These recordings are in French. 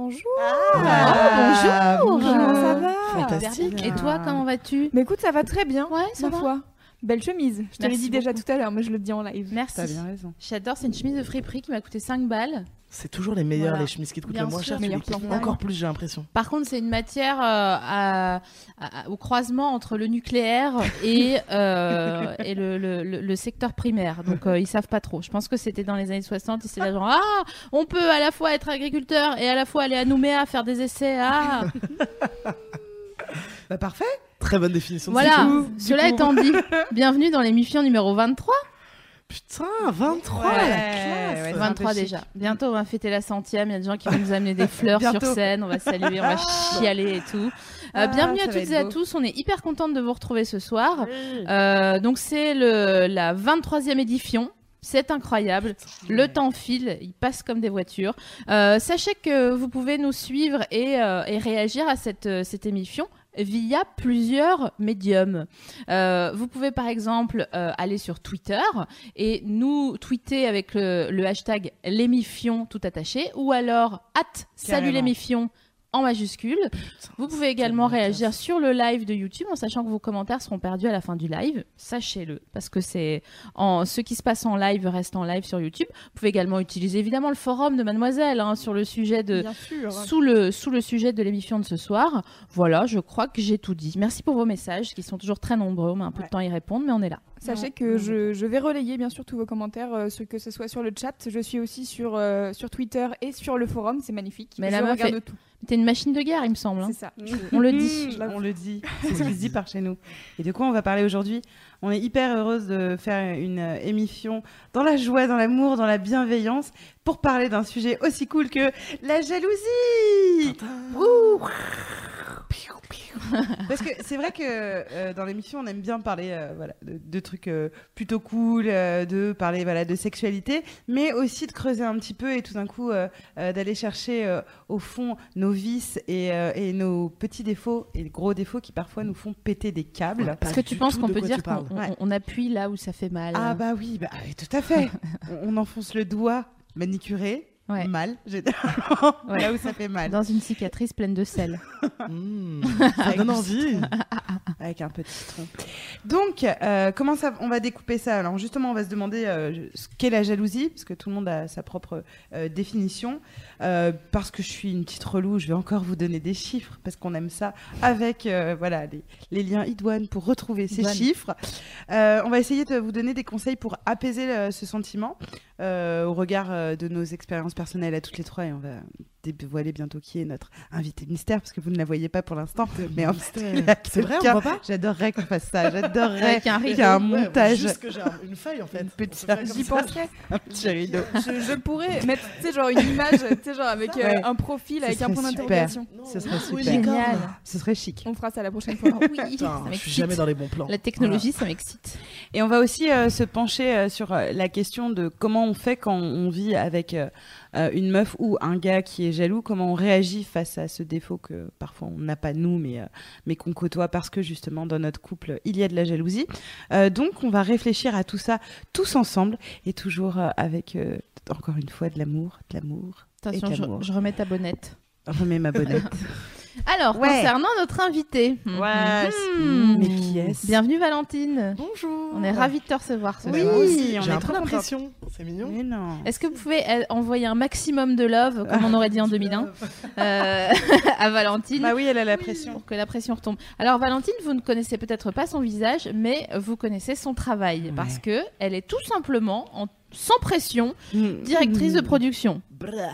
Bonjour. Ah, bonjour. Comment ça va Fantastique. Et toi, comment vas-tu Mais écoute, ça va très bien. Ouais, ça ma va. foi. Belle chemise. Je te l'ai dit déjà tout à l'heure, mais je le dis en live. Merci. T'as bien raison. J'adore, c'est une chemise de friperie qui m'a coûté 5 balles. C'est toujours les meilleurs, Voilà. les chemises qui te coûtent Bien le moins sûr, cher. Tu les kiffes encore plus, j'ai l'impression. Par contre, c'est une matière euh, à- à- au croisement entre le nucléaire et, euh, et le, le- le- le secteur primaire. Donc, euh, ils savent pas trop. Je pense que c'était dans les années 60. Et c'est là genre, ah, on peut à la fois être agriculteur et à la fois aller à Nouméa faire des essais. Ah, Bah parfait. Très bonne définition. de voilà. Cela étant dit, bienvenue dans l'émission numéro 23. Putain, 23 Ouais, la ouais, classe. c'est un peu 23 chic. déjà. Bientôt, on va fêter la centième. Il y a des gens qui vont nous amener des fleurs sur scène. On va saluer, on va chialer et tout. Euh, Ah, bienvenue à toutes et à tous. On est hyper contente de vous retrouver ce soir. Euh, donc, c'est la 23e édition. C'est incroyable. Le temps file, il passe comme des voitures. Euh, sachez que vous pouvez nous suivre et, euh, et réagir à cette, euh, cette émission via plusieurs médiums. Euh, vous pouvez par exemple euh, aller sur Twitter et nous tweeter avec le, le hashtag l'émifion tout attaché ou alors at salut l'émifion en majuscule. Vous pouvez également réagir sur le live de YouTube en sachant que vos commentaires seront perdus à la fin du live. Sachez-le, parce que c'est en ce qui se passe en live reste en live sur YouTube. Vous pouvez également utiliser évidemment le forum de Mademoiselle hein, sur le sujet de sous le sous le sujet de l'émission de ce soir. Voilà, je crois que j'ai tout dit. Merci pour vos messages qui sont toujours très nombreux. On met un peu Ouais. de temps à y répondre, mais on est là. Sachez que je, je vais relayer bien sûr tous vos commentaires, euh, ce- que ce soit sur le chat. Je suis aussi sur, euh, sur Twitter et sur le forum. C'est magnifique. Mais je regarde tout. T'es une machine de guerre, il me semble. hein. C'est ça. On le dit. On le dit. C'est ce qui se dit par chez nous. Et de quoi on va parler aujourd'hui? On est hyper heureuse de faire une émission dans la joie, dans l'amour, dans la bienveillance pour parler d'un sujet aussi cool que la jalousie. Ouh. Parce que c'est vrai que euh, dans l'émission on aime bien parler euh, voilà, de, de trucs euh, plutôt cool, euh, de parler voilà, de sexualité, mais aussi de creuser un petit peu et tout d'un coup euh, euh, d'aller chercher euh, au fond nos vices et, euh, et nos petits défauts et gros défauts qui parfois nous font péter des câbles. Ouais. Pas que tu penses qu'on peut dire qu'on Ouais. appuie là où ça fait mal Ah bah oui, bah, tout à fait. on, on enfonce le doigt manicuré. Ouais. Mal, généralement, Ouais. là où ça fait mal, Dans une cicatrice pleine de sel. Mmh, ça donne envie. avec un petit citron. Donc, euh, comment ça, on va découper ça? Alors, justement, on va se demander euh, ce qu'est la jalousie, parce que tout le monde a sa propre euh, définition. Parce que je suis une petite relou, je vais encore vous donner des chiffres, parce qu'on aime ça, avec voilà les, les liens idoine pour retrouver ces chiffres. On va essayer de vous donner des conseils pour apaiser ce sentiment au regard euh, de nos expériences personnelles à toutes les trois, et on va dévoiler bientôt qui est notre invité mystère, parce que vous ne la voyez pas pour l'instant. Mais en fait, il y a C'est vrai, on voit pas J'adorerais qu'on fasse ça. J'adorerais qu'il y ait un rideau. Ouais, montage, Juste que j'ai un- une feuille en fait. Une petite- J'y penserais. un petit rideau. Je, je pourrais mettre, tu sais, genre une image, tu sais, genre avec euh, Ouais. un profil, Ce avec un point super. d'interrogation. Ce serait oui, super. Génial. Ce serait chic. On fera ça la prochaine fois. Oui, Putain, ça je suis jamais dans les bons plans. La technologie, ça m'excite. Et on va aussi euh, se pencher euh, sur euh, la question de comment on fait quand on vit avec euh, une meuf ou un gars qui est jaloux, comment on réagit face à ce défaut que parfois on n'a pas nous, mais, euh, mais qu'on côtoie parce que justement dans notre couple il y a de la jalousie. Euh, donc on va réfléchir à tout ça tous ensemble et toujours avec encore une fois de l'amour, de l'amour. Attention, Et je, je remets ta bonnette. Remets ma bonnette. Alors, Ouais. concernant notre invité. Ouais, Mhm. mais qui est-ce Bienvenue Valentine. Bonjour. On est ravis de te recevoir ce Oui, soir. on J'ai est trop l'impression. C'est mignon. Mais non. Est-ce que vous pouvez euh, envoyer un maximum de love, comme on aurait dit en 2001, euh, à Valentine Bah oui, elle a la pression. pour que la pression retombe. Alors Valentine, vous ne connaissez peut-être pas son visage, mais vous connaissez son travail parce que elle est tout simplement en sans pression directrice de production.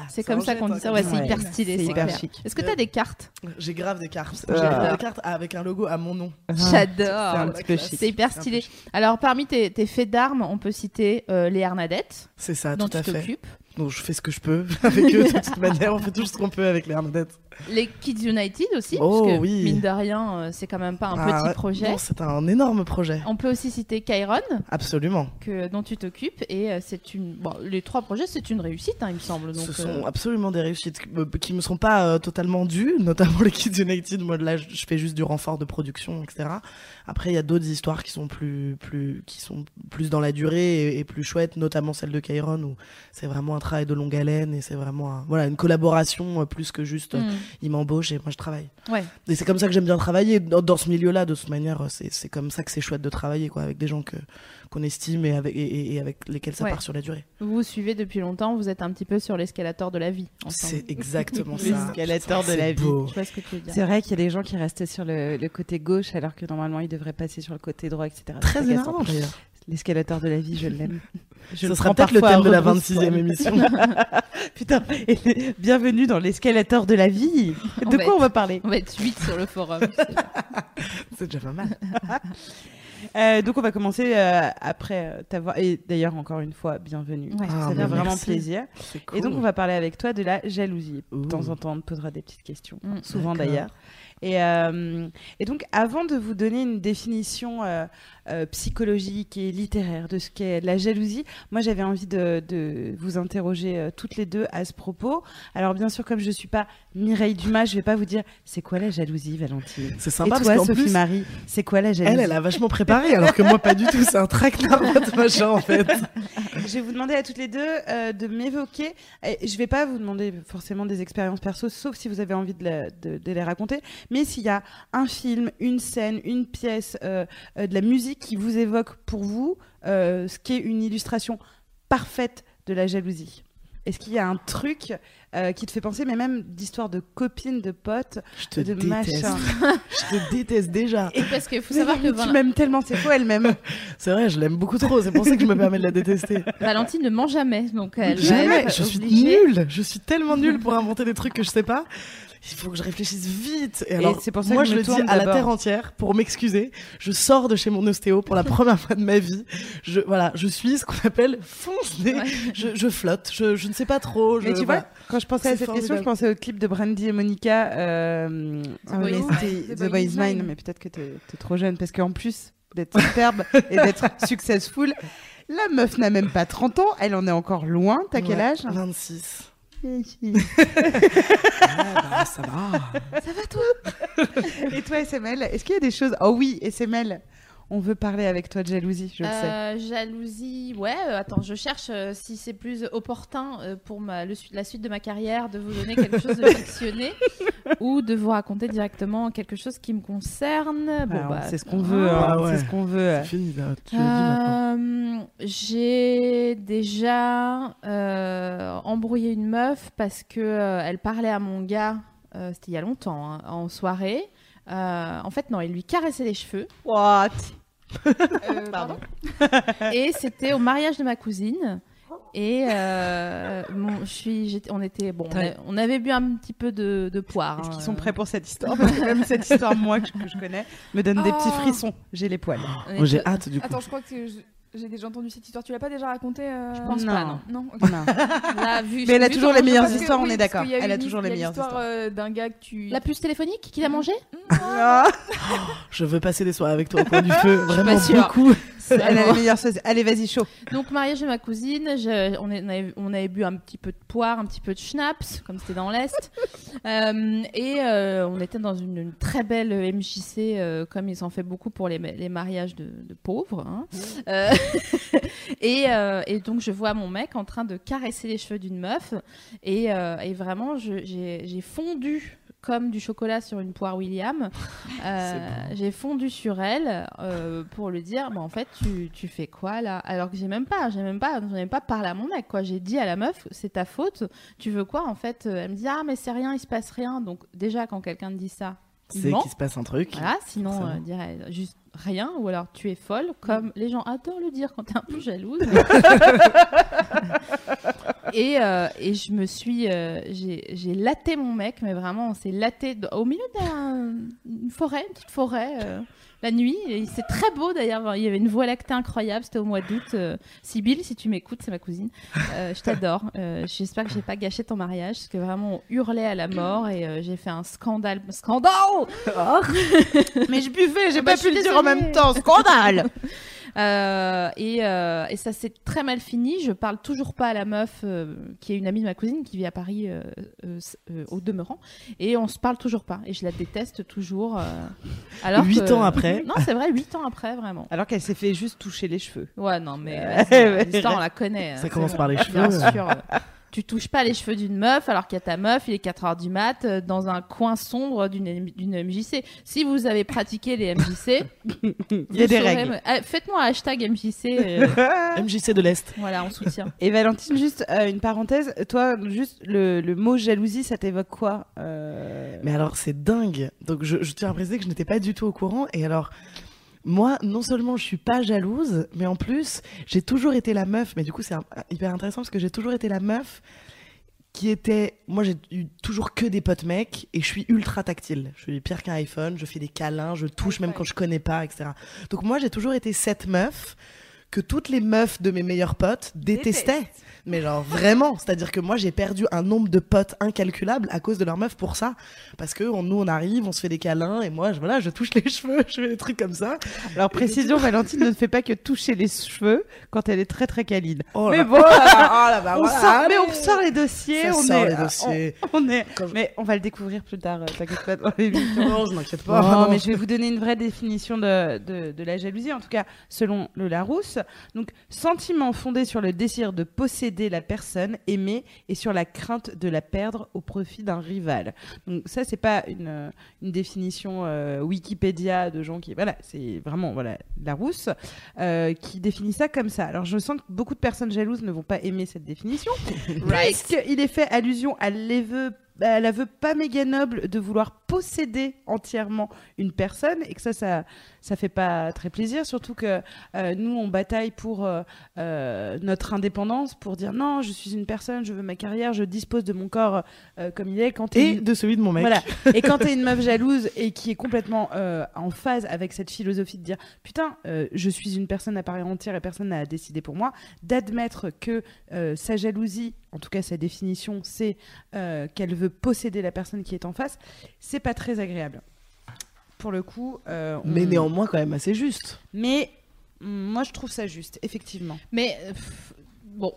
C'est comme ça qu'on dit ça. Ouais, c'est hyper stylé, C'est hyper chic. Est-ce que tu as des cartes J'ai grave des cartes. J'ai des cartes avec un logo à mon nom. C'est J'adore. un petit peu chic. C'est hyper stylé. Alors parmi tes, faits d'armes, on peut citer euh, les Hernadettes, C'est ça, dont tout à tu t'occupes. Donc je fais ce que je peux avec eux de toute manière. On fait tout ce qu'on peut avec les Hermadettes. Les Kids United aussi, Oh, parce que oui. mine de rien, euh, c'est quand même pas un Ah, petit projet. Non, C'est un énorme projet. On peut aussi citer Kyron, Absolument. que, dont tu t'occupes, et euh, c'est une. Bon, les trois projets, c'est une réussite, hein, il me semble. Donc, Ce sont euh, absolument des réussites qui me- qui me sont pas euh, totalement dues, notamment les Kids United. Moi, là, je fais juste du renfort de production, etc. Après, il y a d'autres histoires qui sont plus, plus, qui sont plus dans la durée et, et plus chouettes, notamment celle de Kyron où c'est vraiment un travail de longue haleine et c'est vraiment un- voilà une collaboration euh, plus que juste euh, hmm, il m'embauche et moi je travaille. Ouais. Et c'est comme ça que j'aime bien travailler dans, dans ce milieu-là. De toute manière, euh, c'est c'est comme ça que c'est chouette de travailler, quoi, avec des gens que qu'on estime et avec et, et- et avec lesquels ça Ouais. part sur la durée. Vous vous suivez depuis longtemps, vous êtes un petit peu sur l'escalator de la vie. C'est exactement ça. L'escalator de la vie. beau. Je vois ce que tu veux dire. C'est vrai qu'il y a des gens qui restent sur le, le côté gauche alors que normalement ils devraient passer sur le côté droit, etc. C'est Très énervant d'ailleurs. L'escalator de la vie, je l'aime. Je Ce sera peut-être le thème de la à rebrousse-poil. 26e émission. Putain, et bienvenue dans l'escalator de la vie. De quoi on être- va parler On va être 8 sur le forum. c'est déjà pas mal. Euh, Donc on va commencer euh, après euh, t'avoir. Et d'ailleurs, encore une fois, bienvenue. Ouais. Ah, Ça fait vraiment merci. plaisir. Cool. Et donc on va parler avec toi de la jalousie. De temps en temps, on te posera des petites questions. Mm. Souvent d'ailleurs. Et, euh, et donc, avant de vous donner une définition euh, euh, psychologique et littéraire de ce qu'est la jalousie, moi j'avais envie de, de vous interroger toutes les deux à ce propos. Alors, bien sûr, comme je ne suis pas Mireille Dumas, je ne vais pas vous dire c'est quoi la jalousie, Valentine? C'est Et sympa toi, parce Sophie plus, Marie, c'est quoi la jalousie? elle, elle a vachement préparé, alors que moi pas du tout. C'est un traquenard de machin en fait. Je vais vous demander à toutes les deux euh, de m'évoquer. Je vais pas vous demander forcément des expériences perso, sauf si vous avez envie de, les raconter. Mais s'il y a un film, une scène, une pièce, euh, euh, de la musique qui vous évoque pour vous, ce qui est une illustration parfaite de la jalousie. Est-ce qu'il y a un truc euh, qui te fait penser, mais même d'histoire de copines, de potes, Je te de déteste. machin Je te déteste déjà. Et parce qu'il faut Mais savoir non, que tu Val- m'aimes tellement, c'est faux, elle m'aime. C'est vrai, je l'aime beaucoup trop. C'est pour ça que je me permets de la détester. Valentine ne ment jamais, donc elle Jamais. Je suis nulle. Je suis tellement nulle pour inventer des trucs que je sais pas. Il faut que je réfléchisse vite. Et, alors, c'est pour ça moi, que je je me le dis à la terre entière pour m'excuser. Je sors de chez mon ostéo pour la première fois de ma vie. Je, voilà, je suis ce qu'on appelle foncé. Ouais. Je, je flotte. Je, je ne sais pas trop. Mais je- tu vois, quand je pensais à cette question, je pensais au clip de Brandy et Monica, euh, The ah Boy Mine. The Boy Is Mine, mais peut-être que t'es es trop jeune, parce qu'en plus d'être superbe et d'être successful, la meuf n'a même pas 30 ans, elle en est encore loin. T'as quel âge? 26. Ah, bah, ça va. Et toi, SML, est-ce qu'il y a des choses? Oh oui, SML, on veut parler avec toi de jalousie, je le sais. Euh, jalousie, ouais. euh, attends, je cherche euh, si c'est plus opportun euh, pour ma, le su- la suite de ma carrière de vous donner quelque chose de fictionné ou de vous raconter directement quelque chose qui me concerne. Bon, bah, c'est ce qu'on veut, hein, ouais. c'est ce qu'on veut. C'est fini, là. Tu. Euh, J'ai déjà euh, embrouillé une meuf parce que euh, elle parlait à mon gars. euh, C'était il y a longtemps, hein, en soirée. Euh, en fait, non, il lui caressait les cheveux. What? Euh, Pardon. et c'était au mariage de ma cousine. Et euh, je suis, on était bon, on, a- on avait bu un petit peu de, de poire. Est-ce hein, qu'ils sont euh, prêts pour cette histoire? Parce que même cette histoire, moi, que je, que je connais, me donne des petits Oh. frissons. J'ai les poils. on Moi, j'ai hâte du coup. Attends, je crois que j'ai déjà entendu cette histoire. Tu l'as pas déjà racontée euh, Je pense Non. pas, non. Non? Non. Là, vu- Mais elle a vu toujours les meilleures histoires, on est d'accord. Elle a toujours les meilleures l'histoire, histoires. d'un gars que tu. La puce téléphonique qu'il a mangé Ah, Je veux passer des soirées avec toi au coin du feu. Vraiment beaucoup. elle a les meilleures choses. Allez, vas-y, chaud. Donc mariage de ma cousine, je- on, est- on avait, on avait bu un petit peu de poire, un petit peu de schnapps, comme c'était dans l'Est. Euh, et euh, on était dans une, une très belle MJC, euh, comme ils en fait beaucoup pour les, les mariages de, de pauvres. hein. Euh, et, et donc je vois mon mec en train de caresser les cheveux d'une meuf. Et, et vraiment, j'ai fondu comme du chocolat sur une poire William. Euh, j'ai fondu sur elle euh, pour lui dire, bah, en fait, tu, tu fais quoi là? Alors que j'ai même pas, j'ai même pas, j'en ai même pas parlé à mon mec. quoi. J'ai dit à la meuf, c'est ta faute. Tu veux quoi en fait? Elle me dit, ah mais c'est rien, il se passe rien. Donc déjà quand quelqu'un te dit ça, C'est qu'il se passe un truc. Voilà, sinon, euh, dirait juste rien, ou alors tu es folle, comme les gens adorent le dire quand t'es un peu jalouse. et, euh, et je me suis. euh, j'ai j'ai laté mon mec, mais vraiment, on s'est laté au milieu d'une forêt, une petite forêt. La nuit. C'est très beau d'ailleurs. Il y avait une voie lactée incroyable. C'était au mois d'août. Euh, Sybille, si tu m'écoutes, c'est ma cousine. Euh, je t'adore. Euh, J'espère que j'ai pas gâché ton mariage parce que vraiment on hurlait à la mort et euh, j'ai fait un scandale. Scandale Mais je buvais, j'ai Ah bah, pas je pu le dire en même temps. Scandale Euh, et, euh, et ça s'est très mal fini. Je parle toujours pas à la meuf euh, qui est une amie de ma cousine qui vit à Paris euh, euh, au demeurant. Et on se parle toujours pas. Et je la déteste toujours. euh, alors Huit que- ans après. Non, c'est vrai, 8 ans après, vraiment. Alors qu'elle s'est fait juste toucher les cheveux. Ouais, non, mais l'histoire, on la connaît. Ça C'est commence par les Bien cheveux. sûr. Tu touches pas les cheveux d'une meuf alors qu'il y a ta meuf, il est 4h du mat, euh, dans un coin sombre d'une MJC. Si vous avez pratiqué les MJC, Il y a des règles. Ah, Faites-moi un hashtag MJC. euh, MJC de l'Est. voilà, on soutient. Et Valentine, juste euh, une parenthèse. Toi, juste le, le mot jalousie, ça t'évoque quoi Euh, Mais alors, c'est dingue. Donc, je, je tiens à préciser que je n'étais pas du tout au courant. Et alors, moi, non seulement je suis pas jalouse, mais en plus, j'ai toujours été la meuf. Mais du coup, c'est hyper intéressant parce que j'ai toujours été la meuf qui était. Moi, j'ai eu toujours que des potes mecs et je suis ultra tactile. Je suis pire qu'un iPhone, je fais des câlins, je touche même quand je connais pas, etc. Donc, moi, j'ai toujours été cette meuf que toutes les meufs de mes meilleurs potes détestaient. Mais genre vraiment, c'est-à-dire que moi j'ai perdu un nombre de potes incalculable à cause de leur meuf pour ça, parce que on- nous on arrive, on se fait des câlins et moi je, voilà, je touche les cheveux, je fais des trucs comme ça. Alors précision, Valentine ne fait pas que toucher les cheveux quand elle est très très câline. Oh mais bon, oh là, bah on voilà, sort, allez. mais on sort les dossiers. Ça on sort est, les dossiers. On, on est, Quand je- mais on va le découvrir plus tard. euh, T'inquiète pas dans. Non, je m'inquiète pas. non, mais je vais vous donner une vraie définition de, de, de la jalousie, en tout cas selon le Larousse. Donc, sentiment fondé sur le désir de posséder la personne aimée et sur la crainte de la perdre au profit d'un rival. Donc, ça, c'est pas une, euh, une définition euh, Wikipédia de gens qui. Voilà, c'est vraiment voilà, Larousse euh, qui définit ça comme ça. Alors, je sens que beaucoup de personnes jalouses ne vont pas aimer cette définition. Puisqu'il est fait allusion à l'aveu à l'aveu pas méga noble de vouloir posséder entièrement une personne et que ça, ça, ça fait pas très plaisir. Surtout que euh, nous, on bataille pour euh, euh, notre indépendance, pour dire non, je suis une personne, je veux ma carrière, je dispose de mon corps comme il est. Quand Et une- de celui de mon mec. voilà. Et quand t'es une meuf jalouse et qui est complètement en phase avec cette philosophie de dire putain, je suis une personne à part entière et personne n'a décidé pour moi, d'admettre que sa jalousie, en tout cas sa définition, c'est qu'elle veut posséder la personne qui est en face, c'est pas très agréable. Pour le coup, euh, on- Mais néanmoins quand même assez juste. Mais mm, moi je trouve ça juste, effectivement. Mais pff, bon,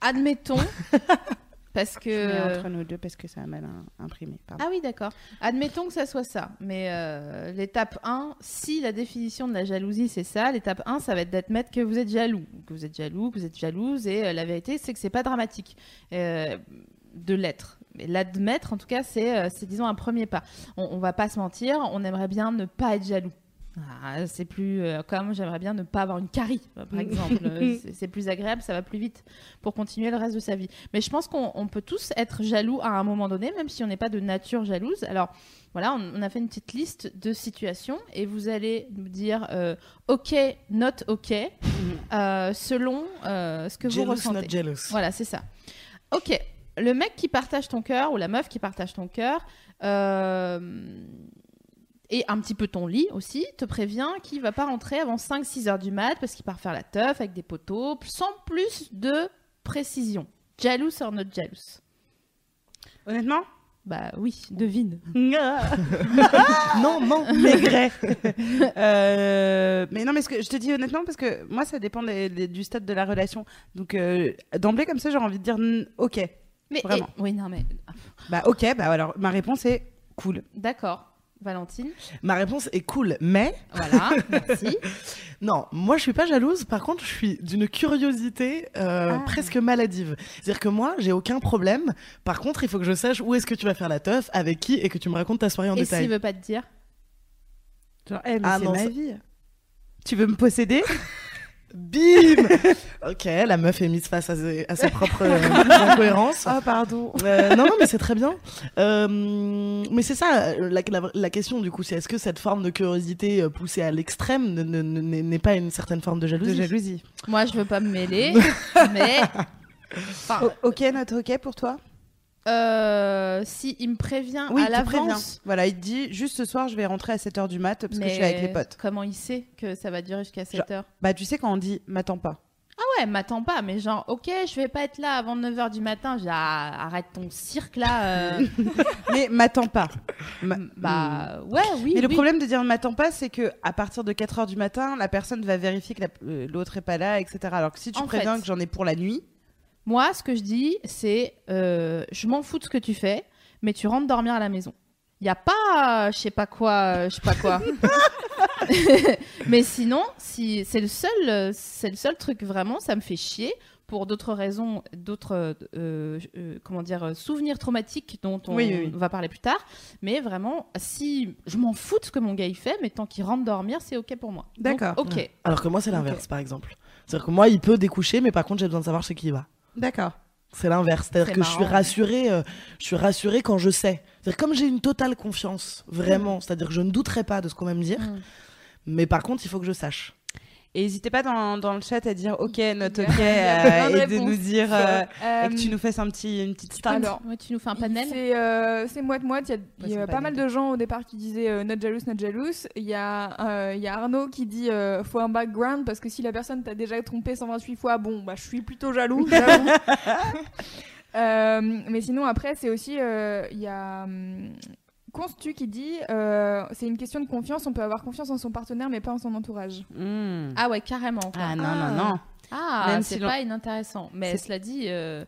admettons, parce Je que. entre nous deux parce que ça a mal im- imprimé. pardon. Ah oui, d'accord. Admettons que ça soit ça. Mais euh, l'étape 1, si la définition de la jalousie c'est ça, l'étape 1, ça va être d'admettre que vous êtes jaloux. Que vous êtes jaloux, que vous êtes jalouse. Et euh, la vérité, c'est que c'est pas dramatique euh, de l'être. L'admettre, en tout cas, c'est, euh, c'est disons un premier pas. On, on va pas se mentir, on aimerait bien ne pas être jaloux. Ah, c'est plus euh, comme j'aimerais bien ne pas avoir une carie, par exemple. Euh, c'est- plus agréable, ça va plus vite pour continuer le reste de sa vie. Mais je pense qu'on on peut tous être jaloux à un moment donné, même si on n'est pas de nature jalouse. Alors voilà, on, on a fait une petite liste de situations et vous allez nous dire euh, OK, not OK, euh, selon ce que vous ressentez. not jealous. Voilà, c'est ça. Ok, le mec qui partage ton cœur ou la meuf qui partage ton cœur euh, et un petit peu ton lit aussi te prévient qu'il va pas rentrer avant 5-6 heures du mat parce qu'il part faire la teuf avec des poteaux sans plus de précision. Jealous or not jealous Honnêtement? Bah oui, devine. Non, non. Maigret. Euh, mais non, mais ce que je te dis honnêtement, parce que moi, ça dépend des- des- du stade de la relation. Donc, euh, d'emblée, comme ça, j'ai envie de dire ok. Mais Vraiment. et- oui, non mais Bah, ok, bah alors, ma réponse est cool. d'accord. Valentine, Ma réponse est cool, mais voilà, merci. non, moi je suis pas jalouse. Par contre, je suis d'une curiosité euh, Ah. presque maladive. C'est-à-dire que moi, j'ai aucun problème. Par contre, il faut que je sache où est-ce que tu vas faire la teuf, avec qui, et que tu me racontes ta soirée en Et détail. s'il veut pas te dire? Genre, eh, mais Ah c'est ma vie. Tu veux me posséder? Bim Ok, la meuf est mise face à ses, à ses propres euh, incohérences. Ah, pardon. Euh, non, non, mais c'est très bien. Euh, mais c'est ça, la, la- la question du coup, c'est est-ce que cette forme de curiosité poussée à l'extrême ne- ne- ne- n'est pas une certaine forme de De jalousie jalousie. Moi, je veux pas me mêler, mais enfin, ok, notre ok pour toi? Euh, si il me prévient Oui, à l'avance. Voilà, il te dit juste ce soir, je vais rentrer à 7h du mat parce que je suis avec les potes. Comment il sait que ça va durer jusqu'à 7 heures Bah, tu sais, quand on dit m'attends pas. Ah ouais, m'attends pas, mais genre, ok, je vais pas être là avant 9h du matin. J'ai ah, arrête ton cirque là. euh. Mais m'attends pas. Ma- bah ouais, oui. Mais le problème de dire m'attends pas, c'est que à partir de 4 heures du matin, la personne va vérifier que la- euh, l'autre est pas là, etc. Alors que si tu En préviens fait- que j'en ai pour la nuit, Moi, ce que je dis, c'est euh, je m'en fous de ce que tu fais, mais tu rentres dormir à la maison. Il y a pas, euh, je sais pas quoi, euh, je sais pas quoi. mais sinon, si c'est le seul, euh, c'est le seul truc vraiment, ça me fait chier pour d'autres raisons, d'autres, euh, euh, comment dire, euh, souvenirs traumatiques dont on Oui, oui, oui. va parler plus tard. Mais vraiment, si je m'en fous de ce que mon gars il fait, mais tant qu'il rentre dormir, c'est ok pour moi. D'accord. Ok. Alors que moi, c'est l'inverse, par exemple. C'est-à-dire que moi, il peut découcher, mais par contre, j'ai besoin de savoir chez qui il va. D'accord. C'est l'inverse. C'est-à-dire C'est que je suis rassurée, euh, je suis rassurée quand je sais. C'est-à-dire comme j'ai une totale confiance, vraiment. C'est-à-dire que je ne douterai pas de ce qu'on va me dire. Mm. Mais par contre, il faut que je sache. Et n'hésitez pas dans, dans le chat à dire ok, note ok, euh, et de nous dire euh, et que tu Euh, nous fasses un petit, une petite. Alors, Ouais, tu nous fais un panel. C'est euh, moite-moite. Il y a, il y a c'est pas mal de gens au départ qui disaient euh, not jealous, not jealous. Il y, a, euh, il y a Arnaud qui dit euh, faut un background parce que si la personne t'a déjà trompé 128 fois, bon, bah je suis plutôt jaloux. j'avoue. Euh, mais sinon, après, c'est aussi. euh, Il y a. Constu qui dit euh, c'est une question de confiance. On peut avoir confiance en son partenaire, mais pas en son entourage. Hmm. Ah ouais, carrément. quoi. Ah non, non, non. Ah, Même c'est si pas inintéressant. Mais C'est- cela dit, euh,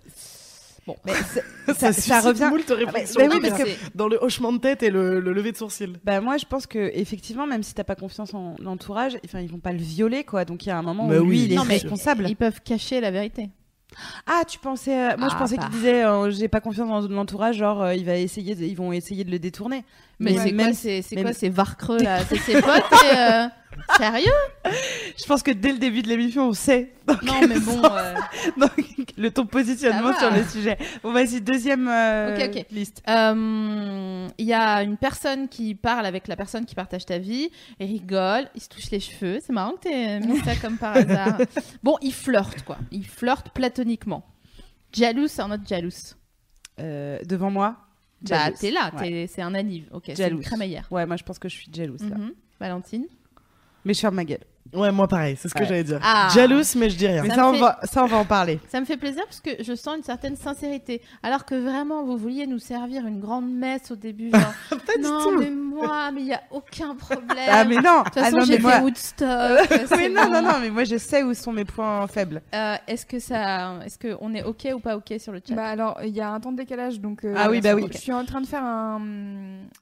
bon. Mais Ça, ça, revient. moult réflexions. bah oui, dans parce le- que- Dans le hochement de tête et le, le lever de sourcil. Bah moi je pense que effectivement même si t'as pas confiance en l'entourage, enfin ils vont pas le violer quoi. Donc il y a un moment Mais où lui oui, il est non, mais responsable. ils peuvent cacher la vérité. Ah tu pensais euh, moi je Ah, pensais bah. qu'il disait euh, j'ai pas confiance en l'entourage genre euh, il va essayer de- ils vont essayer de le détourner. Mais Mais c'est même quoi, c'est c'est quoi ces varcreux là? C'est ses potes et, euh, Sérieux? Je pense que dès le début de l'émission on sait Non, mais bon. euh, le ton positionnement sur le sujet. Bon vas-y deuxième euh, liste. Il y a une personne qui parle avec la personne qui partage ta vie, et rigole, il se touche les cheveux. C'est marrant que t'aies mis ça comme par hasard. Bon, il flirte quoi. Il flirte platoniquement. Un autre jaloux. Euh, devant moi? Bah, t'es là, Ouais. c'est un anniv. Ok, c'est une crémaillère. Ouais moi je pense que je suis jalouse là. Mhm. Valentine? Mais je ferme ma gueule. Ouais, moi pareil, c'est ce que Ouais. j'allais dire. Ah. Jalouse, mais je dis rien. Mais Ça on fait- va ça on va en parler. Ça me fait plaisir parce que je sens une certaine sincérité. Alors que vraiment, vous vouliez nous servir une grande messe au début. Genre, Pas du non, tout. mais moi, mais il n'y a aucun problème. Ah mais non. De toute ah, façon, non, j'ai mais fait moi- Woodstock. mais c'est non, bon. non, non, mais moi je sais où sont mes points faibles. Euh, est-ce que ça, est-ce que on est ok ou pas ok sur le chat? Bah alors, il y a un temps de décalage, donc euh, Ah oui, bah oui. Je suis en train de faire un,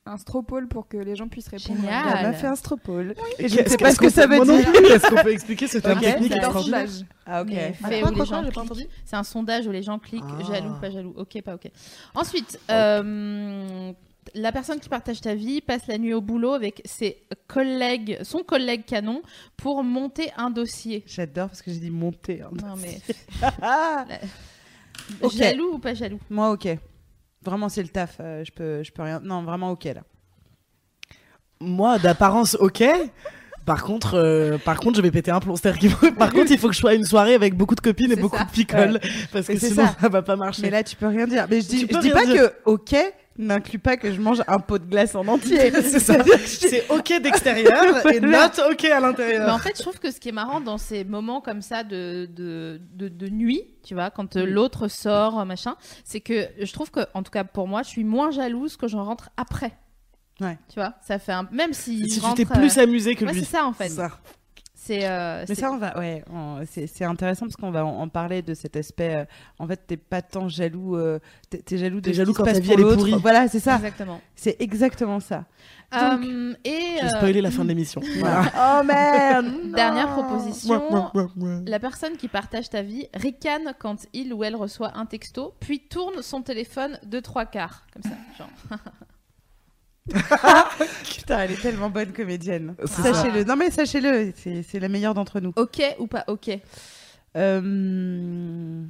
un stropole pour que les gens puissent répondre. Génial. Elle Ah, m'a fait un stropole. Et je ne sais pas ce qu'on que ça veut dire. Est-ce qu'on peut expliquer ce terme Ok. technique C'est un extraordinaire sondage. Ah ok. Ah, fait quoi, où quoi, les quoi, gens j'ai pas cliquent. entendu C'est un sondage où les gens cliquent Ah. jaloux, pas jaloux. Ok, pas ok. Ensuite, euh, la personne qui partage ta vie passe la nuit au boulot avec ses collègues, son collègue canon, pour monter un dossier. J'adore parce que j'ai dit monter. hein. Non mais Ah jaloux ou pas jaloux? Moi ok. Vraiment c'est le taf. euh, je peux, je peux rien. Non vraiment ok là. Moi, d'apparence, ok. Par contre, euh, par contre, je vais péter un plomb. C'est-à-dire qu'il faut- par contre, il faut que je sois à une soirée avec beaucoup de copines et beaucoup ça. de picoles, parce que Mais sinon ça. ça. va pas marcher. Mais là tu peux rien dire. Mais je dis, je dis pas dire. que ok n'inclut pas que je mange un pot de glace en entier. c'est ça. C'est ok d'extérieur et not ok à Mais l'intérieur. en fait, je trouve que ce qui est marrant dans ces moments comme ça de, de, de, de nuit, tu vois, quand euh, Mm. l'autre sort, machin, c'est que je trouve que, en tout cas pour moi, je suis moins jalouse que j'en rentre après. Ouais. Tu vois, ça fait un. Même si. Si je tu rentre, t'es plus euh, amusé que Ouais, lui. c'est ça en fait. Ça. C'est. euh, Mais c'est- ça, on va, ouais, on- c'est c'est intéressant parce qu'on va en en parler de cet aspect. euh, en fait, t'es pas tant jaloux, euh, t'es t'es jaloux de T'es ce jaloux qui se quand ta passe vie, elle est pourrie. Voilà, c'est ça. Exactement. C'est exactement ça. Euh, et. J'ai euh, spoilé la fin de l'émission. Voilà. oh merde. Dernière proposition. La personne qui partage ta vie ricane quand il ou elle reçoit un texto, puis tourne son téléphone de trois quarts. Comme ça. Genre. Putain, elle est tellement bonne comédienne. Sachez-le. Non mais sachez-le, c'est la meilleure d'entre nous. Ok ou pas ok Euh,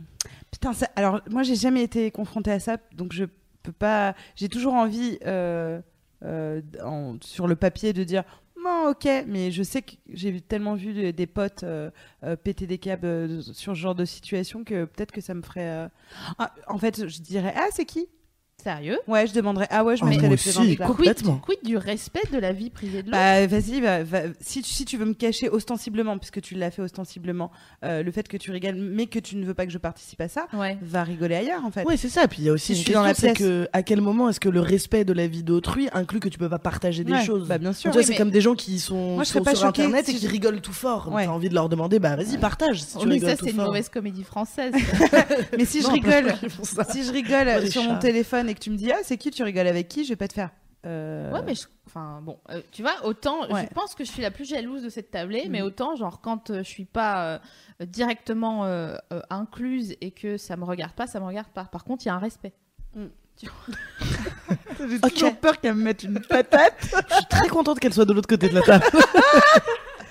Putain, ça- alors moi j'ai jamais été confrontée à ça, donc je peux pas. J'ai toujours envie euh, euh, en- sur le papier de dire non, ok, mais je sais que j'ai tellement vu des, des potes euh, euh, péter des câbles euh, sur ce genre de situation que peut-être que ça me ferait. euh, ah, en fait, je dirais ah c'est qui? Sérieux Ouais, je demanderais. Ah ouais, je Oh, mettrais les pieds dans les. Complètement. Quid, quid du respect de la vie privée de l'autre? Bah vas-y, va- va- si, tu- si tu veux me cacher ostensiblement, puisque tu l'as fait ostensiblement, euh, le fait que tu rigoles, mais que tu ne veux pas que je participe à ça, Ouais. va rigoler ailleurs en fait. Ouais, c'est ça. Puis il y a aussi Si une je suis dans la que à quel moment est-ce que le respect de la vie d'autrui inclut que tu peux pas partager des Ouais, choses? Bah bien sûr. Tu vois, Oui, c'est mais- comme des gens qui sont, Moi, je serais sont pas sur choquée internet si et qui je- rigolent tout fort. Ouais. T'as envie de leur demander, bah vas-y, partage si tu mais ça, c'est une mauvaise comédie française. Mais si je rigole, si je rigole sur mon téléphone et que tu me dis ah c'est qui tu rigoles avec qui, je vais pas te faire. euh, Ouais, mais je- enfin bon, euh, tu vois, autant Ouais. je pense que je suis la plus jalouse de cette tablée, mais Mhm. autant genre quand euh, je suis pas euh, directement euh, euh, incluse et que ça me regarde pas, ça me regarde pas. Par contre, il y a un respect. J'ai Ok. toujours peur qu'elle me mette une patate. Je suis très contente qu'elle soit de l'autre côté de la table.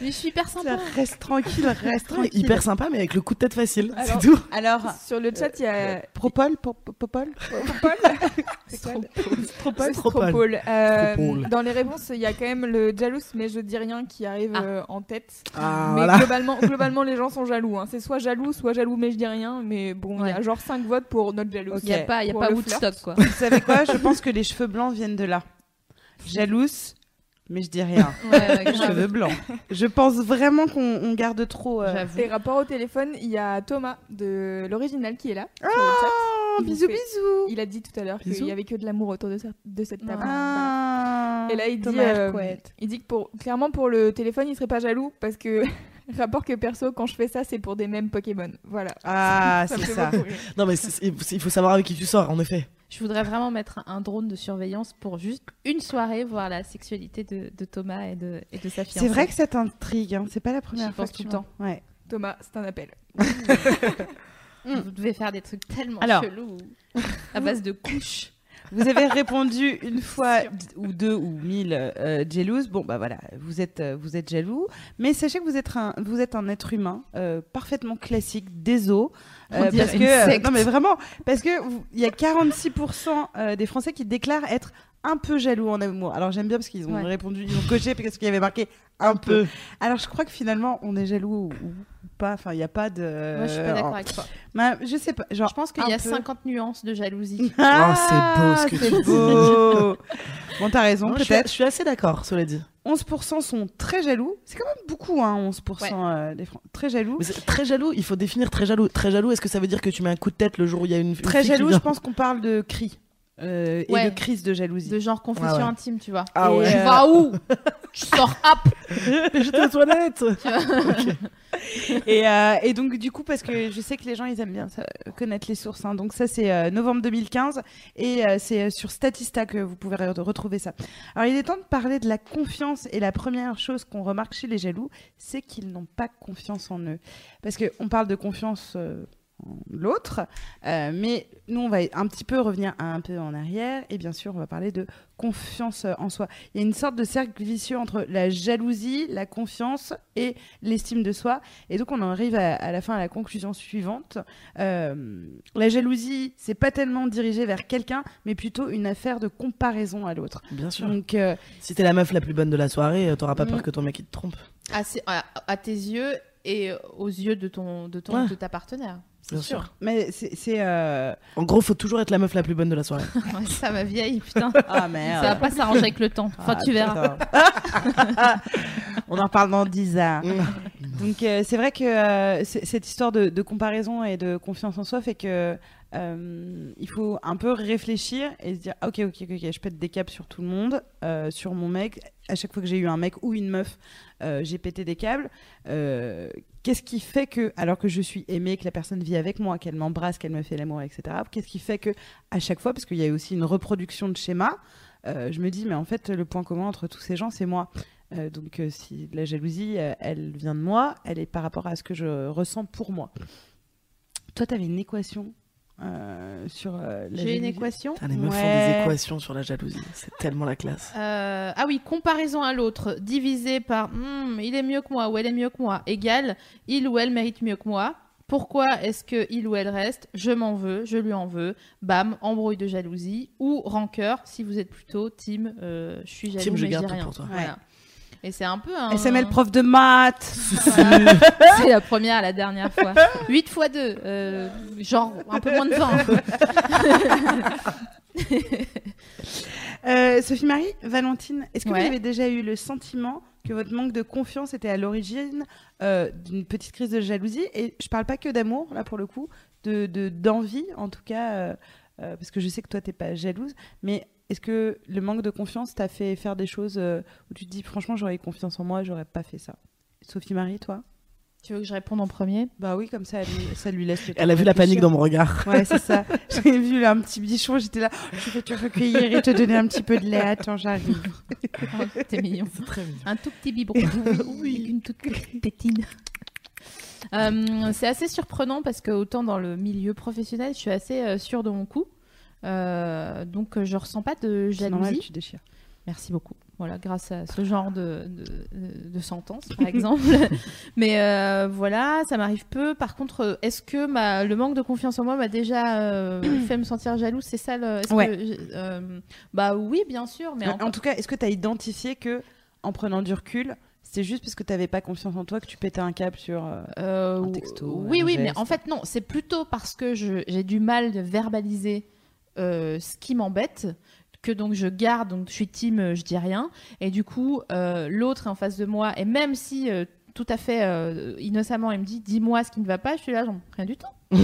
Mais je suis hyper sympa. Reste tranquille, reste tranquille. hyper sympa, mais avec le coup de tête facile. C'est tout. Alors, Sur le chat, il y a Propol, po- po- Popol Stropole. Stropole. Euh. Dans les réponses, il y a quand même le jaloux, mais je dis rien qui arrive Ah. euh, en tête. Ah, mais voilà. globalement, globalement, les gens sont jaloux. hein. C'est soit jaloux, soit jaloux, mais je dis rien. Mais bon, il y a genre 5 votes pour notre jaloux. Il y a pas, il y a Pour pas le Woodstock quoi. Vous savez quoi? Je pense que les cheveux blancs viennent de là. Jalouse, mais je dis rien. Ouais, ouais, cheveux blancs. Je pense vraiment qu'on on garde trop. euh, J'avoue. Et rapport au téléphone, il y a Thomas de l'original qui est là. Oh, bisous, fait- bisous. Il a dit tout à l'heure qu'il y avait que de l'amour autour de, ce- de cette table. Voilà. Ah, Et là, il dit, Thomas euh, il dit que pour, clairement pour le téléphone, il serait pas jaloux parce que rapport que perso, quand je fais ça, c'est pour des mêmes Pokémon. Voilà. Ah, c'est ça. Non, mais il faut savoir avec qui tu sors, en effet. Je voudrais vraiment mettre un drone de surveillance pour juste une soirée voir la sexualité de, de Thomas et de, et de sa fiancée. C'est vrai que ça t'intrigue, hein. c'est pas la première fois pense que tout le temps. Ouais. Thomas, c'est un appel. Vous devez faire des trucs tellement Alors. chelous à base de couches. Vous avez répondu une fois ou deux ou mille euh, jalouse. Bon, bah voilà, vous êtes, euh, vous êtes jaloux. Mais sachez que vous êtes un, vous êtes un être humain euh, parfaitement classique, des os. Dirait parce que, euh, non mais vraiment, parce que il y a 46% euh, des Français qui déclarent être un peu jaloux en amour. Alors j'aime bien parce qu'ils ont Ouais. répondu, ils ont coché parce qu'il y avait marqué un peu. Alors je crois que finalement on est jaloux ou, pas. Enfin, il n'y a pas de. Moi, je suis pas d'accord avec toi. Bah, je sais pas. Genre, Je pense qu'il y a peu. 50 nuances de jalousie. Ah, c'est beau ce que c'est tu dis. bon, t'as raison, Non, je, suis, peut-être. je suis assez d'accord, cela dit. 11% sont très jaloux. C'est quand même beaucoup, hein, 11% Ouais. euh, des Fran- Très jaloux. Mais très jaloux, il faut définir très jaloux. Très jaloux, est-ce que ça veut dire que tu mets un coup de tête le jour où il y a une, Très jaloux, je pense qu'on parle de cris euh, Ouais. et de crise de jalousie. De genre confession Ah ouais. intime, tu vois. Ah Et, ouais. Tu vas où? Tu sors hop j'étais aux toilettes et, euh, et donc, du coup, parce que je sais que les gens, ils aiment bien ça, connaître les sources. hein. Donc, ça, c'est euh, novembre 2015 et euh, c'est euh, sur Statista que vous pouvez re- retrouver ça. Alors, il est temps de parler de la confiance. Et la première chose qu'on remarque chez les jaloux, c'est qu'ils n'ont pas confiance en eux. Parce qu'on parle de confiance. L'autre, euh, mais nous on va un petit peu revenir un peu en arrière et bien sûr on va parler de confiance en soi. Il y a une sorte de cercle vicieux entre la jalousie, la confiance et l'estime de soi et donc on en arrive à, à la fin à la conclusion suivante. Euh, la jalousie, c'est pas tellement dirigé vers quelqu'un, mais plutôt une affaire de comparaison à l'autre. Bien sûr. Donc euh, Si t'es la meuf la plus bonne de la soirée, t'auras pas Mm. peur que ton mec il te trompe. à, ses- à- à tes yeux et aux yeux de ton de ton Ouais. de ta partenaire. Bien sûr. sûr. mais c'est euh, En gros, faut toujours être la meuf la plus bonne de la soirée. Ouais, ça ma vieille, putain. ah merde. Ça va pas s'arranger avec le temps. Enfin, Ah, tu verras. On en reparle dans 10 ans. Mm. Donc euh, c'est vrai que euh, cette histoire de, de comparaison et de confiance en soi fait que euh, il faut un peu réfléchir et se dire ah, ok ok ok, je pète des câbles sur tout le monde, euh, sur mon mec. À chaque fois que j'ai eu un mec ou une meuf, euh, j'ai pété des câbles. Euh, Qu'est-ce qui fait que, alors que je suis aimée, que la personne vit avec moi, qu'elle m'embrasse, qu'elle me fait l'amour, etc. Qu'est-ce qui fait que à chaque fois, parce qu'il y a aussi une reproduction de schéma, euh, je me dis mais en fait le point commun entre tous ces gens c'est moi. Donc si la jalousie, elle vient de moi, elle est par rapport à ce que je ressens pour moi. Toi, tu avais une équation euh, sur euh, la J'ai une jalousie. équation. Putain, les meufs font Ouais. des équations sur la jalousie. C'est tellement la classe. Euh, ah oui, comparaison à l'autre, divisé par Hmm, il est mieux que moi ou elle est mieux que moi, égale il ou elle mérite mieux que moi. Pourquoi est-ce que il ou elle reste? Je m'en veux, je lui en veux. Bam, embrouille de jalousie ou rancœur si vous êtes plutôt team euh, je suis jaloux Team, je mais je garde dis tout rien. pour toi. Voilà. Et c'est un peu un SML prof de maths. C'est la première à la dernière fois. 8 fois 2, genre un peu moins de 20. Sophie Marie, Valentine, est-ce que Ouais. vous avez déjà eu le sentiment que votre manque de confiance était à l'origine euh, d'une petite crise de jalousie? Et je parle pas que d'amour, là pour le coup, de de- d'envie en tout cas, euh, euh, parce que je sais que toi t'es pas jalouse, mais est-ce que le manque de confiance t'a fait faire des choses euh, où tu te dis franchement j'aurais eu confiance en moi, j'aurais pas fait ça? Sophie Marie, toi? Tu veux que je réponde en premier? Bah oui, comme ça, elle ça lui laisse le Elle a vu la panique dans mon regard. Ouais, c'est ça. J'ai vu là, un petit bichon, j'étais là. Je vais te recueillir et te donner un petit peu de lait. Attends, j'arrive. Oh, T'es mignon. Très mignon. Un tout petit biberon. oui. Une toute petite tétine. Euh, c'est assez surprenant parce que autant dans le milieu professionnel, je suis assez euh, sûre de mon coup. Euh, donc euh, je ressens pas de C'est normal, jalousie. tu déchires. Merci beaucoup. Voilà, grâce à ce genre de, de, de sentence, par exemple. Mais euh, voilà, ça m'arrive peu. Par contre, est-ce que ma, le manque de confiance en moi m'a déjà euh, fait me sentir jalouse? C'est ça le. Ouais. que euh, bah oui, bien sûr. Mais En, tout cas, est-ce que tu as identifié que, en prenant du recul, c'est juste parce que tu n'avais pas confiance en toi que tu pétais un câble sur. Un texto, oui, un oui, mais en fait, non, c'est plutôt parce que j'ai du mal de verbaliser ce qui m'embête que donc je garde, donc je suis team, euh, je dis rien. Et du coup, euh, l'autre est en face de moi, et même si euh, tout à fait euh, innocemment, il me dit dis-moi ce qui ne va pas, je suis là, genre rien du tout.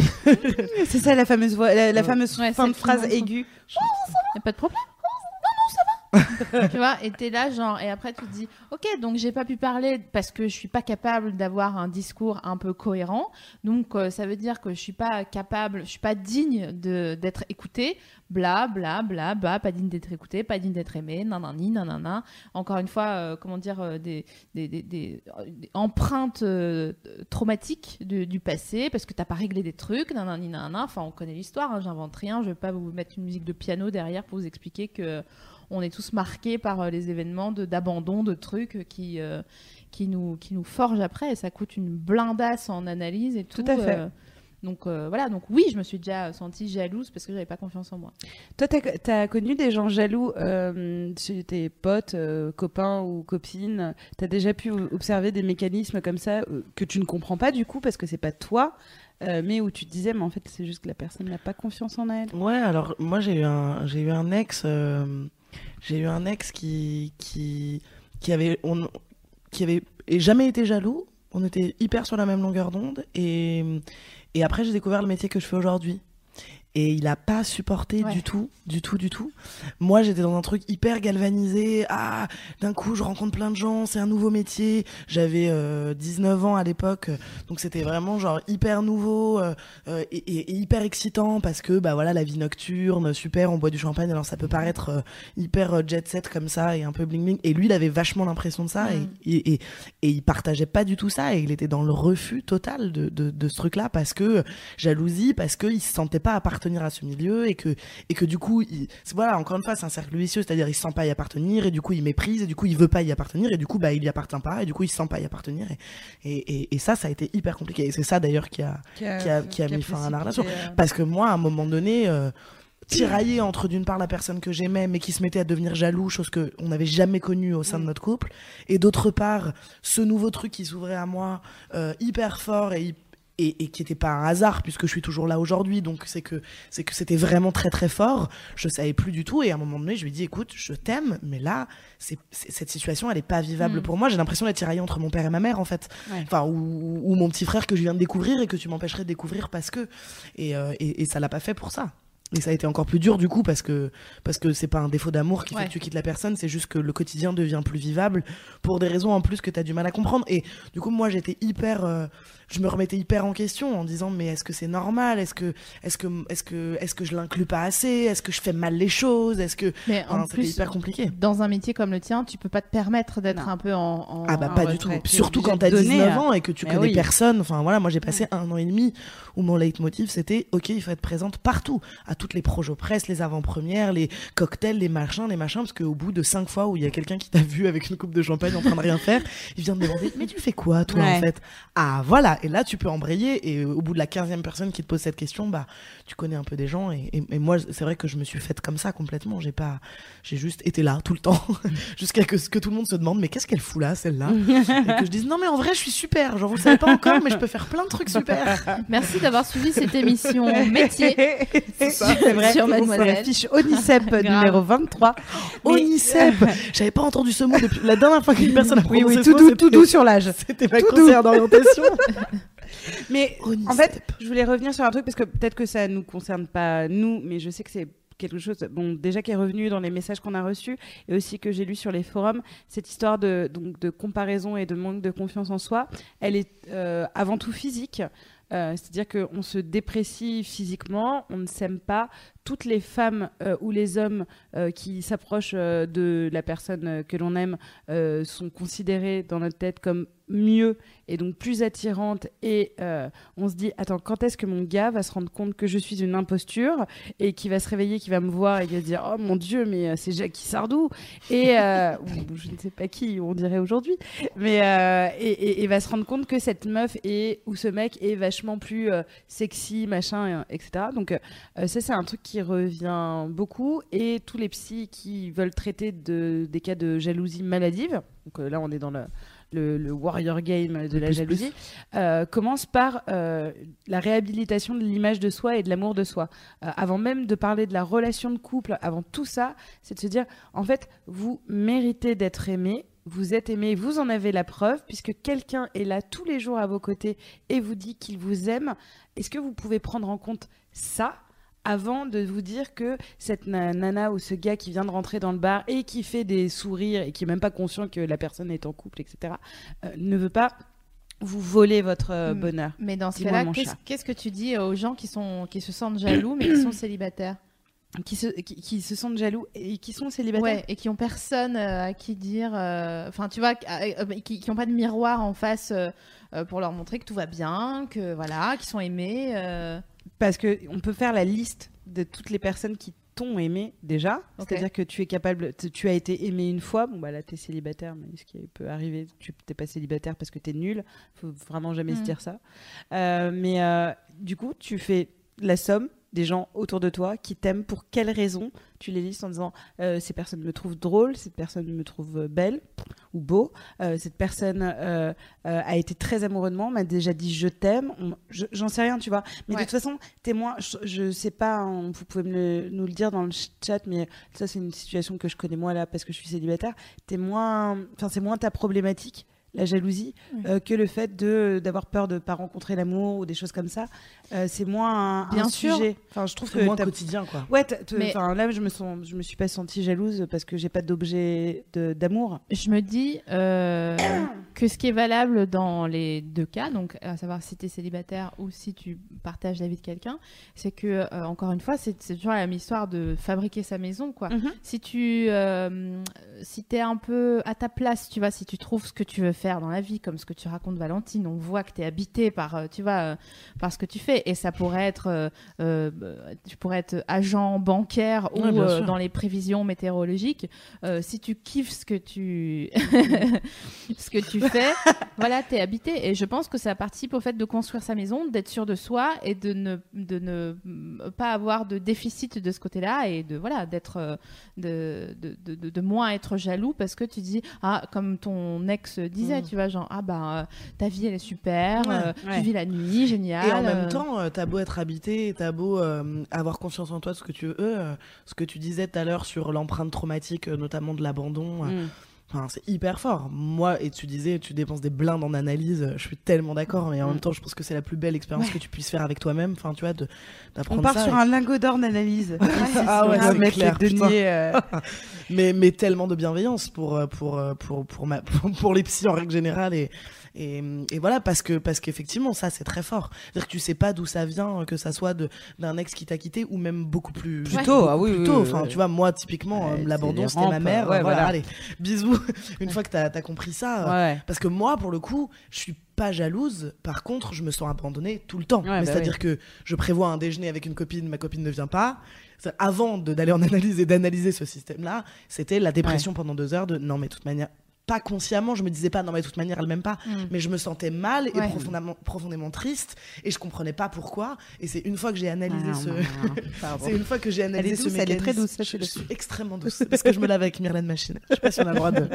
C'est ça la fameuse voix, la, fameuse Ouais, fin de phrase aiguë. Y a pas de problème. Non, non, ça va. tu vois, et t'es là, genre, et après tu te dis, ok, donc j'ai pas pu parler parce que je suis pas capable d'avoir un discours un peu cohérent. Donc euh, ça veut dire que je suis pas capable, je suis pas digne d'être écoutée. Bla, bla, bla, bla, pas digne d'être écoutée, pas digne d'être aimée, nanani, nanana. Encore une fois, euh, comment dire, euh, des, des, des, empreintes traumatiques du, du passé parce que t'as pas réglé des trucs, nanani, nanana. Enfin, on connaît l'histoire, hein, j'invente rien. Je vais pas vous mettre une musique de piano derrière pour vous expliquer que on est tous marqués par euh, les événements de- d'abandon de, trucs qui, euh, qui, nous, qui nous forgent après et ça coûte une blindasse en analyse et tout. Tout à fait. euh, donc euh, voilà, donc oui, je me suis déjà sentie jalouse parce que j'avais pas confiance en moi. Toi, tu as, connu des gens jaloux euh, chez tes potes, euh, copains ou copines? Tu as déjà pu observer des mécanismes comme ça euh, que tu ne comprends pas du coup parce que c'est pas toi, euh, mais où tu te disais, mais en fait, c'est juste que la personne n'a pas confiance en elle? Ouais, alors moi j'ai eu un j'ai eu un ex euh, j'ai eu un ex qui qui avait on qui avait jamais été jaloux. On était hyper sur la même longueur d'onde et après j'ai découvert le métier que je fais aujourd'hui. Et il a pas supporté Ouais. du tout, du tout, du tout. Moi, j'étais dans un truc hyper galvanisé. Ah, d'un coup, je rencontre plein de gens, c'est un nouveau métier. J'avais euh, 19 ans à l'époque, donc c'était vraiment genre hyper nouveau euh, euh, et, et- et hyper excitant parce que bah voilà la vie nocturne, super, on boit du champagne. Alors ça peut paraître euh, hyper euh, jet set comme ça et un peu bling bling. Et lui, il avait vachement l'impression de ça Mm. et, et, il partageait pas du tout ça et il était dans le refus total de, de, de ce truc-là parce que jalousie, parce qu'il se sentait pas appartenir à ce milieu et que et que du coup, il, voilà, encore une fois, c'est un cercle vicieux, c'est-à-dire il se sent pas y appartenir et du coup il méprise et du coup il veut pas y appartenir et du coup bah il y appartient pas et du coup il se sent pas y appartenir et et, et, et ça ça a été hyper compliqué. Et c'est ça d'ailleurs qui a qui a- qui a mis fin à la relation. parce que moi, à un moment donné, euh, tiraillé entre d'une part la personne que j'aimais, mais qui se mettait à devenir jaloux, chose que on n'avait jamais connue au sein de notre couple, et d'autre part ce nouveau truc qui s'ouvrait à moi, euh, hyper fort et, hy- et, et qui n'était pas un hasard puisque je suis toujours là aujourd'hui, donc c'est que c'est que c'était vraiment très très fort. Je savais plus du tout et à un moment donné, je lui ai dit écoute, je t'aime, mais là, c'est c'est- cette situation, elle est pas vivable Mm. pour moi. J'ai l'impression d'être tiraillée entre mon père et ma mère en fait, Ouais. enfin ou, ou mon petit frère que je viens de découvrir et que tu m'empêcherais de découvrir parce que et, euh, et, et ça l'a pas fait pour ça. Et ça a été encore plus dur du coup parce que parce que c'est pas un défaut d'amour qui fait que tu quittes la personne, c'est juste que le quotidien devient plus vivable pour des raisons en plus que tu as du mal à comprendre. Et du coup moi j'étais hyper euh, je me remettais hyper en question en disant mais est-ce que c'est normal? Est-ce que est-ce que est-ce que est-ce que je l'inclus pas assez? Est-ce que je fais mal les choses? Est-ce que Mais en Enfin, plus, hyper compliqué. dans un métier comme le tien, tu peux pas te permettre d'être un peu en. en- Ah bah en pas du tout. Surtout quand t'as donner, 19 hein. ans et que tu Mais connais oui. personne. Enfin voilà, moi j'ai passé un an et demi où mon leitmotiv c'était ok, il faut être présente partout, à toutes les projets presse, les avant-premières, les cocktails, les machins, les machins, parce qu'au bout de cinq fois où il y a quelqu'un qui t'a vu avec une coupe de champagne en train de rien faire, il vient te demander mais tu fais quoi toi Ouais. en fait? Ah voilà, et là tu peux embrayer et au bout de la quinzième personne qui te pose cette question, bah tu connais un peu des gens et, et- et moi c'est vrai que je me suis faite comme ça complètement. J'ai pas, j'ai juste été là tout le temps jusqu'à que, que tout le monde se demande mais qu'est-ce qu'elle fout là celle-là et que je dise non mais en vrai je suis super genre vous le savez pas encore mais je peux faire plein de trucs super Merci d'avoir suivi cette émission métier. C'est ça. C'est vrai. Sur Mademoiselle. fiche Onicep numéro 23. Mais- Onicep J'avais pas entendu ce mot depuis la dernière fois qu'une personne a Oui, prononcé oui, ce tout doux, tout doux sur l'âge. C'était ma conseillère d'orientation. Mais en fait, je voulais revenir sur un truc parce que peut-être que ça nous concerne pas nous, mais je sais que c'est quelque chose, bon, déjà qui est revenu dans les messages qu'on a reçus et aussi que j'ai lu sur les forums, cette histoire de, donc, de comparaison et de manque de confiance en soi, elle est euh, avant tout physique. Euh, C'est-à-dire qu'on se déprécie physiquement, on ne s'aime pas. Toutes les femmes euh, ou les hommes euh, qui s'approchent de la personne que l'on aime sont considérés dans notre tête comme mieux et donc plus attirantes. Et euh, on se dit, attends, quand est-ce que mon gars va se rendre compte que je suis une imposture et qui va se réveiller, qui va me voir et qui va dire, oh mon Dieu, mais euh, c'est Jackie Sardou et euh, je ne sais pas qui on dirait aujourd'hui, mais et, va se rendre compte que cette meuf est ou ce mec est vachement plus sexy, machin, etc. Donc ça c'est un truc qui revient beaucoup et tous les psys qui veulent traiter de, des cas de jalousie maladive, donc là on est dans le, le, le warrior game de la plus, jalousie, euh, commencent par euh, la réhabilitation de l'image de soi et de l'amour de soi. Euh, avant même de parler de la relation de couple, avant tout ça, c'est de se dire, en fait, vous méritez d'être aimé, vous êtes aimé, vous en avez la preuve, puisque quelqu'un est là tous les jours à vos côtés et vous dit qu'il vous aime. Est-ce que vous pouvez prendre en compte ça avant de vous dire que cette na- nana ou ce gars qui vient de rentrer dans le bar et qui fait des sourires et qui est même pas conscient que la personne est en couple, etc., euh, ne veut pas vous voler votre euh, Mm. bonheur Mais dans ce cas-là, qu'est-ce que tu dis aux gens qui, sont, qui se sentent jaloux mais qui sont célibataires qui se, qui, qui se sentent jaloux et qui sont célibataires Ouais, et qui ont personne euh, à qui dire. euh, Enfin, tu vois, euh, euh, qui, qui ont pas de miroir en face pour leur montrer que tout va bien, que voilà, qu'ils sont aimés. Parce que on peut faire la liste de toutes les personnes qui t'ont aimé déjà. C'est-à-dire que tu es capable, tu- tu as été aimé une fois. Bon bah là t'es célibataire, mais ce qui peut arriver, tu t'es pas célibataire parce que t'es nul. Faut vraiment jamais se Mm. dire ça. Euh, mais euh, du coup, tu fais la somme des gens autour de toi qui t'aiment pour quelles raisons tu les listes en disant euh, ces personnes me trouvent drôle, cette personne me trouve euh, belle ou beau, euh, cette personne euh, a été très amoureux de moi, m'a déjà dit je t'aime, j'en sais rien, tu vois. Mais Ouais. de toute façon, témoin, je, je sais pas, hein, vous pouvez me le- nous le dire dans le chat, mais ça c'est une situation que je connais moi là parce que je suis célibataire. T'es moins, enfin c'est moins ta problématique. La jalousie, euh, que le fait de d'avoir peur de pas rencontrer l'amour ou des choses comme ça, Euh, c'est moins un, Bien un sûr. sujet. Enfin, je trouve que C'est moins quotidien, quoi. Ouais, Mais- enfin, là, je me, sens, je me suis pas sentie jalouse parce que j'ai pas d'objet d'amour. Je me dis euh, que ce qui est valable dans les deux cas, donc à savoir si tu es célibataire ou si tu partages la vie de quelqu'un, c'est que, euh, encore une fois, c'est toujours la même histoire de fabriquer sa maison, quoi. Mhm. Si tu euh, si es un peu à ta place, tu vois, si tu trouves ce que tu veux faire dans la vie, comme ce que tu racontes Valentine, on voit que tu es habité par, euh, tu vois, euh, par ce que tu fais. Et ça pourrait être, euh, euh, tu pourrais être agent bancaire ou Ouais, euh, dans les prévisions météorologiques. Euh, si tu kiffes ce que tu, ce que tu fais, voilà, tu es habité. Et je pense que ça participe au fait de construire sa maison, d'être sûr de soi et de ne, de ne pas avoir de déficit de ce côté-là et de, voilà, d'être, de, de, de, de- de moins être jaloux parce que tu dis, ah, comme ton ex disait, Mm. tu vois, genre, ah, bah, ta vie, elle est super, Ouais, euh, ouais. tu vis la nuit, génial. Et en même euh, temps, t'as beau être habité, t'as beau euh, avoir confiance en toi, ce que tu veux, euh, ce que tu disais tout à l'heure sur l'empreinte traumatique, notamment de l'abandon, Mm. Enfin, c'est hyper fort. Moi, et tu disais, tu dépenses des blindes en analyse, euh, je suis tellement d'accord, mais en Mm. même temps, je pense que c'est la plus belle expérience que tu puisses faire avec toi-même, enfin, tu vois, de- On d'apprendre part ça. sur et- un lingot d'or d'analyse. Ah ouais, c'est clair, deniers, euh, mais, mais tellement de bienveillance pour, euh, pour, pour, pour, ma, pour, pour les psys en règle générale. Et, et, et voilà, parce que parce qu'effectivement, ça, c'est très fort. C'est-à-dire que tu sais pas d'où ça vient, que ça soit de- d'un ex qui t'a quitté ou même beaucoup plus, Plus tôt, ah oui, plus oui, tôt. oui, Enfin, tu vois, moi, typiquement, euh, l'abandon, c'était ma mère. ouais, voilà, allez, bisous. Une fois que t'as as compris ça. euh. Parce que moi, pour le coup, je suis pas jalouse. Par contre, je me sens abandonnée tout le temps. Ouais, bah C'est-à-dire que je prévois un déjeuner avec une copine, ma copine ne vient pas. Avant d'aller en analyse et d'analyser ce système-là, c'était la dépression pendant deux heures de non, mais de toute manière, pas consciemment, je me disais pas non mais de toute manière elle m'aime pas, Mm. mais je me sentais mal et Ouais. profondément, profondément triste et je comprenais pas pourquoi. Et c'est une fois que j'ai analysé Ah, ce, c'est une fois que j'ai analysé Elle est ce elle est très mécanisme- douce, Je, suis extrêmement douce parce que je me lave avec Myrlène Machine. Je sais pas si on a le droit de,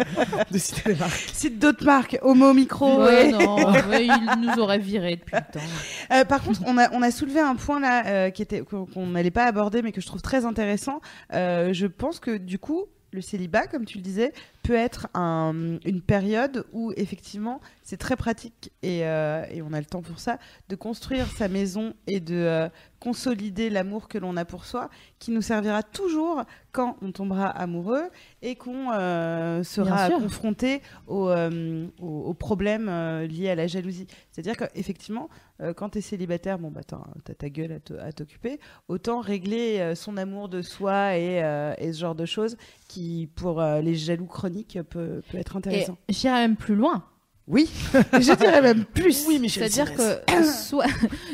de citer les marques. Cite d'autres marques, Homo Micro. Ouais, et- non, ouais, il nous aurait viré depuis le temps. Euh, par contre, on a, on a soulevé un point là euh, qui était qu'on qu'on n'allait pas aborder, mais que je trouve très intéressant. Euh, je pense que du coup, le célibat, comme tu le disais, peut être un- une période où effectivement c'est très pratique et, euh, et on a le temps pour ça de construire sa maison et de euh, consolider l'amour que l'on a pour soi, qui nous servira toujours quand on tombera amoureux et qu'on euh, sera confronté aux, euh, aux- aux problèmes euh, liés à la jalousie. C'est-à-dire qu'effectivement, quand tu es célibataire, bon, bah, t'as ta gueule à t'occuper, autant régler son amour de soi et, et ce genre de choses qui, pour les jaloux chroniques, peut, peut être intéressant. j'irais même plus loin. Oui, je dirais même plus. Oui, Michel. C'est-à-dire que soit,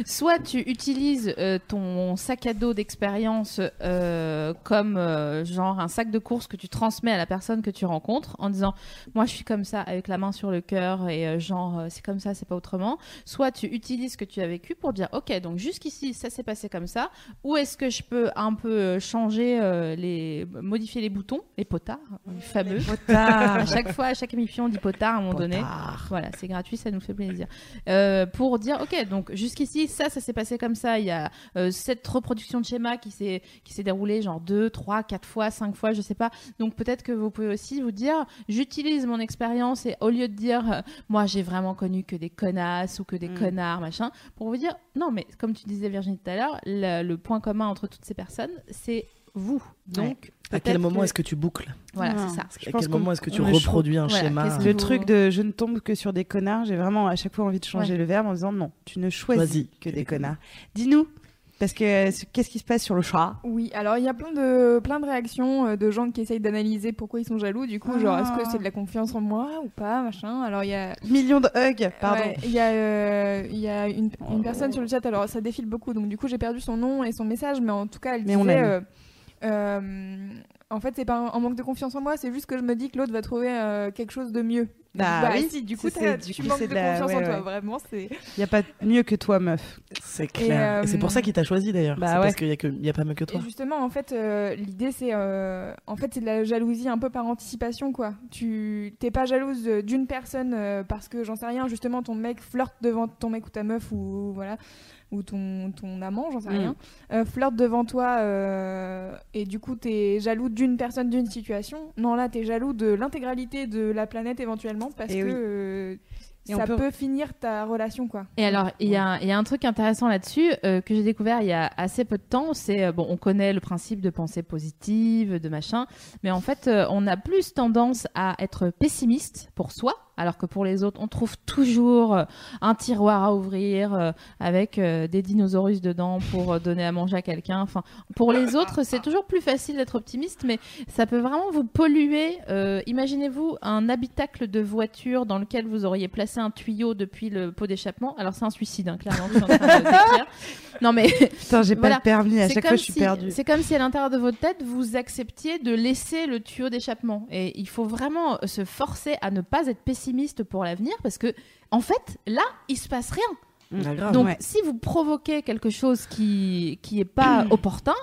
soit tu utilises euh, ton sac à dos d'expérience euh, comme euh, genre un sac de course que tu transmets à la personne que tu rencontres en disant moi je suis comme ça avec la main sur le cœur et euh, genre c'est comme ça c'est pas autrement. Soit tu utilises ce que tu as vécu pour dire ok donc jusqu'ici ça s'est passé comme ça. Où est-ce que je peux un peu changer euh, les modifier les boutons les potards les fameux. À chaque fois à chaque émission on dit potard à un moment donné. Voilà, c'est gratuit, ça nous fait plaisir. Euh, pour dire, ok, donc jusqu'ici, ça, ça s'est passé comme ça. Il y a euh, cette reproduction de schéma qui s'est qui s'est déroulée genre deux, trois, quatre fois, cinq fois, je sais pas. Donc peut-être que vous pouvez aussi vous dire, j'utilise mon expérience et au lieu de dire, euh, moi j'ai vraiment connu que des connasses ou que des Mm. connards, machin, pour vous dire, non, mais comme tu disais Virginie tout à l'heure, le, le point commun entre toutes ces personnes, c'est vous. Donc À quel moment que- est-ce que tu boucles voilà, Non. c'est ça. Je À quel moment est-ce que tu on reproduis un Voilà, schéma Le truc de je ne tombe que sur des connards, j'ai vraiment à chaque fois envie de changer Ouais. le verbe en disant non, tu ne choisis Choisis que des connards. Dis-nous, parce que euh, qu'est-ce qui se passe sur le chat? Oui, alors il y a plein de, plein de réactions euh, de gens qui essayent d'analyser pourquoi ils sont jaloux. Du coup, genre, est-ce que c'est de la confiance en moi ou pas, machin. Alors il y a, Millions de hugs, pardon. Ouais, Il y a, euh, il y a une, une personne sur le chat, alors ça défile beaucoup, donc du coup j'ai perdu son nom et son message, mais en tout cas elle Mais on disait... l'aime. Euh, en fait, c'est pas un, un manque de confiance en moi, c'est juste que je me dis que l'autre va trouver euh, quelque chose de mieux. Bah oui, si, du coup, c'est- t'as- du tu coup, manques c'est de de la- confiance ouais, en toi, ouais. vraiment, c'est... Il n'y a pas mieux que toi, meuf. C'est clair. Et, euh, c'est pour ça qu'il t'a choisi d'ailleurs. Bah c'est ouais. parce qu'il y a que il y a pas mieux que toi. Et justement, en fait, euh, l'idée, c'est euh, en fait, c'est de la jalousie un peu par anticipation, quoi. Tu t'es pas jalouse d'une personne euh, parce que j'en sais rien. Justement, ton mec flirte devant ton mec ou ta meuf ou voilà ou ton, ton amant, j'en sais Mm. rien, euh, flirte devant toi euh, et du coup t'es jaloux d'une personne, d'une situation. Non, là t'es jaloux de l'intégralité de la planète éventuellement parce Et que oui. euh, ça peut- peut... finir ta relation, quoi. Et alors, il y, a il y a un truc intéressant là-dessus que j'ai découvert il y a assez peu de temps. C'est, bon, on connaît le principe de pensée positive, de machin, mais en fait, on a plus tendance à être pessimiste pour soi, alors que pour les autres, on trouve toujours euh, un tiroir à ouvrir euh, avec euh, des dinosaures dedans pour donner à manger à quelqu'un. Enfin, pour les autres, c'est toujours plus facile d'être optimiste, mais ça peut vraiment vous polluer. Euh, Imaginez-vous un habitacle de voiture dans lequel vous auriez placé un tuyau depuis le pot d'échappement. Alors c'est un suicide, hein, clairement. que je suis en train de décrire. Non mais Putain, j'ai Voilà. pas de permis, à chaque fois je suis si- perdue. C'est comme si à l'intérieur de votre tête vous acceptiez de laisser le tuyau d'échappement. Et il faut vraiment se forcer à ne pas être pessimiste pour l'avenir parce que en fait là il se passe rien. Ah, grave. Donc, ouais. si vous provoquez quelque chose qui qui est pas opportun,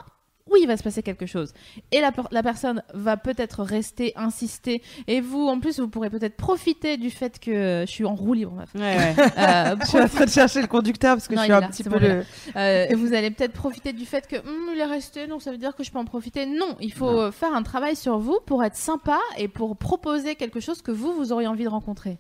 oui, il va se passer quelque chose. Et la, per- la personne va peut-être rester, insister. Et vous, en plus, vous pourrez peut-être profiter du fait que je suis en roue libre. Ouais, ouais. Euh, je suis en train de chercher le conducteur parce que Non, je suis un là, petit peu bon, le. euh, et vous allez peut-être profiter du fait que Hum, il est resté, donc ça veut dire que je peux en profiter. Non, il faut faire un travail sur vous pour être sympa et pour proposer quelque chose que vous, vous auriez envie de rencontrer.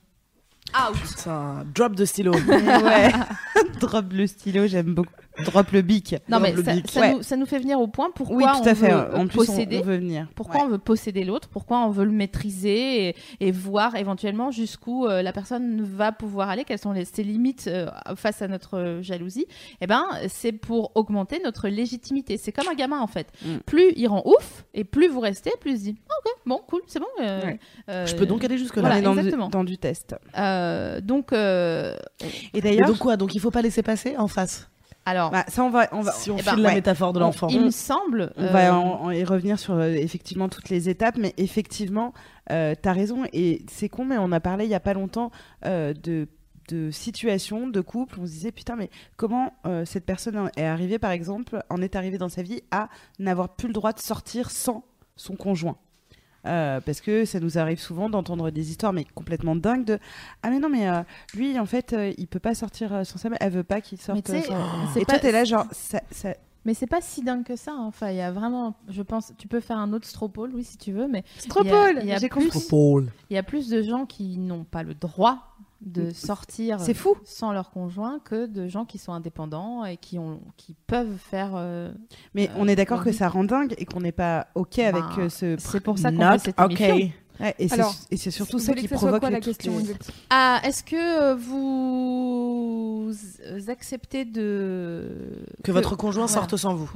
Putain, drop de stylo. ouais. Drop le stylo, j'aime beaucoup. Drop le bic. Non, mais le ça, bic. ça Ouais. nous, ça nous fait venir au point pourquoi Oui, tout on à fait. veut En plus, on, posséder. on veut venir. Pourquoi Ouais. on veut posséder l'autre Pourquoi on veut le maîtriser et, et voir éventuellement jusqu'où euh, la personne va pouvoir aller Quelles sont les, ses limites euh, face à notre euh, jalousie Eh ben, c'est pour augmenter notre légitimité. C'est comme un gamin en fait. Mm. Plus il rend ouf et plus vous restez, plus il se dit Ah, ok, bon, cool, c'est bon. euh, Ouais. euh, Je peux donc aller jusque là. Voilà, dans du, dans du test. euh, donc, euh, Et Et d'ailleurs, donc quoi? Donc il faut pas laisser passer en face? Alors, Bah, ça, on va, on va, Si on eh file ben, la ouais. métaphore de l'enfant. il me semble. On euh, va en- en y revenir sur euh, effectivement toutes les étapes, mais effectivement, euh, t'as raison, et c'est con, mais on a parlé il y a pas longtemps euh, de de situations, de couples, on se disait putain mais comment euh, cette personne est arrivée par exemple, en est arrivée dans sa vie à n'avoir plus le droit de sortir sans son conjoint? Euh, parce que ça nous arrive souvent d'entendre des histoires mais complètement dingues de ah mais non mais euh, lui en fait euh, il peut pas sortir euh, sans sa mère elle veut pas qu'il sorte Mais sans- c'est et toi pas- t'es là genre ça, ça- Mais c'est pas si dingue que ça. hein. Enfin, il y a vraiment, je pense, tu peux faire un autre stropole, oui, si tu veux, mais Stropole il y a j'ai plus- compris il y a plus de gens qui n'ont pas le droit de sortir c'est fou sans leur conjoint que de gens qui sont indépendants et qui ont, qui peuvent faire. euh, Mais Euh, on est d'accord que ça rend dingue et qu'on n'est pas OK avec Bah, euh, ce. C'est pour ça qu'on fait cette okay. émission. Ouais, et c'est Alors, et c'est surtout ça qui que provoque quoi la question les- Ah, est-ce que vous acceptez de Que votre conjoint voilà. sorte sans vous.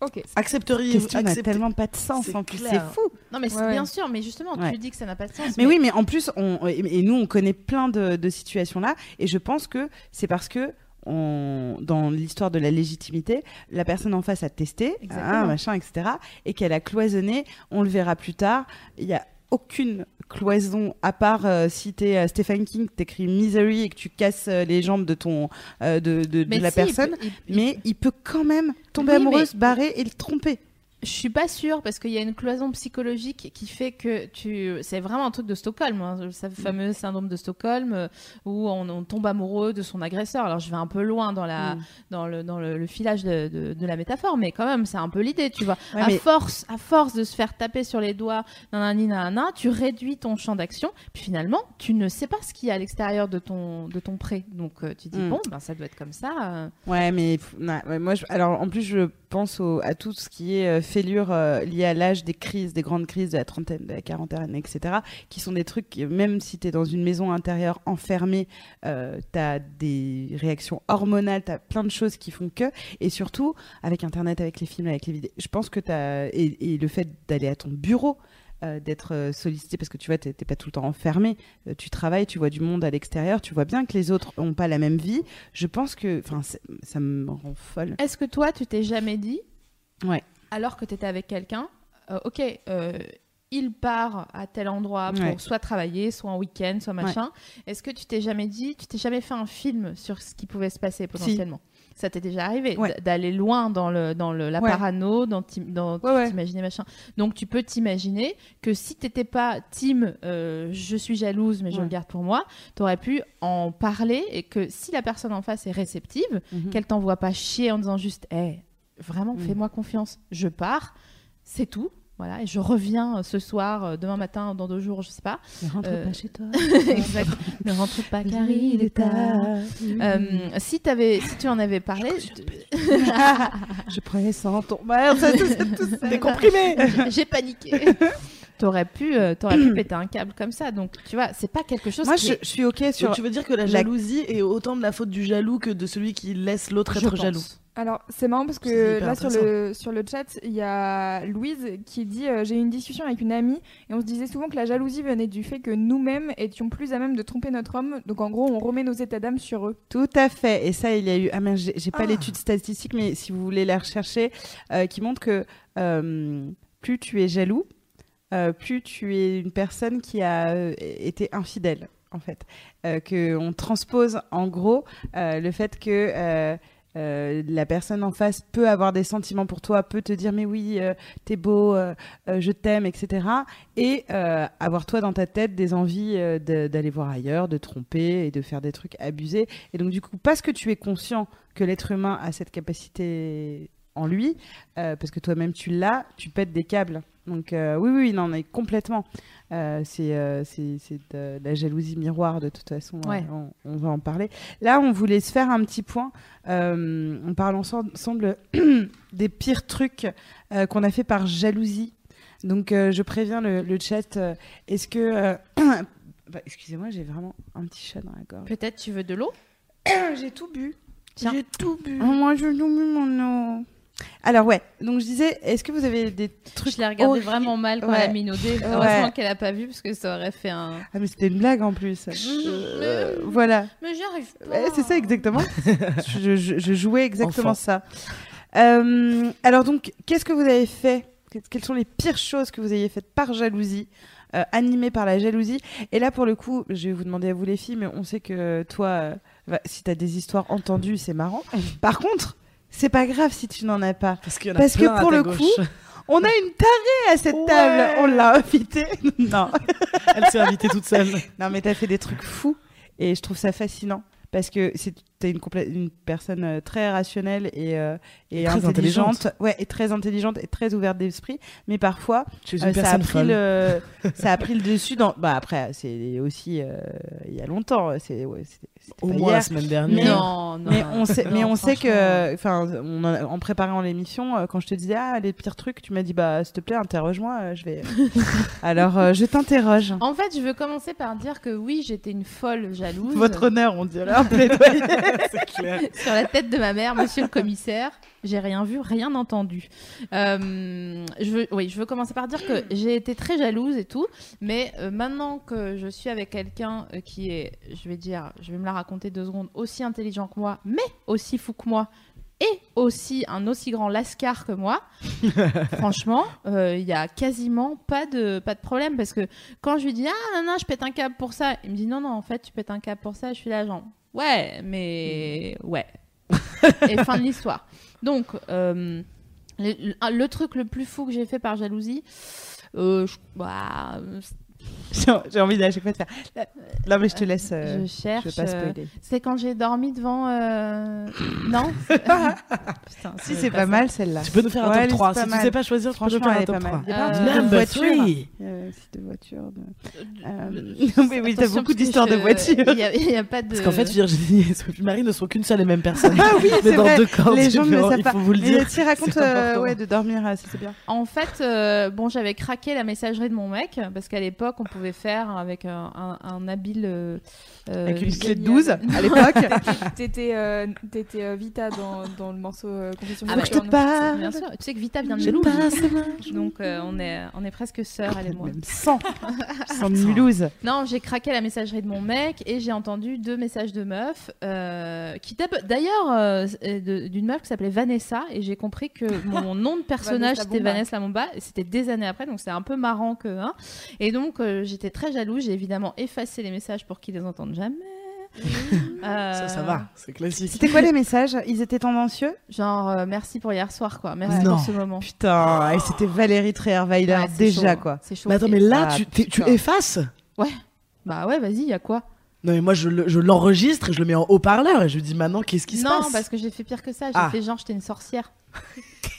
Ok. Accepteriez-vous question n'a accepter- tellement pas de sens C'est en plus, c'est clair. fou. Non, mais c'est Ouais, ouais. bien sûr, mais justement, Ouais. tu dis que ça n'a pas de sens. Mais oui, mais en plus, on, et, et nous, on connaît plein de, de situations là, et je pense que c'est parce que on, dans l'histoire de la légitimité, la personne en face a testé, Exactement. ah, machin, etc., et qu'elle a cloisonné. On le verra plus tard. Il y a aucune cloison à part euh, si t'es euh, Stephen King, t'écris Misery et que tu casses euh, les jambes de ton de, de, de Mais la si, il personne. peut- il- il- mais il peut quand même tomber Oui, amoureux, se barrer et le tromper. Je suis pas sûre parce qu'il y a une cloison psychologique qui fait que tu. C'est vraiment un truc de Stockholm, hein, ce fameux syndrome de Stockholm euh, où on, on tombe amoureux de son agresseur. Alors je vais un peu loin dans la Mm. dans le dans le, le filage de, de, de la métaphore, mais quand même c'est un peu l'idée, tu vois. Ouais, à mais- force à force de se faire taper sur les doigts, nanani nanana, tu réduis ton champ d'action, puis finalement tu ne sais pas ce qu'il y a à l'extérieur de ton de ton pré. Donc euh, tu dis Mm. bon ben ça doit être comme ça. euh. Ouais, mais ouais, moi, je- alors en plus, je pense au- à tout ce qui est euh, fêlure euh, liée à l'âge des crises, des grandes crises de la trentaine, de la quarantaine, etc., qui sont des trucs, même si tu es dans une maison intérieure enfermée, euh, tu as des réactions hormonales, tu as plein de choses qui font que, et surtout, avec Internet, avec les films, avec les vidéos, je pense que tu as, et, et le fait d'aller à ton bureau, euh, d'être euh, sollicité parce que tu vois, t'es pas tout le temps enfermé, euh, tu travailles, tu vois du monde à l'extérieur, tu vois bien que les autres ont pas la même vie. Je pense que, enfin, ça me rend folle. Est-ce que toi, tu t'es jamais dit, Ouais. Alors que tu étais avec quelqu'un, euh, ok, euh, il part à tel endroit pour Ouais. soit travailler, soit en week-end, soit machin. Est-ce que tu t'es jamais dit, tu t'es jamais fait un film sur ce qui pouvait se passer potentiellement? Ça t'est déjà arrivé Ouais. d'aller loin dans le dans le la parano, dans, dans t'imaginer machin. Donc tu peux t'imaginer que si t'étais pas team, euh, je suis jalouse mais je le garde pour moi, t'aurais pu en parler et que si la personne en face est réceptive, Mhm. qu'elle t'envoie pas chier en disant juste hey, vraiment Mm. fais-moi confiance je pars c'est tout voilà et je reviens euh, ce soir euh, demain matin dans deux jours je sais pas Ne rentre Euh, pas chez toi. exact ne rentre pas car il est tard Euh, si t'avais si tu en avais parlé Je prenais ça en ton merde. Des comprimés j'ai paniqué t'aurais pu euh, t'aurais pu péter un câble comme ça donc tu vois c'est pas quelque chose Moi, qui je, est- je suis ok sur. Donc tu veux dire que la la- jalousie est autant de la faute du jaloux que de celui qui laisse l'autre je être pense. jaloux Alors, c'est marrant parce que là, sur le, sur le chat, il y a Louise qui dit euh, J'ai eu une discussion avec une amie et on se disait souvent que la jalousie venait du fait que nous-mêmes étions plus à même de tromper notre homme. Donc, en gros, on remet nos états d'âme sur eux. Tout à fait. Et ça, il y a eu. Ah, merde, j'ai pas Ah. l'étude statistique, mais si vous voulez la rechercher, euh, qui montre que euh, plus tu es jaloux, plus tu es une personne qui a été infidèle, en fait. Euh, que on transpose, en gros, le fait que. Euh, la personne en face peut avoir des sentiments pour toi, peut te dire mais oui, euh, t'es beau, euh, je t'aime, etc. Et avoir toi dans ta tête des envies d'aller voir ailleurs, de tromper et de faire des trucs abusés. Et donc du coup, parce que tu es conscient que l'être humain a cette capacité en lui, euh, parce que toi-même tu l'as, tu pètes des câbles. Donc euh, oui, oui, non, mais complètement. Euh, c'est euh, c'est c'est de la jalousie miroir de toute façon. Ouais. euh, on, on va en parler. Là, on voulait se faire un petit point. Euh, on parle ensemble, des pires trucs euh, qu'on a fait par jalousie. Donc euh, je préviens le, le chat. euh, Est-ce que euh, bah, excusez-moi, j'ai vraiment un petit chat dans la gorge. peut-être tu veux de l'eau? J'ai tout bu. J'ai tout bu. Oh, moi, je tout bu mon eau. Alors ouais, donc je disais, est-ce que vous avez des trucs Je l'ai regardé vraiment mal quand Ouais. elle a minaudé. Ouais. Heureusement qu'elle a pas vu parce que ça aurait fait un. Ah mais c'était une blague en plus. Euh, voilà. Mais j'y arrive pas. Ouais, c'est ça exactement. je, je- je jouais exactement Enfant. ça. Euh, alors donc, qu'est-ce que vous avez fait? Que- Quelles sont les pires choses que vous ayez faites par jalousie euh, animées par la jalousie? Et là, pour le coup, je vais vous demander à vous les filles, mais on sait que toi, euh, si tu as des histoires entendues, c'est marrant. Par contre, c'est pas grave si tu n'en as pas. Parce, qu'il y en a Parce que à pour ta le gauche. coup, On a une tarée à cette Ouais. table. On l'a invitée. non. elle s'est invitée toute seule. Non, mais t'as fait des trucs fous et je trouve ça fascinant parce que c'est t'es une, une personne euh, très rationnelle et, euh, et Très intelligente, intelligente. ouais, et très intelligente et très ouverte d'esprit. Mais parfois, euh, ça a pris le, ça a pris le dessus dans. Bah après, c'est aussi euh, il y a longtemps. C'est ouais, c'était- c'était Au pas moins hier. la semaine dernière. Non, non. Mais on sait, mais on sait que, enfin, en, en préparant l'émission, quand je te disais ah les pires trucs, tu m'as dit bah s'il te plaît interroge-moi, je vais. Alors euh, je t'interroge. En fait, je veux commencer par dire que oui, j'étais une folle jalouse. Votre honneur, on dirait un plaidoyer. C'est clair. sur la tête de ma mère, monsieur le commissaire. J'ai rien vu, rien entendu. Euh, je veux, oui, je veux commencer par dire que j'ai été très jalouse et tout, mais euh, maintenant que je suis avec quelqu'un euh, qui est, je vais dire, je vais me la raconter deux secondes, aussi intelligent que moi, mais aussi fou que moi, et aussi un aussi grand lascar que moi, franchement, euh, il y a quasiment pas de, pas de problème parce que quand je lui dis ah non, non, je pète un câble pour ça, il me dit non non en fait tu pètes un câble pour ça, je suis là genre ouais mais ouais et fin de l'histoire. Donc euh, le, truc le plus fou que j'ai fait par jalousie, euh, je, bah, J'ai envie d'à chaque fois de faire. Non mais je te laisse. euh, je je cherche. veux pas euh, spoiler. c'est quand j'ai dormi devant. euh, Non? Putain, Si c'est pas mal celle-là. Tu peux nous faire un Ouais, top elle est 3. pas Si tu mal. sais pas choisir, tu peux nous Franchement, faire elle un est top pas 3. mal. Il y a pas Euh, de Number voiture. three. Euh, si de voiture. De... Euh, Euh, non, mais oui, t'as beaucoup d'histoires de je- voitures. Il y, a- il y a pas de. Parce qu'en fait, Virginie et Sophie Marie ne sont qu'une seule et même personne. Ah oui, c'est dans vrai. deux corps Les gens ne le savent il pas. faut vous le dire. tu racontes c'est euh, ouais, de dormir, euh, c'est bien. En fait, bon, j'avais craqué la messagerie de mon mec parce qu'à l'époque, on pouvait faire avec un, un- un habile. euh, euh, Avec une clé de génial. 12 à l'époque. T'étais euh, t'étais, euh, Vita dans, dans le morceau euh, Confession Ah de bah, je te parle. Bien sûr, tu sais que Vita vient de Je Mulhouse. Donc euh, on est on est presque sœurs elle et moi. Même 100. 100 Mulhouse. Non, j'ai craqué la messagerie de mon mec et j'ai entendu deux messages de meufs euh, qui d'ailleurs euh, euh, d'une meuf qui s'appelait Vanessa et j'ai compris que mon nom de personnage Vanessa c'était. Vanessa Lamomba et c'était des années après donc c'est un peu marrant que hein. et donc euh, j'étais très jalouse j'ai évidemment effacé les messages pour qu'ils les entendent jamais. Euh, Ça, ça va, c'est classique. C'était quoi les messages? Ils étaient tendancieux? Genre euh, merci pour hier soir quoi, merci Non. pour ce moment. Putain, et c'était Valérie Trierweiler Ouais, déjà chaud, quoi. C'est chaud. Mais attends, mais là, Ah, tu, tu effaces? Bah ouais, vas-y, y a quoi? Non, mais moi, je, le- je l'enregistre et je le mets en haut-parleur et je lui dis maintenant, qu'est-ce qui se Non, passe? parce que j'ai fait pire que ça. J'ai Ah. fait genre j'étais une sorcière.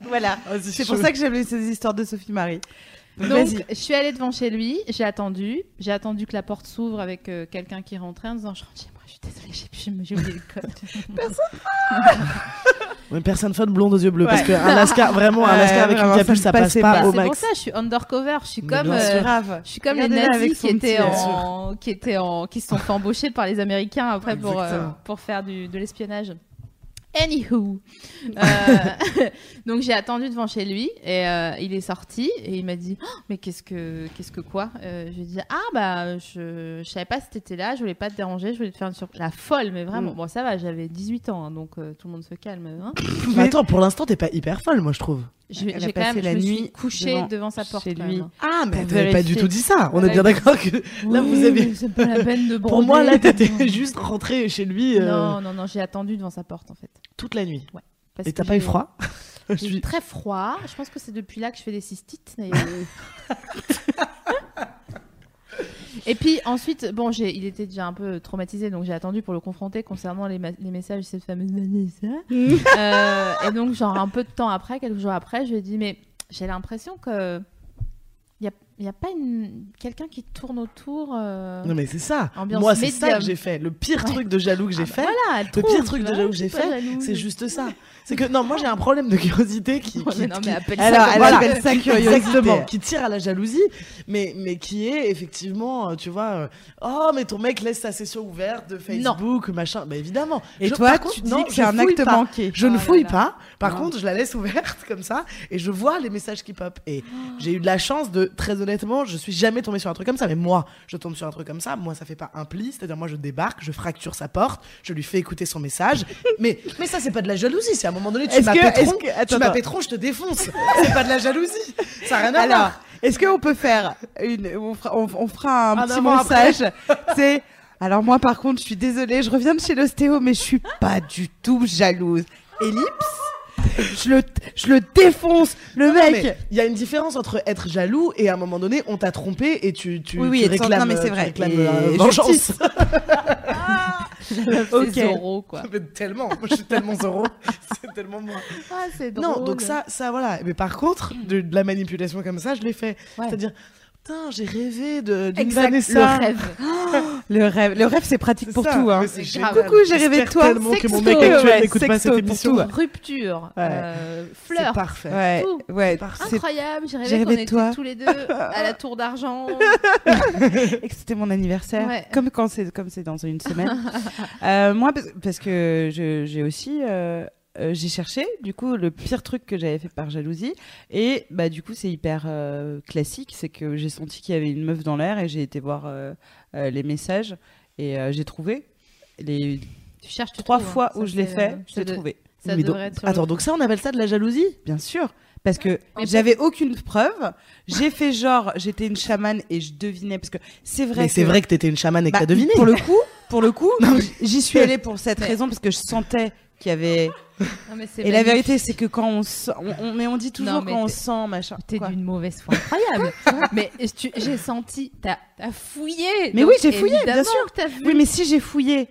Voilà. Ah, C'est pour ça que j'aime ces histoires de Sophie Marie. Donc, je suis allée devant chez lui, j'ai attendu, j'ai attendu que la porte s'ouvre avec euh, quelqu'un qui rentrait en disant Je rentre chez moi, je suis désolée, j'ai- j'ai oublié le code. Une personne fun blonde aux yeux bleus. Parce Ouais. qu'un lascar, vraiment, un Ouais, avec vraiment, une ça capuche, ne ça passe passait pas pas. au C'est pour max. ça, je suis undercover, je suis Mais comme. bien euh, grave. je suis comme les Regardez-la avec nazis qui étaient, en, qui étaient en, qui se sont fait embaucher par les Américains après pour, euh, Exactement. pour faire du, de l'espionnage. Anywho, Euh, donc j'ai attendu devant chez lui et euh, il est sorti et il m'a dit Oh, mais qu'est-ce que qu'est-ce que quoi? Euh, Je lui ai dit ah bah je, je savais pas si t'étais là, je voulais pas te déranger, je voulais te faire une surprise. La folle mais vraiment. Mm. Bon ça va, j'avais 18 ans hein, donc euh, tout le monde se calme. hein. Mais attends, pour l'instant, t'es pas hyper folle, moi, je trouve. J'ai quand passé même la je me nuit suis couchée devant- devant, sa porte. chez lui. Ah, mais t'avais pas du tout dit ça. On est Ouais. bien d'accord que là, vous avez. mais C'est pas la peine de Pour moi, là, t'étais juste rentré chez lui euh, Non non non, j'ai attendu devant sa porte en fait. toute la nuit. Parce Et t'as pas eu froid J'ai eu suis- très froid. Je pense que c'est depuis là que je fais des cystites. d'ailleurs. Et puis ensuite, bon, j'ai, il était déjà un peu traumatisé, donc j'ai attendu pour le confronter concernant les, ma- les messages de cette fameuse Vanessa. Euh, et donc, genre un peu de temps après, quelques jours après, je lui ai dit, mais j'ai l'impression que il y a, n'y a pas une... quelqu'un qui tourne autour. euh, Non mais c'est ça. Ambiance Moi c'est ça médium. que j'ai fait. Le pire Ouais. truc de jaloux que j'ai Ah bah fait, voilà, elle le trouve, pire truc de jaloux que j'ai je suis pas fait, jalouse. c'est juste ça. C'est que non, moi j'ai un problème de curiosité qui, qui- mais non, qui- mais appelle ça Alors, comme elle ça. appelle ça curiosité. Exactement, qui tire à la jalousie, mais, mais qui est effectivement, euh, tu vois, euh, oh, mais ton mec laisse sa session ouverte de Facebook, machin. Bah évidemment. Et Je- toi, par tu contre, dis non, que c'est un acte pas. manqué. Je Oh ne là fouille là. pas. Par Non. contre, je la laisse ouverte comme ça et je vois les messages qui pop. Et j'ai eu de la chance de, très honnêtement, je suis jamais tombée sur un truc comme ça. Mais moi, je tombe sur un truc comme ça. Moi, ça fait pas un pli. C'est-à-dire, moi, je débarque, je fracture sa porte, je lui fais écouter son message. mais, mais ça, c'est pas de la jalousie. C'est moment donné, tu m'appelles tu m'appelles je te défonce. c'est pas de la jalousie. Ça a rien à Alors, voir. est-ce qu'on peut faire une. On fera, on, on fera un Un petit message. C'est. Alors, moi, par contre, je suis désolée, je reviens de chez l'ostéo, mais je suis pas du tout jalouse. Ellipse? je le, je le défonce, le Non, non, mec. mais Il y a une différence entre être jaloux et à un moment donné, on t'a trompé et tu, tu, Oui, oui, tu et de réclames, non, mais c'est tu vrai. réclames, Et euh, vengeance. justice. C'est Ok. Zorro, quoi. Mais tellement, moi je suis tellement zéro, c'est tellement moi. Ah, c'est drôle. Non, donc ça, ça voilà. Mais par contre, de, de la manipulation comme ça, je l'ai fait. Ouais. C'est-à-dire, putain, j'ai rêvé de- d'une Exact, Vanessa. Le rêve. Le rêve, le rêve, c'est pratique C'est pour ça. tout. Hein. Coucou, j'ai rêvé de toi. tellement que mon mec actuel ouais, n'écoute pas cette pour émission. tout. Rupture. Ouais. euh, C'est flirt. parfait. Ouais, Tout. ouais. Incroyable, j'ai j'ai rêvé qu'on rêvé de était toi. tous les deux à la tour d'argent. et que c'était mon anniversaire, Ouais. comme quand c'est comme c'est dans une semaine. Euh, moi, parce, parce que je- j'ai aussi euh, euh, j'ai cherché du coup le pire truc que j'avais fait par jalousie et bah du coup c'est hyper euh, classique, c'est que j'ai senti qu'il y avait une meuf dans l'air et j'ai été voir euh, euh, les messages et euh, j'ai trouvé les Tu cherches tu trois trouves, hein. fois Ça, où je l'ai fait, euh, j'ai ça de- trouvé. Ça donc- devrait être sur Attends, le- donc ça, on appelle ça de la jalousie Bien sûr. Parce que j'avais aucune preuve. J'ai fait genre, j'étais une chamane et je devinais. Parce que c'est vrai Mais que. c'est vrai que t'étais une chamane et que Bah, t'as deviné. Pour le coup, pour le coup, j'y suis allée pour cette Mais- raison parce que je sentais qu'il y avait. Non, mais c'est Et la vérité, c'est que quand on sent, on, on- mais on dit toujours Non, quand on sent machin. T'es d'une mauvaise foi incroyable. mais j'ai senti, t'as as fouillé. Mais donc oui, j'ai fouillé, bien sûr. que vu. Oui, mais si j'ai fouillé,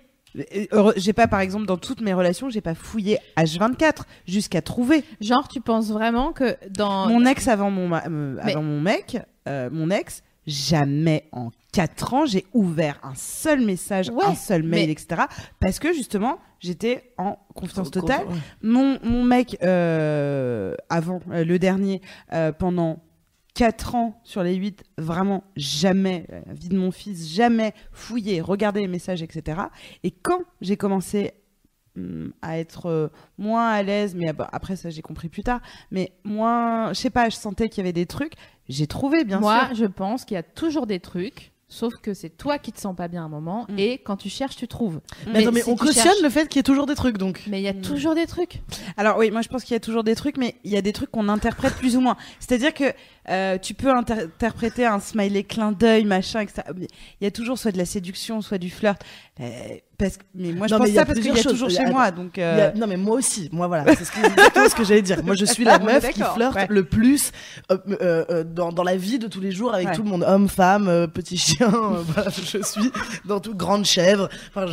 euh, j'ai pas par exemple dans toutes mes relations, j'ai pas fouillé H24 jusqu'à trouver Genre, tu penses vraiment que dans. mon ex avant mon ma- euh, Mais- avant mon mec, euh, mon ex. Jamais en 4 ans j'ai ouvert un seul message, Ouais, un seul mail, mais- etc. Parce que justement j'étais en confiance totale. Mon, mon mec, euh, avant, euh, le dernier, euh, pendant 4 ans sur les 8, vraiment jamais, la vie de mon fils, jamais fouillé, regardé les messages, etc. Et quand j'ai commencé hum, à être moins à l'aise, mais ab- après ça j'ai compris plus tard, mais moins, je sais pas, je sentais qu'il y avait des trucs, j'ai trouvé bien Moi, sûr. je pense qu'il y a toujours des trucs. Sauf que c'est toi qui te sens pas bien à un moment Mm. et quand tu cherches, tu trouves. Mais, attends, mais si on cautionne cherches- le fait qu'il y ait toujours des trucs, donc. Mais il y a toujours des trucs. Alors oui, moi je pense qu'il y a toujours des trucs, mais il y a des trucs qu'on interprète plus ou moins. C'est-à-dire que euh, tu peux inter- interpréter un smiley clin d'œil, machin, etc. Mais Il y a toujours soit de la séduction, soit du flirt. Euh, parce que, mais moi je Non, pense ça parce qu'il y a toujours chez Il y a- moi, donc. Euh, a- Non mais moi aussi, moi voilà, c'est ce que- exactement ce que j'allais dire. Moi je suis la On est meuf qui flirte ouais. le plus euh, euh, dans, dans la vie de tous les jours avec Ouais. tout le monde, homme, femme, petit chien. voilà, je suis dans toute grande chèvre. Enfin,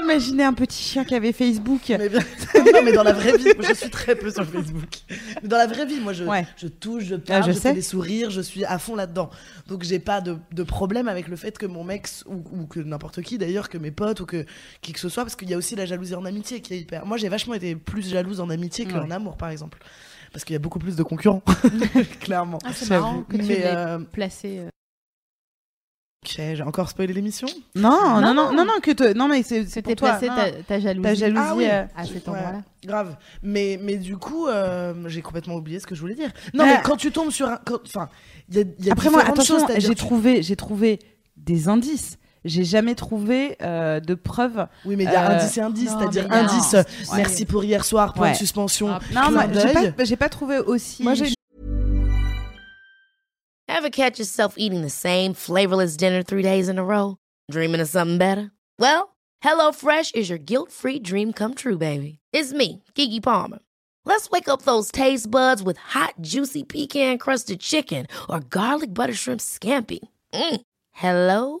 Imaginez un petit chien qui avait Facebook. mais bien- non mais dans la vraie vie, moi, je suis très peu sur Facebook. Mais dans la vraie vie, moi je, Ouais. je touche, je parle, Ah, je je, fais des sourires, je suis à fond là-dedans. Donc j'ai pas de, de problème avec le fait que mon mec ou, ou que n'importe qui d'ailleurs, que mes potes ou que qui que ce soit, parce qu'il y a aussi la jalousie en amitié qui est hyper. Moi j'ai vachement été plus jalouse en amitié qu'en Ouais. amour par exemple, parce qu'il y a beaucoup plus de concurrents, clairement. Ah, c'est marrant que tu Mais euh, placé. euh, ok, j'ai encore spoilé l'émission? Non, non, Non, non, non, non, que te- non, mais c'est Que pour toi. placé ta, jalousie. Ta jalousie. Ah oui. euh, à cet Ouais. endroit-là. Grave. Mais, mais du coup, euh, j'ai complètement oublié ce que je voulais dire. Non, mais quand tu tombes sur un. quand- Enfin, il y a, y a Après moi, attention, j'ai trouvé, j'ai trouvé des indices. J'ai jamais trouvé euh, de preuves. Oui, mais il y a Euh, indice et indice, c'est-à-dire indice. Ouais. Merci pour hier soir, point Ouais. de suspension. Ah, Non, moi, j'ai pas, j'ai pas trouvé aussi. Moi, j'ai Ever catch yourself eating the same flavorless dinner three days in a row? Dreaming of something better? Well, HelloFresh is your guilt-free dream come true, baby. It's me, Kiki Palmer. Let's wake up those taste buds with hot, juicy pecan-crusted chicken or garlic butter shrimp scampi. Mm. Hello?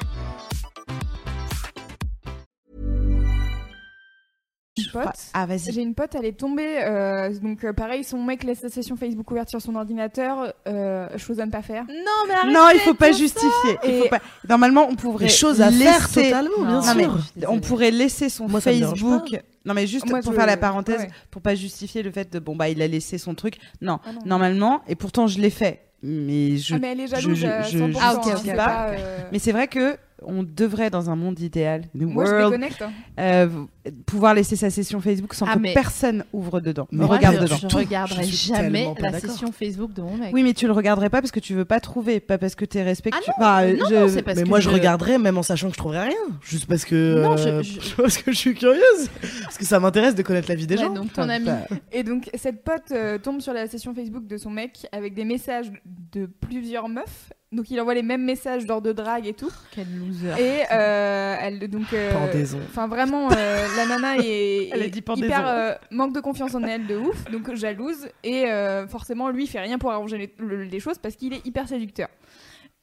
Pote. Ah, vas-y. J'ai une pote, elle est tombée. euh, donc, euh, pareil, son mec laisse sa session Facebook ouverte sur son ordinateur. euh, chose à ne pas faire. Non, mais arrêtez Non, il faut pas justifier. Il faut Et- pas... Normalement, on pourrait Des choses à faire laisser- totalement, bien Non, Non, mais sûr. on pourrait laisser son Moi, Facebook. Non, mais juste Moi, pour je- faire la parenthèse, ouais. pour pas justifier le fait de bon bah il a laissé son truc. Non, Ah non. normalement, et pourtant je l'ai fait. Mais je. Ah, mais elle est jalouse je- je- 100%. je justifie c'est pas. pas, euh, Mais c'est vrai que on devrait dans un monde idéal, the Moi, je world, déconnecte. hein. euh, pouvoir laisser sa session Facebook sans Ah, que mais- personne ouvre dedans. Mais Me Moi, regarde je, dedans. je regarderai jamais la session Facebook de mon mec. Oui, mais tu le regarderais pas parce que tu veux pas trouver, pas parce que t'es respectueux. Ah non, Enfin, non, je- non, c'est parce mais que moi, je regarderais même en sachant que je trouverais rien. Juste parce que. Non, je- euh, je- parce que je suis curieuse. Parce que ça m'intéresse de connaître la vie des Ouais, gens. donc ton Enfin, ami. bah, Et donc, cette pote euh, tombe sur la session Facebook de son mec avec des messages de plusieurs meufs. Donc, il envoie les mêmes messages, genre de drague et tout. Quel loser. Et euh, elle, donc. euh, Pendaison. Enfin, vraiment, euh, la nana est, Elle est hyper euh, manque de confiance en elle de ouf, donc jalouse. Et euh, forcément, lui, il fait rien pour arranger les, le- les choses parce qu'il est hyper séducteur.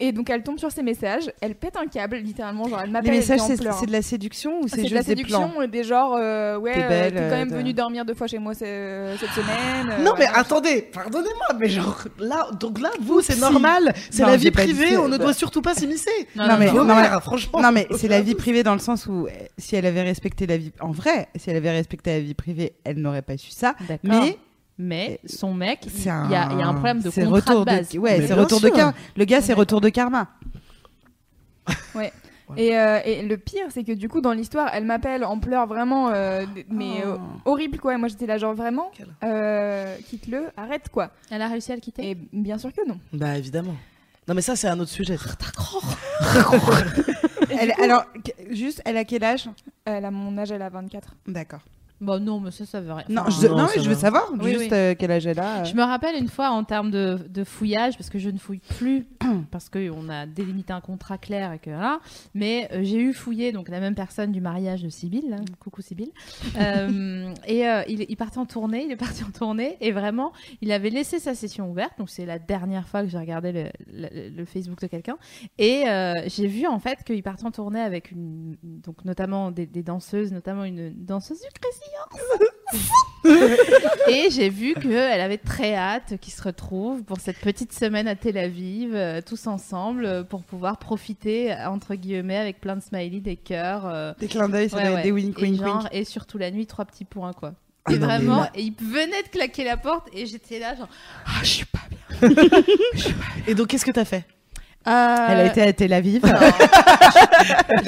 Et donc, elle tombe sur ses messages, elle pète un câble, littéralement. Genre, elle Les m'appelle. elle messages, c'est de la séduction ou c'est C'est de juste la des plans séduction, et des genres, euh, ouais, T'es euh, quand même euh, de- venu dormir deux fois chez moi ce- cette semaine. euh, Non mais attendez, pardonnez-moi, mais genre là, donc là, vous c'est normal, c'est Non, la vie privée, on ne Bah. doit surtout pas s'immiscer. Non, Non, non, mais- non. Mères, franchement. Non, mais c'est la vie privée dans le sens où euh, si elle avait respecté la vie. En vrai, si elle avait respecté la vie privée, elle n'aurait pas su ça. D'accord. Mais Mais son mec, il c'est y, un. a il y a un problème de c'est contrat retour de base. Ouais, c'est retour de karma. Le gars, c'est retour de karma. Et, euh, et le pire, c'est que du coup, dans l'histoire, elle m'appelle en pleurs vraiment, euh, mais Oh. euh, horrible quoi. Et moi, j'étais là, genre vraiment, euh, quitte-le, arrête quoi. Elle a réussi à le quitter? Et bien sûr que non. Bah évidemment. Non mais ça c'est un autre sujet. Elle- alors, juste, elle a quel âge? Elle a mon âge, elle a 24. D'accord. Bon, non, mais ça, ça veut rien. Non, Enfin, je, non, non, ça mais je veux savoir Oui, juste oui. euh, quel âge elle a. euh. Je me rappelle une fois en termes de, de fouillage, parce que je ne fouille plus, parce qu'on a délimité un contrat clair et que voilà. Mais euh, j'ai eu fouillé donc la même personne du mariage de Sibylle, hein, coucou Sibylle. Euh, et euh, il, il partait en tournée, il est parti en tournée et vraiment, il avait laissé sa session ouverte. Donc c'est la dernière fois que j'ai regardé le, le- le Facebook de quelqu'un. Et euh, j'ai vu en fait qu'il partait en tournée avec une, donc notamment des, des danseuses, notamment une danseuse du Crazy et j'ai vu qu'elle avait très hâte qu'ils se retrouvent pour cette petite semaine à Tel Aviv, euh, tous ensemble, euh, pour pouvoir profiter, entre guillemets, avec plein de smileys, des cœurs. euh, Des clins d'œil, ça ouais, doit ouais. être des wink et, wink genre, wink. et surtout la nuit, trois petits points, quoi. Ah et non, mais vraiment, là- et il venait de claquer la porte et j'étais là, genre. Ah, je suis pas bien. Et donc qu'est-ce que t'as fait? Euh, Elle a été à Tel Aviv.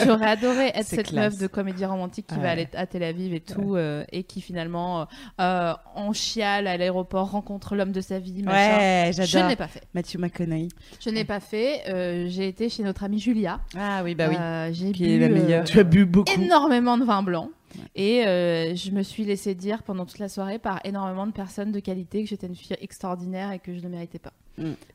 J'aurais adoré être cette classe. meuf de comédie romantique qui Ouais. va aller à Tel Aviv et tout, euh, et qui finalement, euh, en chiale à l'aéroport, rencontre l'homme de sa vie. Machin. Ouais, Je ne j'adore. l'ai pas fait. Matthew McConaughey. Je n'ai pas fait. J'ai été chez notre amie Julia. Ah oui, bah oui. J'ai Qui bu est la meilleure. Tu as bu beaucoup. énormément de vin blanc. Et euh, je me suis laissé dire pendant toute la soirée par énormément de personnes de qualité que j'étais une fille extraordinaire et que je ne méritais pas.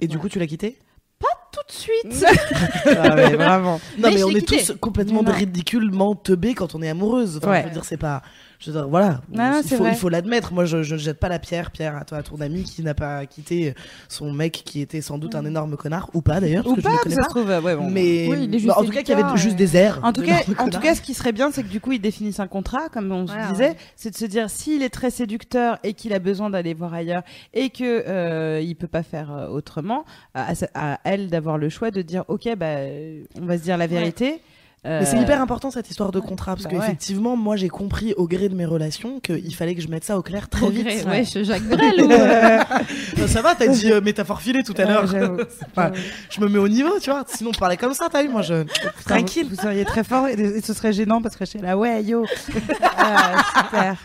Et du coup tu l'as quitté Tout de suite Ah ouais, vraiment. Non Mais on est quitté. tous complètement non. ridiculement teubés quand on est amoureuse. Enfin, Ouais. je veux dire c'est pas. Je veux dire, voilà. Non, il faut vrai. il faut l'admettre. Moi je, je ne jette pas la pierre, Pierre, à toi, à ton ami qui n'a pas quitté son mec qui était sans doute un énorme connard ou pas d'ailleurs parce Ou que je pas, ne le connais ça pas. se trouve. Ouais, bon. Mais Oui, il est juste bah, en tout cas, qu'il y avait juste des airs. En tout cas, en tout cas, ce qui serait bien, c'est que du coup, ils définissent un contrat, comme on se disait, ouais. c'est de se dire s'il est très séducteur et qu'il a besoin d'aller voir ailleurs et que euh, il peut pas faire euh, autrement, à, elle d'avoir le choix de dire ok, bah, on va se dire la vérité. Euh, Mais c'est hyper important cette histoire de contrat parce Bah que ouais. effectivement moi j'ai compris au gré de mes relations qu'il fallait que je mette ça au clair très Au vite. gré, ouais. je Jacques Brel ou... Non, ça va, t'as dit euh, métaphore filée tout à l'heure. Enfin, je me mets au niveau, tu vois. Sinon, on parlait comme ça, t'as vu, moi je. Tranquille. Vous, vous seriez très fort et, et ce serait gênant parce que je serais là, ouais, yo. Ah, super.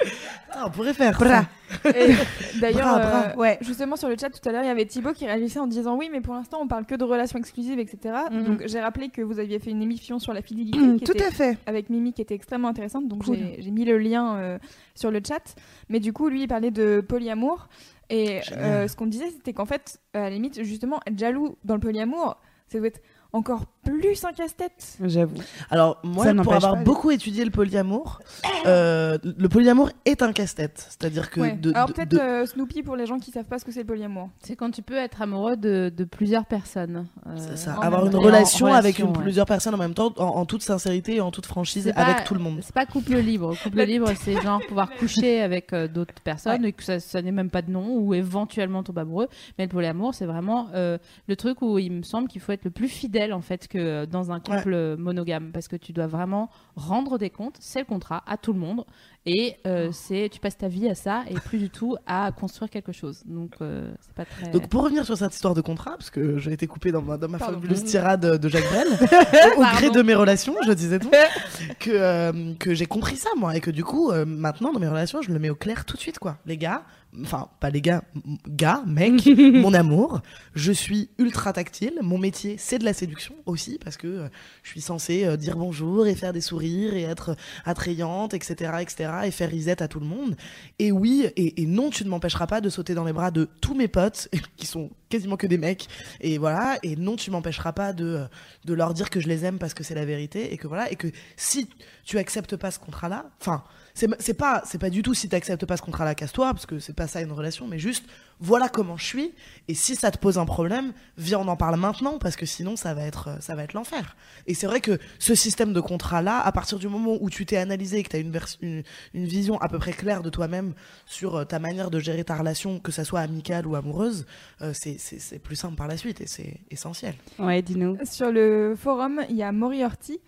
Ah, on pourrait faire. Bra. Et D'ailleurs, euh. Ouais. justement sur le chat tout à l'heure, il y avait Thibaut qui réagissait en disant oui, mais pour l'instant on parle que de relations exclusives, etc. Mhm. Donc j'ai rappelé que vous aviez fait une émission sur la fidélité qui Tout était- à fait. avec Mimi qui était extrêmement intéressante. Donc Cool. j'ai mis le lien euh, sur le chat. Mais du coup, lui, il parlait de polyamour. Et euh, ce qu'on disait, c'était qu'en fait, à la limite, justement, être jaloux dans le polyamour, ça doit être encore plus un casse-tête. J'avoue. Alors, moi, Ça pour avoir pas, beaucoup étudié le polyamour, euh, le polyamour est un casse-tête. C'est-à-dire que. Ouais. de- Alors peut-être de- euh, Snoopy pour les gens qui savent pas ce que c'est le polyamour. C'est quand tu peux être amoureux de, de plusieurs personnes. euh, C'est ça, avoir une relation avec relation, une- ouais. plusieurs personnes en même temps, en, en toute sincérité et en toute franchise, avec pas- tout le monde. C'est pas couple libre. Couple libre, c'est genre pouvoir coucher avec euh, d'autres personnes et que ça, ça n'est même pas de nom ou éventuellement tomber amoureux. Mais le polyamour, c'est vraiment euh, le truc où il me semble qu'il faut être le plus fidèle en fait que dans un couple euh, monogame parce que tu dois vraiment rendre des comptes, c'est le contrat à tout le monde et euh, Oh. c'est tu passes ta vie à ça et plus du tout à construire quelque chose. Donc euh, c'est pas très. Donc pour revenir sur cette histoire de contrat, parce que j'ai été coupé dans ma, dans ma Pardon. fabuleuse tirade de Jacques Brel, au, au gré de mes relations, je disais donc, que, euh, que j'ai compris ça moi, et que du coup, euh, maintenant dans mes relations, je le mets au clair tout de suite quoi. Les gars, enfin pas les gars, gars, mec, mon amour, je suis ultra tactile, mon métier c'est de la séduction aussi, parce que euh, je suis censée euh, dire bonjour et faire des sourires et être attrayante, etc., etc., et faire risette à tout le monde. Et oui, et, et non, tu ne m'empêcheras pas de sauter dans les bras de tous mes potes, qui sont quasiment que des mecs, et voilà, et non, tu m'empêcheras pas de, euh, de leur dire que je les aime parce que c'est la vérité, et que voilà, et que si tu acceptes pas ce contrat-là, enfin, c'est pas, c'est pas du tout si tu acceptes pas ce contrat-là, casse-toi, parce que c'est pas ça une relation, mais juste, voilà comment je suis, et si ça te pose un problème, viens, on en parle maintenant, parce que sinon, ça va être, ça va être l'enfer. Et c'est vrai que ce système de contrat-là, à partir du moment où tu t'es analysé et que tu as une, une, une vision à peu près claire de toi-même sur euh, ta manière de gérer ta relation, que ça soit amicale ou amoureuse, euh, c'est- c'est c'est plus simple par la suite et c'est essentiel. Ouais, dis-nous. Sur le forum, il y a Moriarty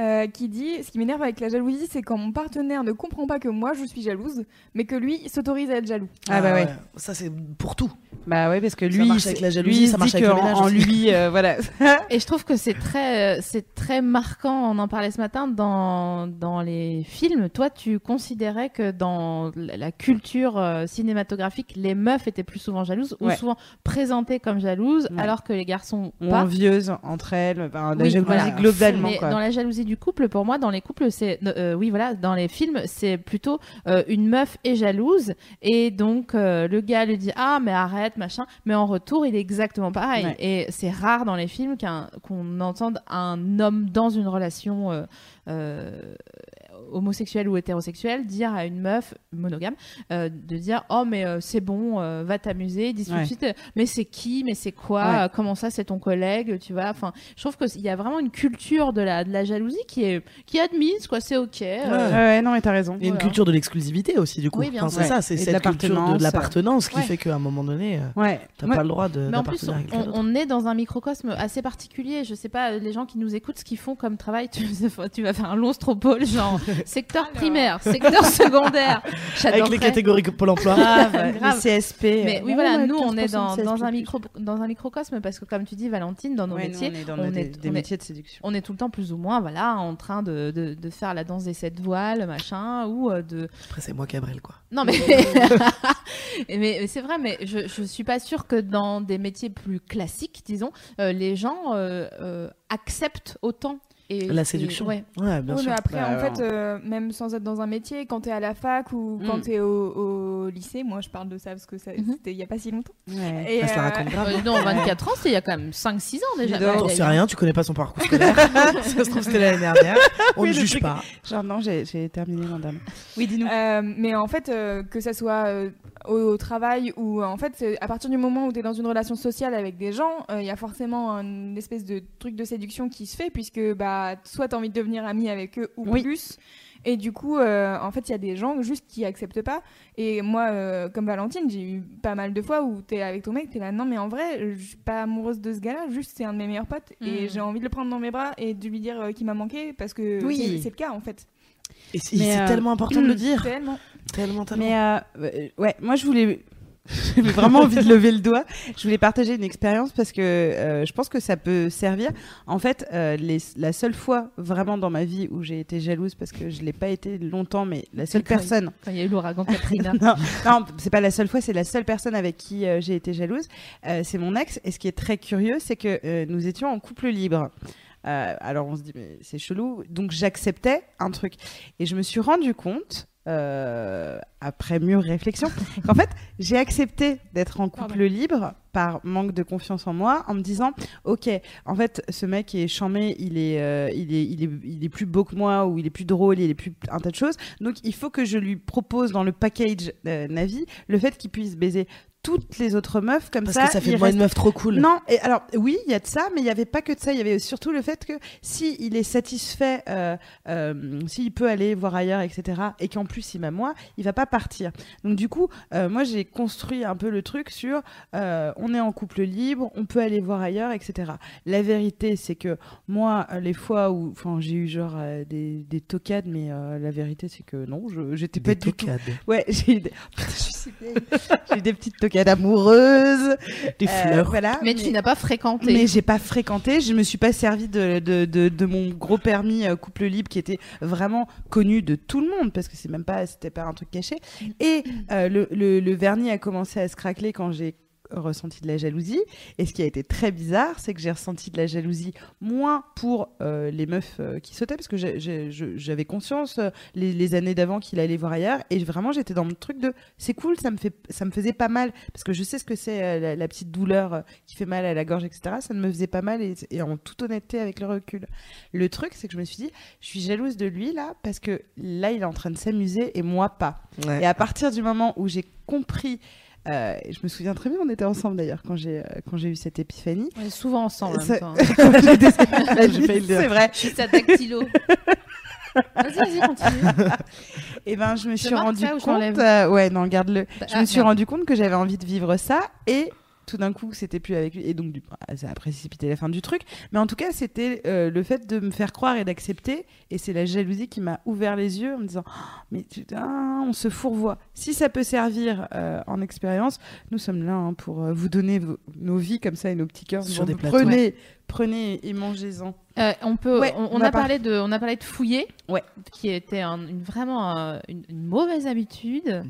euh, qui dit Ce qui m'énerve avec la jalousie, c'est quand mon partenaire ne comprend pas que moi je suis jalouse, mais que lui s'autorise à être jaloux. Ah, bah ouais. Ça, c'est pour tout. Bah ouais, parce que Ça lui, marche avec la jalousie, lui, ça marche avec le ménage en aussi. lui, euh, voilà. Et je trouve que c'est très, euh, c'est très marquant. On en parlait ce matin dans, dans les films. Toi, tu considérais que dans la culture euh, cinématographique, les meufs étaient plus souvent jalouses ou souvent présentées comme jalouses, Ouais. alors que les garçons pas. envieuses entre elles, enfin, la Oui, jalousie voilà. globalement. Mais quoi. dans la jalousie du couple, pour moi, dans les couples, c'est, euh, oui, voilà, dans les films, c'est plutôt euh, une meuf est jalouse et donc euh, le gars lui dit ah mais arrête machin, mais en retour il est exactement pareil. Ouais. Et c'est rare dans les films qu'un- qu'on entende un homme dans une relation homosexuelle ou hétérosexuelle dire à une meuf monogame euh, de dire oh mais euh, c'est bon euh, va t'amuser disent tout de suite mais c'est qui mais c'est quoi Ouais. Comment ça c'est ton collègue tu vois enfin je trouve qu'il y a vraiment une culture de la, de la jalousie qui est, qui est admise, quoi, c'est ok. euh, Ouais, non, mais t'as raison. Il y a une Voilà. culture de l'exclusivité aussi, du coup. Oui, bien Enfin, c'est ça, c'est Et de cette culture de l'appartenance. qui Ouais. fait qu'à un moment donné, Ouais. t'as pas le droit de Mais en plus, on est dans un microcosme assez particulier. Je sais pas, les gens qui nous écoutent, ce qu'ils font comme travail, tu, tu vas faire un long stropole, genre secteur Alors. primaire, secteur secondaire. Avec les catégories que Pôle emploi. Grave, Grave. les CSP. Mais euh, oui, ouais, voilà, ouais, nous, on est 15% dans, un micro, dans un microcosme parce que, comme tu dis, Valentine, dans nos Ouais, nous, métiers, on est dans on nos- des, est- des on est- métiers de séduction. on est tout le temps plus ou moins voilà, en train de, de, de faire la danse des sept voiles, machin, ou euh, de, Après, c'est moi Cabrel, quoi. Non mais mais, mais c'est vrai, mais je je suis pas sûre que dans des métiers plus classiques, disons, euh, les gens euh, euh, acceptent autant. Et, La séduction. ouais. Ouais, bien Oui, sûr. mais après, Bah, en alors. fait, euh, même sans être dans un métier, quand t'es à la fac ou quand Mm. t'es au, au lycée, moi je parle de ça parce que ça, Mhm. c'était il y a pas si longtemps. Ouais. Et, Elle se la euh, raconte grave. Euh, non, 24 ans, c'est il y a quand même 5-6 ans déjà. Donc. T'en sais rien, tu connais pas son parcours scolaire. ça se trouve, c'était l'année dernière. On Oui, ne juge truc- pas. Genre, non, j'ai j'ai terminé mon dame. Oui, dis-nous. Euh, mais en fait, euh, que ça soit euh, au, au travail ou en fait, c'est- à partir du moment où tu es dans une relation sociale avec des gens, euh, il y a forcément une espèce de truc de séduction qui se fait puisque bah soit tu as envie de devenir ami avec eux ou Oui. plus. Et du coup, euh, en fait, il y a des gens juste qui acceptent pas. Et moi, euh, comme Valentine, j'ai eu pas mal de fois où tu es avec ton mec, tu es là, non, mais en vrai, je suis pas amoureuse de ce gars-là, juste c'est un de mes meilleurs potes. Et Mm. j'ai envie de le prendre dans mes bras et de lui dire euh, qu'il m'a manqué parce que Oui. c'est- le cas en fait. Et c'est euh, tellement important de le dire. Tellement. Tellement, tellement. Mais euh, euh, ouais, moi je voulais. J'avais vraiment envie de lever le doigt. Je voulais partager une expérience parce que euh, je pense que ça peut servir. En fait, euh, les- la seule fois vraiment dans ma vie où j'ai été jalouse, parce que je l'ai pas été longtemps, mais la seule Quand il- personne. Quand il y a eu l'ouragan Katrina. non, non, c'est pas la seule fois, c'est la seule personne avec qui euh, j'ai été jalouse. C'est mon ex. Et ce qui est très curieux, c'est que nous étions en couple libre. Alors on se dit, mais c'est chelou. Donc j'acceptais un truc. Et je me suis rendu compte euh, après mûre réflexion, qu'en fait, j'ai accepté d'être en couple libre par manque de confiance en moi, en me disant, ok, en fait, ce mec est chamé, il est, euh, il est, il est, il est plus beau que moi, ou il est plus drôle, il est plus un tas de choses. Donc, il faut que je lui propose dans le package euh, Navi le fait qu'il puisse baiser toutes les autres meufs comme Parce ça. que ça fait il de moi une reste- meuf trop cool. non, et alors oui, il y a de ça, mais il n'y avait pas que de ça. Il y avait surtout le fait que si il est satisfait, euh, euh, s'il peut aller voir ailleurs, etc., et qu'en plus il m'a moi, il va pas partir. Donc du coup, euh, moi j'ai construit un peu le truc sur on est en couple libre, on peut aller voir ailleurs, etc. La vérité, c'est que moi, les fois où, enfin, j'ai eu genre des, des tocades, mais la vérité, c'est que non, je j'étais pas Des du tout. Ouais, j'ai eu des... Putain, je suis si vieille. J'ai eu des petites tocades amoureuses. Des Euh, fleurs. voilà. Mais tu n'as pas fréquenté. Mais j'ai pas fréquenté, je me suis pas servi de, de, de, de mon gros permis euh, couple libre qui était vraiment connu de tout le monde parce que c'est même pas c'était pas un truc caché. Et euh, le, le, le vernis a commencé à se craqueler quand j'ai ressenti de la jalousie. Et ce qui a été très bizarre c'est que j'ai ressenti de la jalousie moins pour euh, les meufs euh, qui sautaient parce que j'avais conscience euh, les, les années d'avant qu'il allait voir ailleurs. Et vraiment j'étais dans le truc de c'est cool ça me fait ça me faisait pas mal. Parce que je sais ce que c'est la, la petite douleur qui fait mal à la gorge etc ça ne me faisait pas mal et, et en toute honnêteté avec le recul. Le truc c'est que je me suis dit je suis jalouse de lui là parce que là il est en train de s'amuser et moi pas. Ouais. et à partir du moment où j'ai compris euh, je me souviens très bien, on était ensemble d'ailleurs quand j'ai euh, quand j'ai eu cette épiphanie. On est souvent ensemble en Ça- même temps. C'est vrai. Je suis sa dactylo. Vas-y, vas-y, continue. Et ben je me Je suis rendu je compte. euh, ouais, non, garde-le. Je Ah, me suis rendu compte que j'avais envie de vivre ça et tout d'un coup c'était plus avec lui. Et donc du- ah, ça a précipité la fin du truc. Mais en tout cas c'était euh, le fait de me faire croire et d'accepter. Et c'est la jalousie qui m'a ouvert les yeux en me disant Oh, mais putain on se fourvoie. Si ça peut servir euh, en expérience nous sommes là hein, pour euh, vous donner vos- nos vies comme ça et nos petits cœurs. Sur des plateaux. prenez prenez et mangez-en Euh, on peut, Ouais, on, on on va a par- parlé de, on a parlé de fouiller, Ouais. qui était un- une, vraiment euh, une, une mauvaise habitude.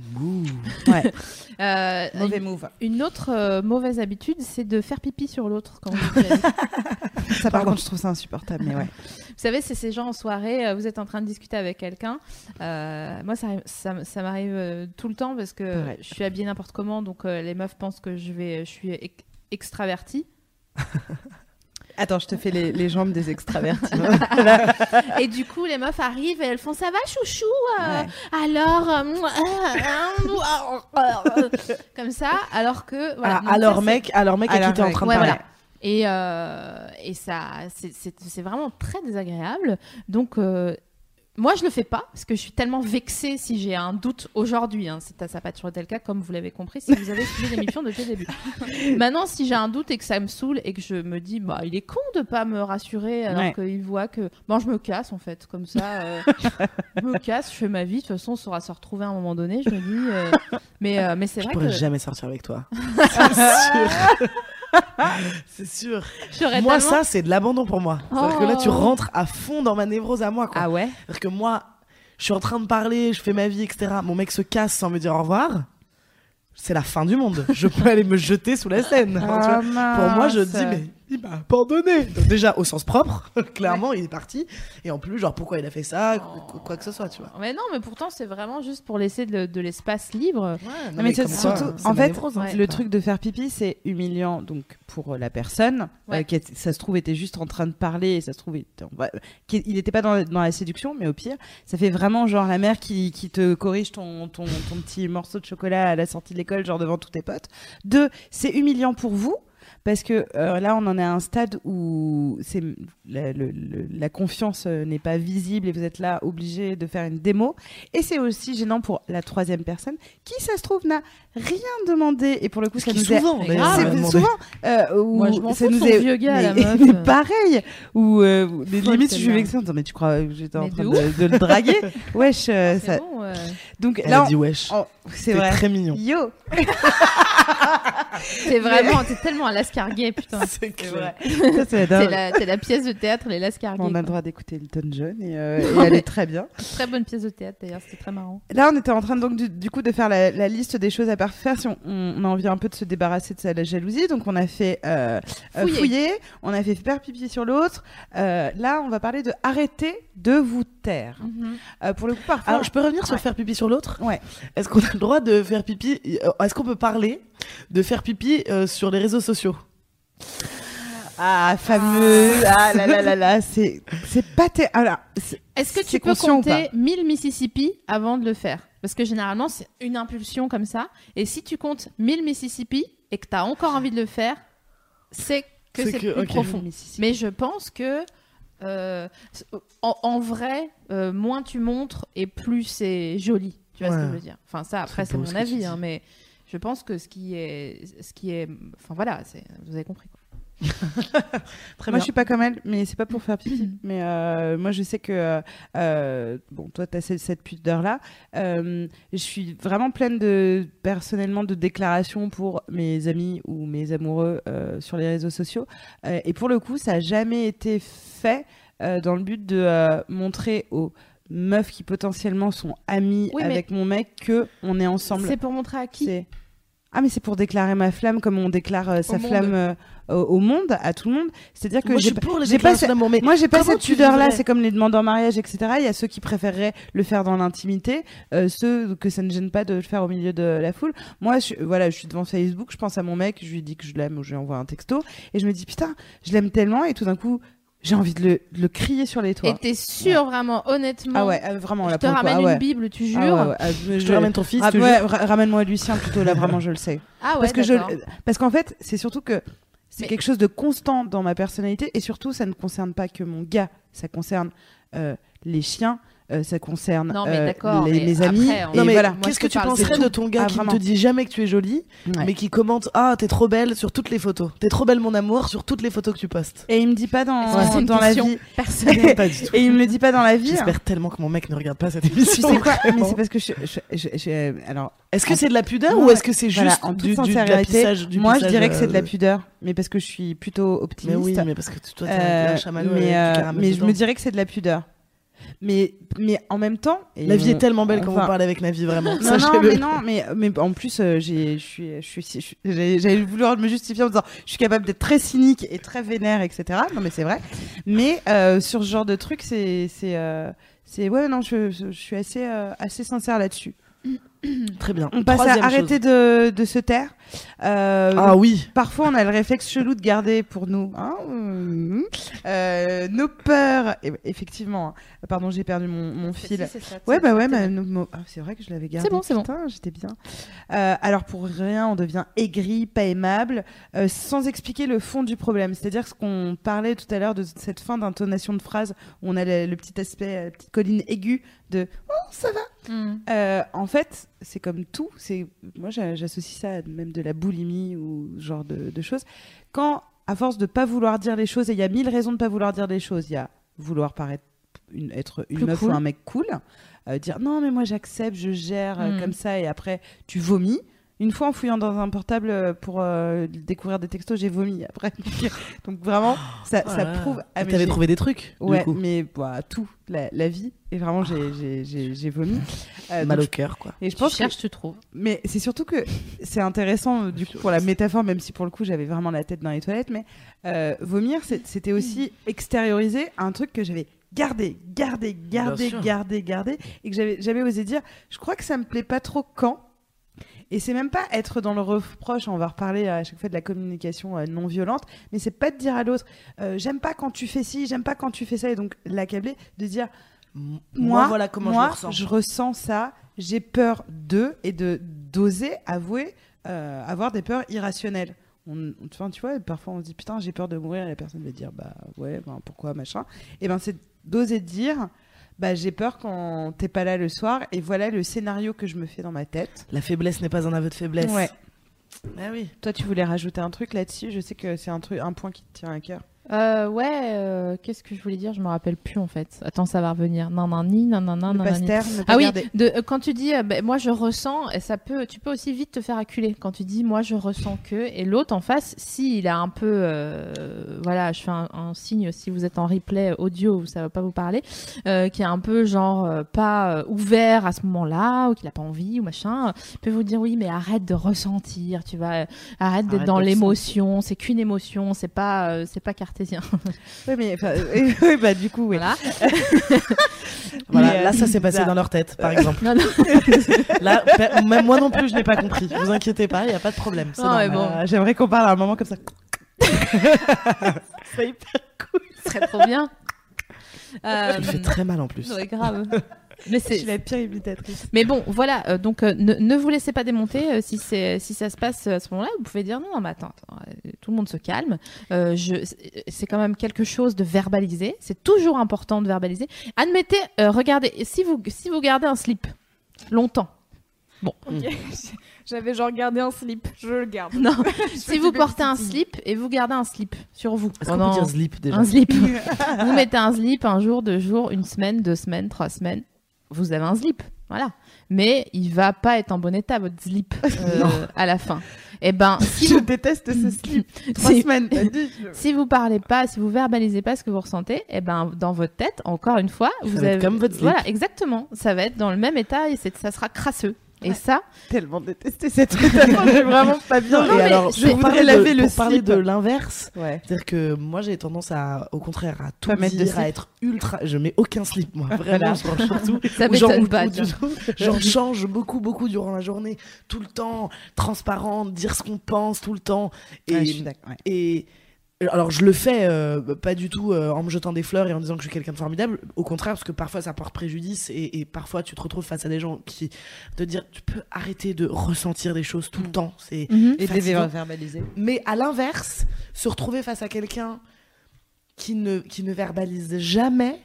Ouais Euh, mauvais une, move une autre euh, mauvaise habitude, c'est de faire pipi sur l'autre quand vous ça par contre je trouve ça insupportable mais ouais Vous savez, c'est ces gens en soirée, euh, vous êtes en train de discuter avec quelqu'un. Euh, moi, ça, ça, ça m'arrive euh, tout le temps parce que je suis habillée n'importe comment, donc euh, les meufs pensent que je vais, je suis ex- extravertie. Attends je te fais les, les jambes des extravertis et du coup, les meufs arrivent et elles font ça va, chouchou. euh, Ouais. Alors, euh, comme ça, alors que voilà. Ah, ça, alors mec, alors mec, à Alors qui t'es en mec. train de parler voilà. Et, euh, et ça, c'est vraiment très désagréable. Donc, euh, moi, je le fais pas parce que je suis tellement vexée si j'ai un doute aujourd'hui. Hein, ça n'a pas toujours été le cas, comme vous l'avez compris, si vous avez suivi l'émission depuis le début. Maintenant, si j'ai un doute et que ça me saoule et que je me dis, bah, il est con de pas me rassurer alors Ouais. qu'il voit que. Bon, je me casse en fait, comme ça. euh, je me casse, je fais ma vie. De toute façon, on saura se retrouver à un moment donné. Je me dis. euh, Mais, euh, mais c'est Je vrai pourrais que. jamais sortir avec toi. C'est sûr. j'aurais Moi, tellement- ça, c'est de l'abandon pour moi. C'est-à-dire que là, tu Oh. rentres à fond dans ma névrose à moi, quoi. Ah ouais C'est-à-dire que moi, je suis en train de parler, je fais ma vie, etc. Mon mec se casse sans me dire au revoir. C'est la fin du monde. Je peux aller me jeter sous la scène. Vois. Pour moi, je dis, mais il m'a abandonné. Donc, déjà, au sens propre, clairement, il est parti. Et en plus, genre, pourquoi il a fait ça, quoi, quoi que ce soit, tu vois. Mais non, mais pourtant, c'est vraiment juste pour laisser de, de l'espace libre. Ouais, Non, mais surtout, en fait, névrose, hein, ouais. le pas- truc de faire pipi, c'est humiliant donc pour la personne Ouais. euh, qui, est- ça se trouve, était juste en train de parler et ça se trouve, il était n'était pas dans, la- dans la séduction, mais au pire, ça fait vraiment genre la mère qui, qui te corrige ton, ton, ton petit morceau de chocolat à la sortie de l'école, genre devant tous tes potes. Deux, c'est humiliant pour vous. Parce que euh, là, on en est à un stade où c'est la, le- le- la confiance euh, n'est pas visible et vous êtes là obligé de faire une démo. Et c'est aussi gênant pour la troisième personne qui, ça se trouve, n'a rien demandé. Et pour le coup, Ce ça qui nous est souvent, Mais euh, où Moi, je m'en ça nous est vieux gars, la mais, meuf. mais pareil où euh, Folle, limites je suis vexée en disant mais tu crois que j'étais en Mais train de de, de le draguer? Wesh euh, C'est ça- bon, ouais. donc Elle là a dit wesh. oh, C'est vrai très mignon. yo T'es vraiment, t'es tellement à l'escarguet, putain. C'est vrai. T'es la, pièce de théâtre, les l'escarguet. On a le droit d'écouter Elton John et, euh, et elle est très bien. Très bonne pièce de théâtre d'ailleurs, c'était très marrant. Là, on était en train donc du, du coup de faire la, la liste des choses à parfaire si on, a envie un peu de se débarrasser de sa la jalousie. Donc on a fait euh, euh, Fouiller. fouiller, on a fait faire pipi sur l'autre. Euh, là, on va parler de arrêter de vous taire. Euh, pour le coup, parfois. Alors, je peux revenir sur Ouais. faire pipi sur l'autre? Ouais. Est-ce qu'on a le droit de faire pipi euh, Est-ce qu'on peut parler de faire pipi euh, sur les réseaux sociaux? Ah, fameux. Ah là là là là, c'est c'est pas ter- Alors, Est-ce que tu peux compter 1000 Mississippi avant de le faire? Parce que généralement, c'est une impulsion comme ça. Et si tu comptes 1000 Mississippi et que tu as encore envie de le faire, c'est que C'est plus ok. profond. Mais je pense que, euh, en, en vrai, euh, moins tu montres et plus c'est joli. Tu vois ce que je veux dire? Enfin, ça, après, C'est mon avis. hein, mais je pense que ce qui est. Ce qui est enfin, voilà, vous avez compris. Quoi. Moi, bien. je suis pas comme elle, mais c'est pas pour faire pipi. mais euh, moi, je sais que euh, euh, bon, toi, t'as cette, cette pudeur là. Euh, je suis vraiment pleine de personnellement de déclarations pour mes amis ou mes amoureux sur les réseaux sociaux. Et pour le coup, ça a jamais été fait dans le but de montrer aux meufs qui potentiellement sont amies Oui, avec mon mec que on est ensemble. C'est pour montrer à qui? Ah mais c'est pour déclarer ma flamme comme on déclare euh, sa monde. flamme euh, au, monde, à tout le monde. C'est-à-dire que j'ai pas- ce- mais moi j'ai pas cette pudeur là, c'est comme les demandes en mariage, etc. Il y a ceux qui préféreraient le faire dans l'intimité, euh, ceux que ça ne gêne pas de le faire au milieu de la foule. Moi, je, voilà, je suis devant Facebook, je pense à mon mec, je lui dis que je l'aime ou je lui envoie un texto, et je me dis putain, je l'aime tellement, et tout d'un coup, j'ai envie de le, de le crier sur les Et toits. t'es sûr, vraiment, honnêtement Ah ouais, euh, vraiment Je là te ramène ah ouais. une Bible, tu Ah jures ouais, ouais, ah, Je je- te ramène ton fils, Ah, tu ouais, jures ra- ramène-moi Lucien plutôt là vraiment je le sais. Ah ouais, parce que je parce qu'en fait c'est surtout que c'est Mais- quelque chose de constant dans ma personnalité et surtout ça ne concerne pas que mon gars ça concerne euh, les chiens euh, ça concerne Non, mais euh, les- mais mes amis Non mais voilà qu'est-ce que tu penserais de ton gars Ah, qui vraiment. ne te dit jamais que tu es jolie, Ouais. mais qui commente ah t'es trop belle sur toutes les photos, t'es trop belle mon amour sur toutes les photos que tu postes. et il me dit pas dans, la vie Personnelle. pas du tout. et il me le dit pas dans la vie J'espère tellement que mon mec ne regarde pas cette tu émission. sais quoi? Mais c'est parce que je, je- je- je- alors Est-ce que c'est de la pudeur ou est-ce que c'est juste en du, toute sincérité moi je dirais que c'est de la euh, pudeur mais parce que je suis plutôt Mais optimiste oui, mais parce que toi t'es Euh, un chamallow mais, euh, mais je me dirais que c'est de la pudeur. Mais, mais en même temps. et La vie on- est tellement belle quand enfin- vous parlez avec Navi vraiment. Non, non, mais non, mais, mais en plus, euh, j'ai, je suis, j'allais vouloir me justifier en disant, je suis capable d'être très cynique et très vénère, etc. Non, mais c'est vrai. Mais euh, sur ce genre de truc, c'est, c'est, euh, c'est, ouais, non, je, je, je suis assez, euh, assez sincère là-dessus. Très bien. On passe Troisième à arrêter de, de se taire. Euh, Ah oui. Parfois, on a le réflexe chelou de garder pour nous hein, euh, euh, nos peurs. Et- effectivement, hein. pardon, j'ai perdu mon, mon fil. Si, c'est ça, Ouais, c'est- bah ouais, c'est nos- nos- ah, c'est vrai que je l'avais gardé. bon, c'est bon. J'étais bien. Euh, alors, pour rien, on devient aigri, pas aimable, euh, sans expliquer le fond du problème. C'est-à-dire ce qu'on parlait tout à l'heure de cette fin d'intonation de phrase où on a le, le petit aspect, la petite colline aiguë de Oh, ça va Hmm. euh, en fait, c'est comme tout. C'est moi, j'a- j'associe ça à même de la boulimie ou ce genre de, de choses. Quand, à force de pas vouloir dire les choses, et il y a mille raisons de pas vouloir dire les choses. Il y a vouloir paraître une, être une Plus meuf cool. ou un mec cool, euh, dire non mais moi j'accepte, je gère euh, Mm. comme ça, et après tu vomis. Une fois en fouillant dans un portable euh, pour euh, découvrir des textos, j'ai vomi après. Donc, donc vraiment, ça, Oh ça prouve. Ah, T'avais j'ai- trouvé des trucs du Ouais, coup. mais bah, tout, la, la vie. Et vraiment, j'ai- j'ai j'ai- j'ai vomi. Euh, Mal donc, au cœur quoi. et je Tu pense que cherches, tu trouves. mais c'est surtout que c'est intéressant euh, du coup pour la métaphore, même si pour le coup j'avais vraiment la tête dans les toilettes, mais euh, vomir c'était aussi extérioriser un truc que j'avais gardé, gardé, gardé, gardé, gardé, et que j'avais jamais osé dire. Je crois que ça me plaît pas trop quand. Et c'est même pas être dans le reproche, on va reparler à chaque fois de la communication euh, non violente, mais c'est pas de dire à l'autre, euh, j'aime pas quand tu fais ci, j'aime pas quand tu fais ça, et donc l'accabler, de dire, moi, voilà comment moi, je ressens. je ressens ça. J'ai peur d'eux et de d'oser avouer euh, avoir des peurs irrationnelles. On, on- enfin, tu vois, parfois on se dit putain, j'ai peur de mourir et la personne va dire bah ouais, ben, pourquoi machin. Et ben c'est d'oser dire bah j'ai peur quand t'es pas là le soir et voilà le scénario que je me fais dans ma tête. La faiblesse n'est pas un aveu de faiblesse. Ouais. Ah oui. Toi, tu voulais rajouter un truc là-dessus? Je sais que c'est un truc, un point qui te tient à cœur. Euh, ouais, euh, qu'est-ce que je voulais dire? Je me rappelle plus en fait. Attends, ça va revenir. Non, non, ni, non, non, non, non, Ah oui, de, euh, quand tu dis ben, moi je ressens, ça peut, tu peux aussi vite te faire acculer. Quand tu dis moi je ressens que, et l'autre en face, si il a un peu, euh, voilà, je fais un, un signe si vous êtes en replay audio, ça va pas vous parler, euh, qui est un peu genre pas ouvert à ce moment-là ou qu'il a pas envie ou machin, peut vous dire oui mais arrête de ressentir, tu vois, euh, arrête d'être dans l'émotion, c'est qu'une émotion, c'est pas, euh, c'est pas cartésien. Oui, mais euh, oui, bah du coup, oui. voilà. Voilà, Mais, euh, là, ça s'est passé dans leur tête, par exemple. Non, non. Là, même moi non plus, je n'ai pas compris. Vous inquiétez pas, il n'y a pas de problème. c'est Non, mais normal. bon. Euh, J'aimerais qu'on parle à un moment comme ça. C'est hyper cool. Ce serait trop bien. Euh, Tu le fais très mal en plus. ouais, grave. Mais Je c'est suis la pire imitatrice. Mais bon, voilà, euh, donc euh, ne, ne vous laissez pas démonter euh, si, c'est- si ça se passe à ce moment-là. Vous pouvez dire non, non, mais attends, attends, tout le monde se calme. Euh, je- c'est- quand même quelque chose de verbalisé. C'est toujours important de verbaliser. Admettez, euh, regardez, si vous, si vous gardez un slip longtemps, Ok. J'avais genre gardé un slip, je le garde. non, Je si vous portez un slip et vous gardez un slip sur vous Est-ce qu'on pendant peut dire slip déjà un slip, vous mettez un slip un jour, deux jours, une semaine, deux semaines, trois semaines, vous avez un slip, voilà. Mais il va pas être en bon état votre slip euh, à la fin. Et ben, si Je vous déteste ce slip. Trois Si- semaines. Si vous parlez pas, si vous verbalisez pas ce que vous ressentez, eh ben dans votre tête, encore une fois, vous va être avez comme votre slip. voilà exactement, ça va être dans le même état et ça sera crasseux. Et ça, tellement détesté cette métaphore. Je suis vraiment pas bien. Non, Et alors, Je voudrais parler de- laver le parler slip. de l'inverse, Ouais. c'est-à-dire que moi j'ai tendance à, au contraire, à tout Pas mettre dire, à être ultra. Je mets aucun slip, moi. Vraiment, je range surtout. ça m'étonne pas. J'en change beaucoup, beaucoup durant la journée, tout le temps, transparente, dire ce qu'on pense tout le temps. Et, Ouais, je suis et alors je le fais euh, pas du tout euh, en me jetant des fleurs et en disant que je suis quelqu'un de formidable. Au contraire, parce que parfois ça porte préjudice et, et parfois tu te retrouves face à des gens qui te dire tu peux arrêter de ressentir des choses tout le temps. C'est Mhm. Et verbaliser. mais à l'inverse, se retrouver face à quelqu'un qui ne, qui ne verbalise jamais,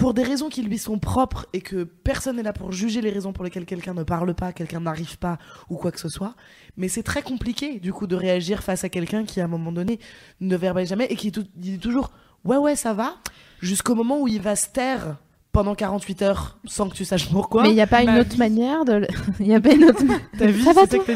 pour des raisons qui lui sont propres et que personne n'est là pour juger les raisons pour lesquelles quelqu'un ne parle pas, quelqu'un n'arrive pas ou quoi que ce soit. Mais c'est très compliqué du coup de réagir face à quelqu'un qui à un moment donné ne verbalise jamais et qui tout- dit toujours ouais ouais ça va jusqu'au moment où il va se taire pendant 48 heures sans que tu saches pourquoi. Mais il n'y a pas une autre vie. manière de. le- Il y a pas une autre. T'as vu, Ça va, c'est Ouais,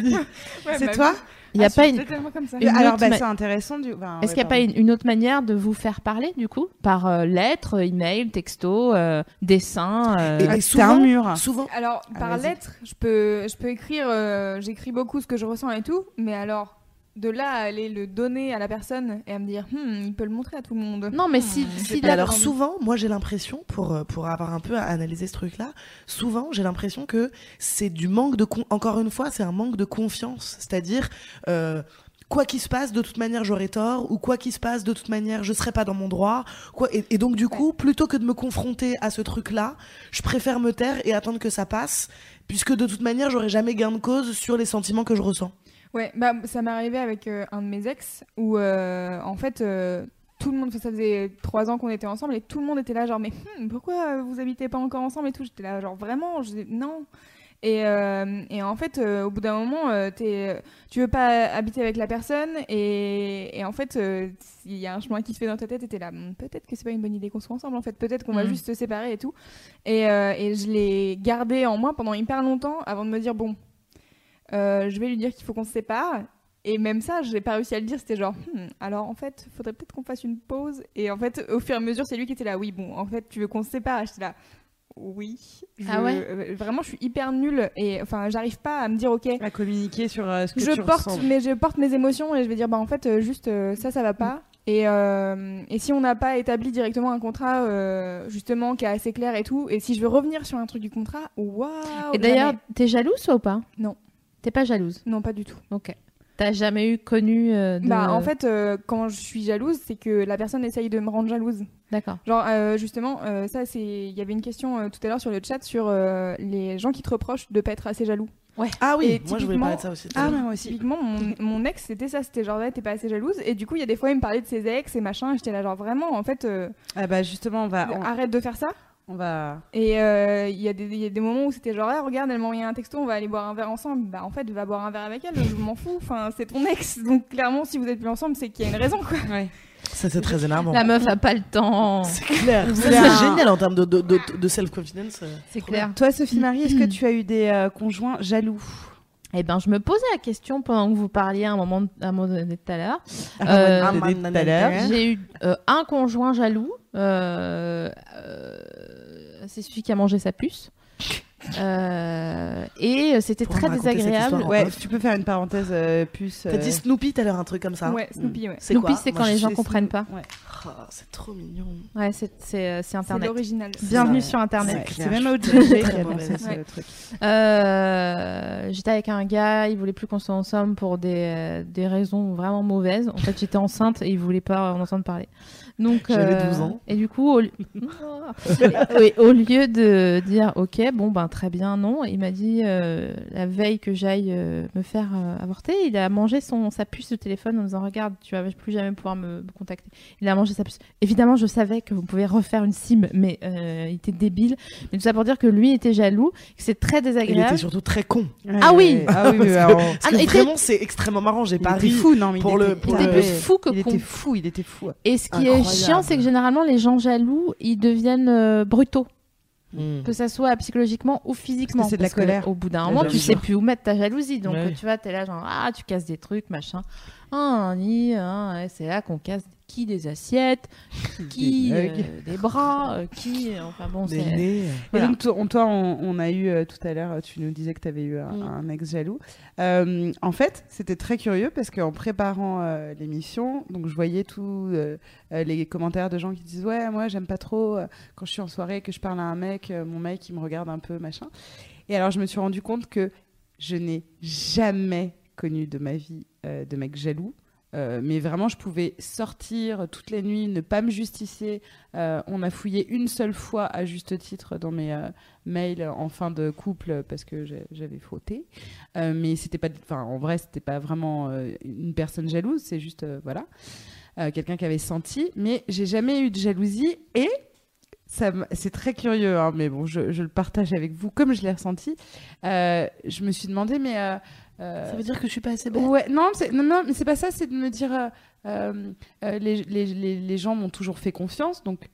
C'est bah toi? Il y a Ah, pas une. comme ça. Une Alors, autre bah, ma- c'est intéressant. Du... enfin, Est-ce ouais, qu'il n'y a pas une, une autre manière de vous faire parler du coup? Par euh, lettre, email, texto, euh, dessin euh, Et- Ah, et c'est un souvent- mur. Souvent, Alors, Ah, par lettre, je peux, je peux écrire, euh, j'écris beaucoup ce que je ressens et tout, mais alors, de là à aller le donner à la personne et à me dire, Hmm, il peut le montrer à tout le monde. Non, mais si, Hmm, si alors envie. souvent, moi j'ai l'impression, pour, euh, pour avoir un peu analysé ce truc-là, souvent j'ai l'impression que c'est du manque de... con- Encore une fois, c'est un manque de confiance. C'est-à-dire, euh, quoi qu'il se passe, de toute manière j'aurai tort, ou quoi qu'il se passe, de toute manière je serai pas dans mon droit. Quoi... Et, et donc du coup, plutôt que de me confronter à ce truc-là, je préfère me taire et attendre que ça passe, puisque de toute manière j'aurai jamais gain de cause sur les sentiments que je ressens. Ouais, bah, ça m'est arrivé avec euh, un de mes ex où, euh, en fait, euh, tout le monde, ça faisait trois ans qu'on était ensemble et tout le monde était là, genre, mais hmm, pourquoi vous habitez pas encore ensemble et tout? J'étais là, genre, vraiment? Je dis, Non. Et, et en fait, au bout d'un moment, t'es- tu veux pas habiter avec la personne et, et en fait, il y a un chemin qui se fait dans ta tête et t'es là, Hmm, peut-être que c'est pas une bonne idée qu'on soit ensemble en fait, peut-être qu'on va Mm. juste se séparer et tout. Et, et je l'ai gardé en moi pendant hyper longtemps avant de me dire, bon, euh, je vais lui dire qu'il faut qu'on se sépare. Et même ça, j'ai pas réussi à le dire. C'était genre, Hmm, alors en fait, faudrait peut-être qu'on fasse une pause. Et en fait, au fur et à mesure, c'est lui qui était là. Oui, bon, en fait, tu veux qu'on se sépare? Et J'étais là. Oui. Je- Ah ouais? euh, Vraiment, je suis hyper nulle. Et enfin, j'arrive pas à me dire, ok, À communiquer sur euh, ce que je tu porte, ressens. mais je porte mes émotions et je vais dire, bah en fait, juste euh, ça, ça va pas. Et, euh, et si on n'a pas établi directement un contrat, euh, justement, qui est assez clair et tout, et si je veux revenir sur un truc du contrat, waouh Et d'ailleurs, t'es jalouse ou pas? Non. T'es pas jalouse non, pas du tout. Ok. T'as jamais eu connu euh, de... Bah, en fait, euh, quand je suis jalouse, c'est que la personne essaye de me rendre jalouse. D'accord. Genre, euh, justement, euh, ça, c'est. Il y avait une question euh, tout à l'heure sur le chat sur euh, les gens qui te reprochent de pas être assez jaloux. Ah oui, Et moi je voulais parler de ça aussi. Ah, moi aussi. Typiquement, mon, mon ex, c'était ça, c'était genre, ouais, t'es pas assez jalouse. Et du coup, il y a des fois, il me parlait de ses ex et machin, et j'étais là, genre, vraiment, en fait, euh, Ah bah justement, on va, on, arrête de faire ça. On va. Et euh, il y, a des- il y a des moments où c'était genre, Ah, regarde, elle m'a envoyé un texto, on va aller boire un verre ensemble. Bah, en fait, va boire un verre avec elle, je m'en fous. Enfin, c'est ton ex. Donc, clairement, si vous êtes plus ensemble, c'est qu'il y a une raison, quoi. Ouais. Ça, c'est très énervant. La meuf a pas le temps. C'est clair. C'est génial en termes de, de, de, de self-confidence. euh. C'est clair. Toi, Sophie Marie, est-ce que tu as eu des euh, conjoints jaloux? Eh ben, je me posais la question pendant que vous parliez à un moment, à un moment donné tout à l'heure. Ah, Euh, tout à l'heure. J'ai eu euh, un conjoint jaloux. euh, euh, c'est celui qui a mangé sa puce. Euh, et c'était très me raconter cette désagréable. histoire, Ouais, Ouais. tu peux faire une parenthèse euh, puce. T'as dit Snoopy tout à l'heure, un truc comme ça. Ouais, Snoopy, ouais. C'est Snoopy, quoi c'est Moi, quand je les gens sais comprennent pas. Ah, c'est trop mignon. Ouais, c'est c'est, euh, c'est C'est internet. l'original. Bienvenue sur internet. Ouais, clair. c'est même au qui a mauvaise. lancé ce Ouais. truc. Euh, j'étais avec un gars, il voulait plus qu'on soit ensemble pour des, euh, des raisons vraiment mauvaises. En fait, j'étais enceinte et il voulait pas en entendre parler. Donc, J'avais euh, 12 ans. Et du coup, au, li- Oui, au lieu de dire OK, bon ben très bien, non, il m'a dit euh, la veille que j'aille euh, me faire euh, avorter, il a mangé son sa puce de téléphone en disant regarde, tu vas plus jamais pouvoir me, me contacter. Il a mangé sa puce. Évidemment, je savais que vous pouvez refaire une sim, mais euh, il était débile. Mais tout ça pour dire que lui était jaloux, que c'est très Il désagréable. était surtout très con. Ah oui. Ah oui, alors, parce Ah, que non, il était- vraiment, c'est extrêmement marrant. J'ai il pas était ri. fou, non, mais pour il le- était, pour Il était plus fou que il con. était fou, il était fou. Et ce qui est chiant, c'est que généralement les gens jaloux, ils deviennent euh, brutaux, Mm. que ça soit psychologiquement ou physiquement. C'est de la colère. Au bout d'un moment, tu sais plus où mettre ta jalousie. Donc Ouais. tu vois, t'es là genre ah tu casses des trucs machin. Ah ni, ah, c'est là qu'on casse qui des assiettes, qui Des euh, des bras, euh, qui enfin bon Des c'est. nez. Et Voilà. donc, toi, on, toi, on, on a eu euh, tout à l'heure, tu nous disais que tu avais eu un, Mm. un ex jaloux. En fait, c'était très curieux parce qu'en préparant l'émission, donc je voyais tous les commentaires de gens qui disent Ouais, moi, j'aime pas trop quand je suis en soirée que je parle à un mec, mon mec, il me regarde un peu, machin. Et alors, je me suis rendu compte que je n'ai jamais connu de ma vie de mec jaloux. Euh, mais vraiment, je pouvais sortir toutes les nuits, ne pas me justifier. Euh, on a fouillé une seule fois, à juste titre, dans mes euh, mails en fin de couple parce que j'avais fauté. Mais c'était pas, en vrai, c'était pas vraiment une personne jalouse. C'est juste, voilà, quelqu'un qui avait senti. Mais j'ai jamais eu de jalousie et c'est très curieux, hein, mais bon, je, le partage avec vous comme je l'ai ressenti. Je me suis demandé, mais euh, Ça veut dire que je suis pas assez belle. Ouais, non, non, non, mais c'est pas ça, c'est de me dire euh, euh, euh, les, les, les, les gens m'ont toujours fait confiance, donc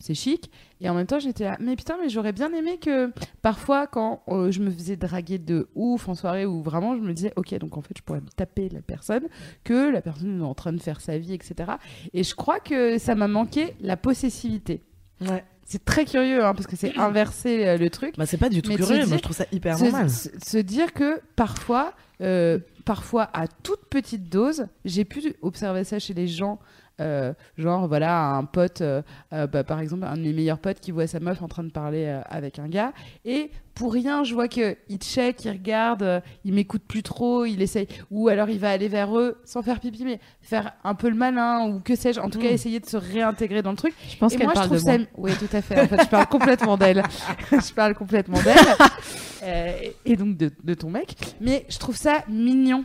c'est chic. Et en même temps, j'étais là, mais putain, mais j'aurais bien aimé que parfois, quand je me faisais draguer de ouf en soirée, où vraiment je me disais, ok, donc en fait, je pourrais me taper la personne, que la personne est en train de faire sa vie, etc. Et je crois que ça m'a manqué la possessivité. Ouais. C'est très curieux, hein, parce que c'est inverser euh, le truc. Bah, c'est pas du tout Mais curieux. dire- Moi, je trouve ça hyper se, normal. se- se dire que parfois, euh, parfois à toute petite dose, j'ai pu observer ça chez les gens. Euh, genre voilà un pote euh, euh, bah, par exemple un de mes meilleurs potes qui voit sa meuf en train de parler avec un gars et pour rien je vois que il check il regarde il m'écoute plus trop il essaye ou alors il va aller vers eux sans faire pipi mais faire un peu le malin ou que sais-je en tout cas Mm. essayer de se réintégrer dans le truc Je pense et qu'elle moi, je parle trouve de ça. moi. Oui, tout à fait. En fait, je parle complètement d'elle. je parle complètement d'elle. Euh, et donc de, de ton mec. Mais je trouve ça mignon.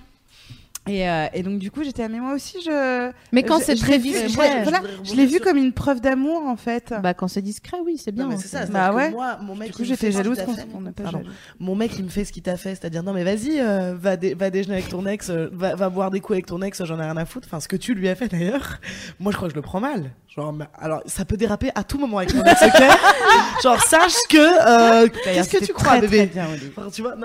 Et, euh, et donc, du coup, j'étais, ah, mais moi aussi, je. Mais quand je- c'est je très vu- discret. voilà, Je je l'ai vu sur- comme une preuve d'amour, en fait. Bah quand c'est discret, oui, c'est bien. Non, mais c'est ça. Bah ouais. Moi, mon mec, du coup, j'étais jalouse qu'on pas jaloux. Mon mec, il me fait ce qu'il t'a fait, c'est-à-dire non mais vas-y, euh, va, dé- va déjeuner avec ton ex, euh, va, va boire des coups avec ton ex, j'en ai rien à foutre. Enfin, ce que tu lui as fait d'ailleurs, moi je crois que je le prends mal. Genre, alors ça peut déraper à tout moment avec mon ex, ok Genre sache que euh, qu'est-ce que tu crois, bébé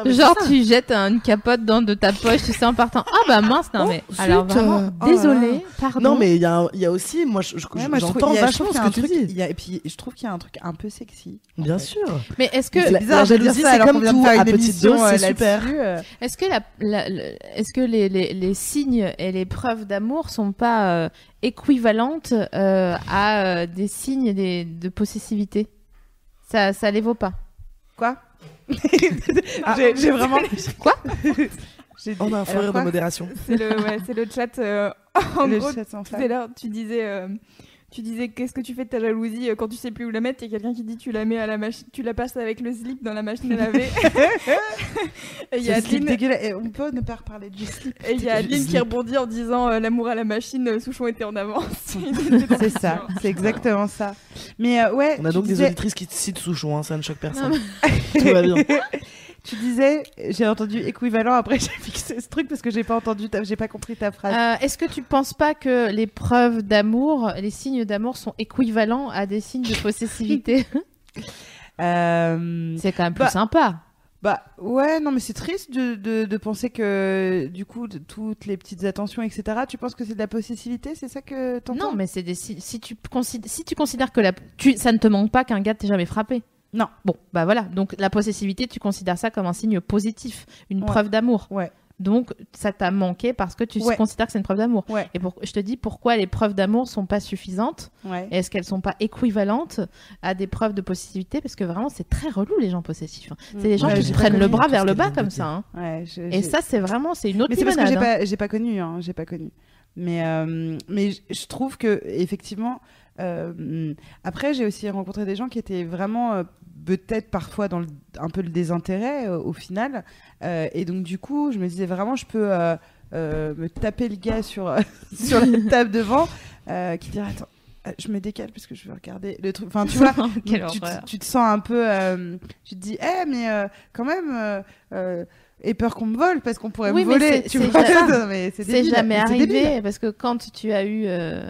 Genre tu jettes une capote dans de ta poche, tu sais en partant. Ah bah mince, non Oh, mais zut, alors vraiment euh, oh là désolé, là. pardon. Non mais il y a, y a aussi, moi je- Ouais, je j'entends je vachement ce que tu truc- dis. y a- Et puis, je trouve qu'il y a un truc un peu sexy. en Bien fait. sûr. Mais est-ce que bizarre La jalousie, c'est comme tout, à petite dose, euh, c'est super. euh. Est-ce que, la, la- est-ce que les, les, les signes et les preuves d'amour sont pas euh, équivalentes euh, à euh, des signes des, de possessivité? Ça, ça les vaut pas. Quoi? J'ai j'ai vraiment. Quoi? dit- On a un rire de modération. C'est le, ouais, c'est le chat. euh, en Le gros, chat sans tout flamme. à l'heure, tu disais, euh, tu disais qu'est-ce que tu fais de ta jalousie euh, quand tu sais plus où la mettre? Il y a quelqu'un qui dit tu la mets à la machine, tu la passes avec le slip dans la machine à laver. et il y a Adeline, dégueulasse. Et on peut ne pas reparler du slip. et il y a Adeline qui rebondit en disant euh, l'amour à la machine, Souchon était en avance. C'est ça, c'est exactement ça. Mais euh, ouais, On a donc des auditrices qui citent Souchon, hein, ça ne choque personne. Non, Tout va bien. Tu disais, j'ai entendu équivalent, après j'ai fixé ce truc parce que j'ai pas entendu, j'ai pas compris ta phrase. Euh, Est-ce que tu penses pas que les preuves d'amour, les signes d'amour sont équivalents à des signes de possessivité Euh, C'est quand même plus Bah, sympa. bah ouais, non mais c'est triste de, de, de penser que du coup de- toutes les petites attentions, etc. Tu penses que c'est de la possessivité, c'est ça que t'entends? Non, mais c'est si, si tu considères si tu considères que la tu, ça ne te manque pas qu'un gars t'ait jamais frappé. Non. Bon, bah voilà. Donc la possessivité, tu considères ça comme un signe positif, une Ouais. preuve d'amour. Ouais. Donc ça t'a manqué parce que tu Ouais. considères que c'est une preuve d'amour. Ouais. Et pour, je te dis pourquoi les preuves d'amour sont pas suffisantes Ouais. est-ce qu'elles sont pas équivalentes à des preuves de possessivité? Parce que vraiment c'est très relou les gens possessifs. hein. C'est les gens qui prennent le bras vers le bas comme ça. hein. Je- Et ça c'est vraiment c'est une autre Mais c'est parce que j'ai hein. pas, pas connu, hein, j'ai pas connu. Mais, euh, mais je- je trouve que effectivement, euh, après j'ai aussi rencontré des gens qui étaient vraiment euh, peut-être parfois dans le- un peu le désintérêt euh, au final. Euh, et donc du coup, je me disais vraiment, je peux euh, me taper le gars sur sur la table devant, qui dirait attends. Je me décale parce que je veux regarder le truc. Enfin, tu vois, tu, te- horreur. tu te sens un peu. tu te dis, eh, mais euh, quand même, aie peur qu'on me vole parce qu'on pourrait Oui, me voler. c'est- Tu c'est vois ça. Non, mais c'est jamais arrivé débile. parce que quand tu as eu, euh,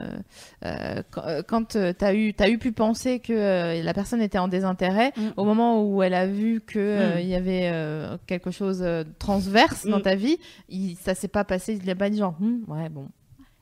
euh, quand, euh, euh, t'as eu, t'as eu pu penser que euh, la personne était en désintérêt, Mm. au moment où elle a vu que Mm. il y avait euh, quelque chose euh, transverse dans Mm. ta vie, il, ça s'est pas passé, il a pas dit genre, Hmm, ouais bon,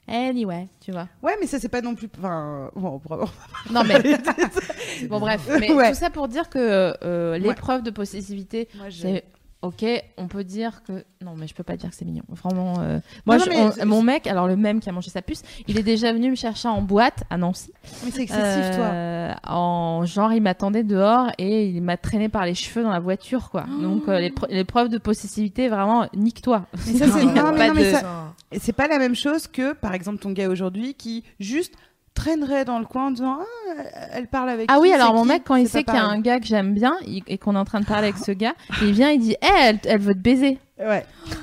anyway, tu vois. Ouais, mais ça, c'est pas non plus. Enfin, bon, bravo. Non mais bon bref, mais Ouais. tout ça pour dire que euh, Ouais. l'épreuve de possessivité, Moi, je- c'est ok, on peut dire que non, mais je peux pas dire que c'est mignon. Vraiment, euh, moi, non, je- on- mon mec, alors le même qui a mangé sa puce, il est déjà venu me chercher en boîte à Nancy. Mais c'est excessif, toi. Euh, En genre, il m'attendait dehors et il m'a traîné par les cheveux dans la voiture, quoi. Donc euh, les pre- l'épreuve de possessivité, vraiment, nique-toi. C'est- pas de- pas la même chose que, par exemple, ton gars aujourd'hui qui juste traînerait dans le coin en disant Ah, elle parle avec Ah qui, oui, alors mon qui mec, quand il sait qu'il y a un gars que j'aime bien il- et qu'on est en train de parler avec ce gars, il vient, il dit, Eh, elle, elle veut te baiser. Ouais.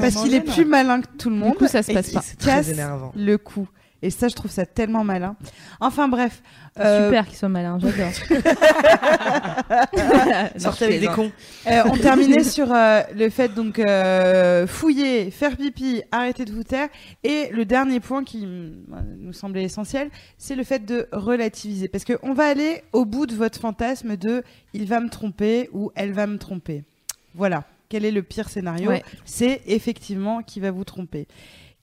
Parce qu'il est plus malin que tout le monde. Du coup, ça se passe il pas. se Très casse énervant. le cou. Et ça, je trouve ça tellement malin. Enfin bref. euh, Super qu'il soit malin, j'adore. Sortez je avec des cons. Euh, on terminait sur euh, le fait donc euh, fouiller, faire pipi, arrêter de vous taire. Et le dernier point qui mm, nous semblait essentiel, c'est le fait de relativiser. Parce qu'on va aller au bout de votre fantasme de il va me tromper ou elle va me tromper. Voilà. Quel est le pire scénario? Ouais. C'est effectivement qui va vous tromper.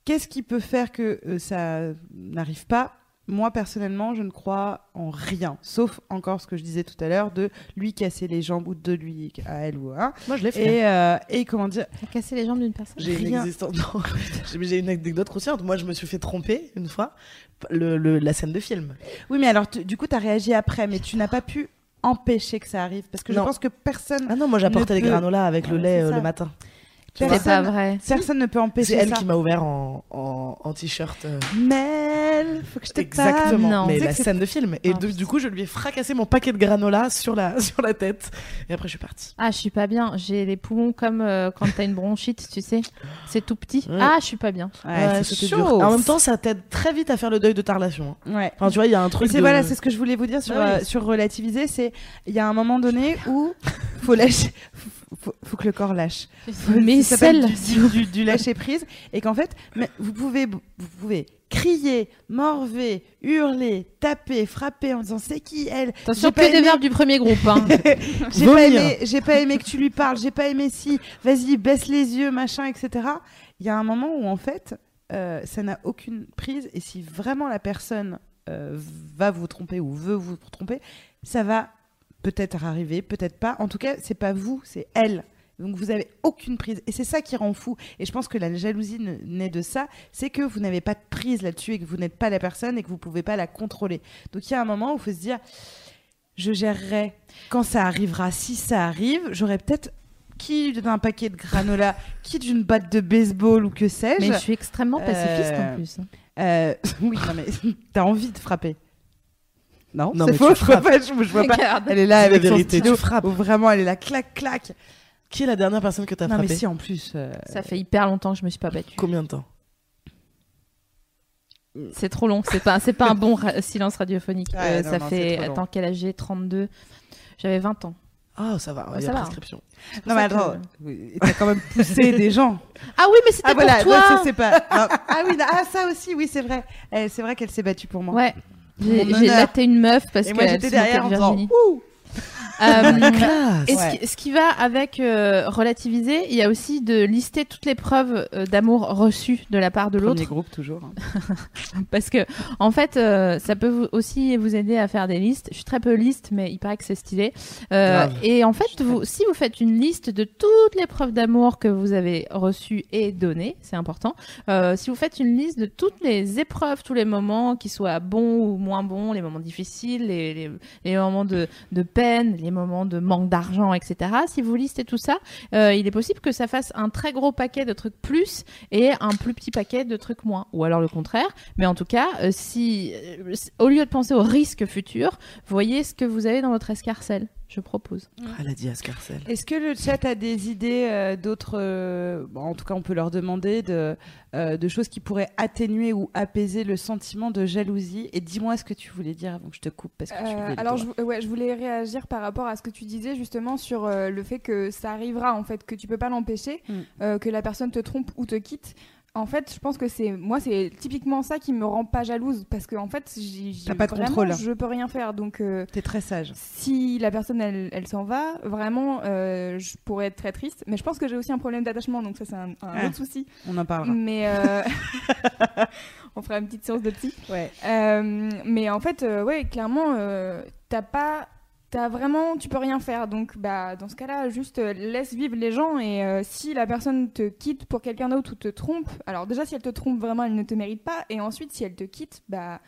Qu'est-ce qui peut faire que euh, ça n'arrive pas? Moi personnellement, je ne crois en rien, sauf encore ce que je disais tout à l'heure de lui casser les jambes ou de lui à elle ou à un. Moi, je l'ai fait. Et, euh, et comment dire? T'as cassé les jambes d'une personne? J'ai une, existence- j'ai- une anecdote croustillante. Moi, je me suis fait tromper une fois, le, le- la scène de film. Oui, mais alors tu- du coup, tu as réagi après, mais tu n'as pas pu empêcher que ça arrive parce que je pense que personne, Ah non, moi j'apportais les peut- granolas avec le lait euh, le matin. C'est pas vrai. personne ne peut C'est empêcher elle ça. qui m'a ouvert en, en, en t-shirt. euh, Mel, faut que je te. Exactement. Non. Mais la c'est- scène de film. Et de- du coup, je lui ai fracassé mon paquet de granola sur la, sur la tête. Et après, je suis partie. Ah, je suis pas bien. J'ai les poumons comme euh, quand t'as une bronchite, tu sais. C'est tout petit. Ouais. Ah, je suis pas bien. Ouais, Ouais, c'est dur. En même temps, ça t'aide très vite à faire le deuil de ta relation. hein. ouais. Enfin, tu vois, il y a un truc. c'est de- voilà, c'est ce que je voulais vous dire sur, oui. euh, sur relativiser, c'est il y a un moment donné où faut lâcher, faut, faut- que le corps lâche. Mais Ça s'appelle celle. du, du- du lâcher prise et qu'en fait mais vous pouvez vous pouvez crier, morver, hurler, taper, frapper en disant c'est qui elle? Attention, que des aimé- verbes du premier groupe. Hein. J'ai pas aimé, j'ai pas aimé que tu lui parles, j'ai pas aimé si, vas-y baisse les yeux machin etc. Il y a un moment où en fait euh, ça n'a aucune prise et si vraiment la personne euh, va vous tromper ou veut vous tromper, ça va peut-être arriver, peut-être pas. En tout cas, c'est pas vous, c'est elle. Donc vous avez aucune prise et c'est ça qui rend fou. Et je pense que la jalousie ne- naît de ça, c'est que vous n'avez pas de prise là-dessus et que vous n'êtes pas la personne et que vous pouvez pas la contrôler. Donc il y a un moment où il faut se dire, je gérerai quand ça arrivera. Si ça arrive, j'aurai peut-être qui d'un paquet de granola, qui d'une batte de baseball ou que sais-je. Mais je suis extrêmement pacifiste Euh, en plus. Euh, oui, non, mais t'as envie de frapper. Non, Non, c'est faux, je vois pas, je, je vois pas. Elle est là Dis la avec son vérité, stylo. tu frappes. où vraiment, elle est là, clac, clac. Qui est la dernière personne que t'as Non, mais frappée si, en plus. euh, Ça fait hyper longtemps que je me suis pas battue. Combien de temps C'est trop long. C'est pas, c'est pas un bon ra- silence radiophonique. Ouais, Euh, non, ça non, fait. Attends, quel âge j'ai? 32. J'avais 20 ans. Ah, ça va, Ouais, il y a va. prescription. Non, mais attends, t'as quand même poussé des gens. Ah oui, mais c'était Ah voilà, pour non, toi. ça, c'est pas. Ah, ah oui, non, ah, ça aussi, oui, c'est vrai. Eh, c'est vrai qu'elle s'est battue pour moi. Ouais. J'ai laté une meuf parce Et que moi, j'étais derrière en disant, ouh. Euh, Classe Et ce, qui, ce qui va avec euh, relativiser, il y a aussi de lister toutes les preuves euh, d'amour reçues de la part de Premier l'autre, groupe, toujours. hein. parce que en fait, euh, ça peut vous- aussi vous aider à faire des listes. Je suis très peu liste, mais il paraît que c'est stylé. Euh, et en fait, vous, si vous faites une liste de toutes les preuves d'amour que vous avez reçues et données, c'est important. Euh, si vous faites une liste de toutes les épreuves, tous les moments qui soient bons ou moins bons, les moments difficiles, les, les, les moments de, de peine, les moments de manque d'argent, etc. Si vous listez tout ça, euh, il est possible que ça fasse un très gros paquet de trucs plus et un plus petit paquet de trucs moins. Ou alors le contraire. Mais en tout cas, euh, si euh, au lieu de penser au risque futur, voyez ce que vous avez dans votre escarcelle. Je propose. Elle a dit Ascarcel. Est-ce que le chat a des idées euh, d'autres. euh, bon, en tout cas, on peut leur demander de, euh, de choses qui pourraient atténuer ou apaiser le sentiment de jalousie? Et dis-moi ce que tu voulais dire avant que je te coupe. Parce que tu Euh, alors, je, ouais, je voulais réagir par rapport à ce que tu disais justement sur euh, le fait que ça arrivera, en fait, que tu peux pas l'empêcher, Mm. euh, que la personne te trompe ou te quitte. En fait, je pense que c'est moi, c'est typiquement ça qui me rend pas jalouse parce que en fait, j'ai j'ai T'as pas de vraiment, contrôle. Je peux rien faire, donc euh, T'es très sage. si la personne elle, elle s'en va, vraiment, euh, je pourrais être très triste. Mais je pense que j'ai aussi un problème d'attachement, donc ça c'est un, un Ah. autre souci. On en parlera. Mais euh, on fera une petite séance de psy. Ouais. Mais en fait, ouais, clairement, t'as pas. T'as vraiment, tu peux rien faire. Donc, bah, dans ce cas-là, juste euh, laisse vivre les gens. Et euh, si la personne te quitte pour quelqu'un d'autre ou te trompe, alors déjà, si elle te trompe vraiment, elle ne te mérite pas. Et ensuite, si elle te quitte, bah,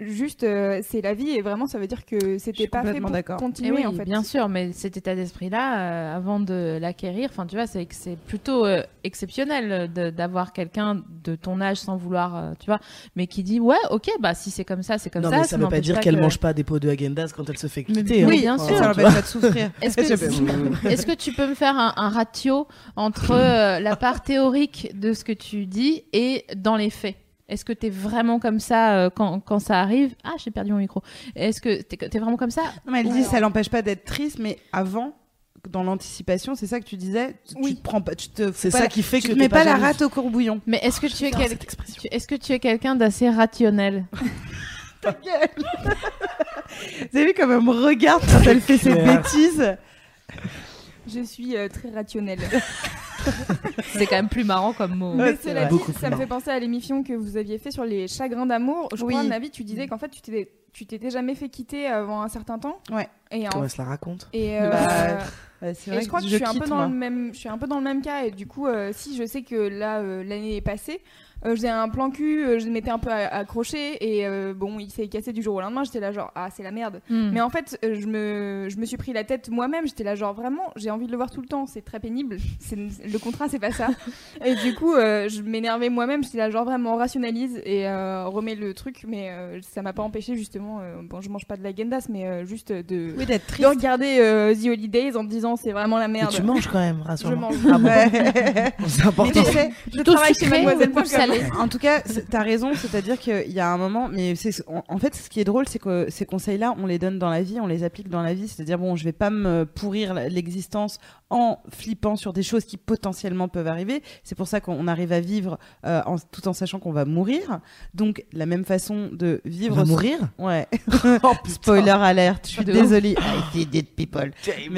juste, euh, c'est la vie. Et vraiment, ça veut dire que c'était pas fait pour continuer, oui, en fait. bien sûr, mais cet état d'esprit-là, euh, avant de l'acquérir, enfin, tu vois, c'est plutôt euh, exceptionnel d'avoir quelqu'un de ton âge sans vouloir, euh, tu vois, mais qui dit ouais, ok, bah si c'est comme ça, c'est comme non, ça. mais ça veut pas dire qu'elle que- mange pas des pots de Häagen-Dazs quand elle se fait Mais- quitter. oui, hein. bien Enfin, sûr. Ça vois. pas de souffrir. Est-ce que, est-ce que tu peux me faire un, un ratio entre euh, la part théorique de ce que tu dis et dans les faits? Est-ce que tu es vraiment comme ça euh, quand, quand ça arrive? Ah, j'ai perdu mon micro. Est-ce que tu es, vraiment comme ça? Non, mais elle dit ça l'empêche pas d'être triste, mais avant, dans l'anticipation, c'est ça que tu disais? Tu, Oui. tu te prends pas, tu te. C'est ça la- qui fait tu que te t'es mets pas, la rate au courbouillon. Mais est-ce que tu es, quel- cette expression. tu- est-ce que tu es quelqu'un d'assez rationnel? Vous avez vu comme elle me regarde quand elle fait ses bêtises Je suis euh, très rationnelle. C'est quand même plus marrant comme mot. Mais c'est cela dit, Beaucoup plus ça me marrant. fait penser à l'émission que vous aviez fait sur les chagrins d'amour. Je Oui. crois, Navi, tu disais qu'en fait, tu t'étais, tu t'étais jamais fait quitter avant un certain temps. Ouais. Et, en- Comment se la raconte et, euh, Bah, c'est et je crois que, que je suis un peu dans moi. le même, je suis un peu dans le même cas. Et du coup, euh, si je sais que là, euh, l'année est passée, euh, j'ai un plan cul, euh, je m'étais un peu a- accroché et euh, bon, il s'est cassé du jour au lendemain. J'étais là genre ah c'est la merde. Hmm. Mais en fait, euh, je me, je me suis pris la tête moi-même. J'étais là, genre vraiment, j'ai envie de le voir tout le temps. C'est très pénible. C'est, le contrat, c'est pas ça. et du coup, euh, je m'énervais moi-même. J'étais là, genre vraiment, rationalise et euh, remets le truc. Mais euh, ça m'a pas empêché, justement. euh, bon, je mange pas de la gendas, mais euh, juste de, Oui, d'être de regarder euh, The Holidays en me disant c'est vraiment la Mais merde. tu manges quand même, Je rassure-moi. mange. Ah bon, c'est Mais important. tu sais, Je travaille chez Mademoiselle En tout cas, t'as raison, c'est-à-dire qu'il y a un moment, mais c'est en, fait, ce qui est drôle, c'est que ces conseils-là, on les donne dans la vie, on les applique dans la vie, c'est-à-dire bon, je vais pas me pourrir l'existence en flippant sur des choses qui potentiellement peuvent arriver. C'est pour ça qu'on arrive à vivre euh, en- tout en sachant qu'on va mourir. Donc la même façon de On vivre. va mourir Ouais. Oh. Spoiler alerte. Je suis désolée. I did it, people. Damn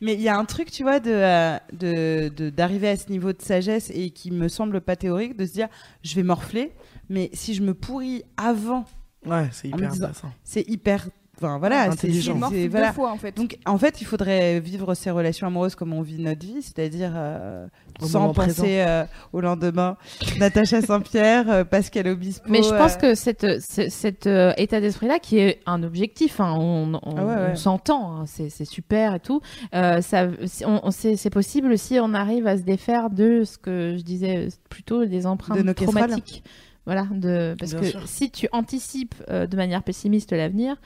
Mais il y a un truc, tu vois, de euh, de- de- d'arriver à ce niveau de sagesse et qui me semble pas théorique, de se dire, je vais morfler, mais si je me pourris avant, Ouais, c'est hyper intéressant. c'est hyper Enfin voilà, c'est- Intelligent. C'est- deux voilà. fois en fait. Donc en fait, il faudrait vivre ses relations amoureuses comme on vit notre vie, c'est-à-dire euh, sans penser euh, au lendemain. Natacha Saint-Pierre, euh, Pascal Obispo. Mais je pense que cette, cet euh, état d'esprit-là, qui est un objectif, hein, on, on- Ah ouais, ouais. on s'entend, hein, c'est c'est super et tout, euh, ça, on, c'est c'est possible si on arrive à se défaire de ce que je disais plutôt des empreintes De nos traumatiques. Voilà, de, parce Bien que sûr. si tu anticipes euh, de manière pessimiste l'avenir,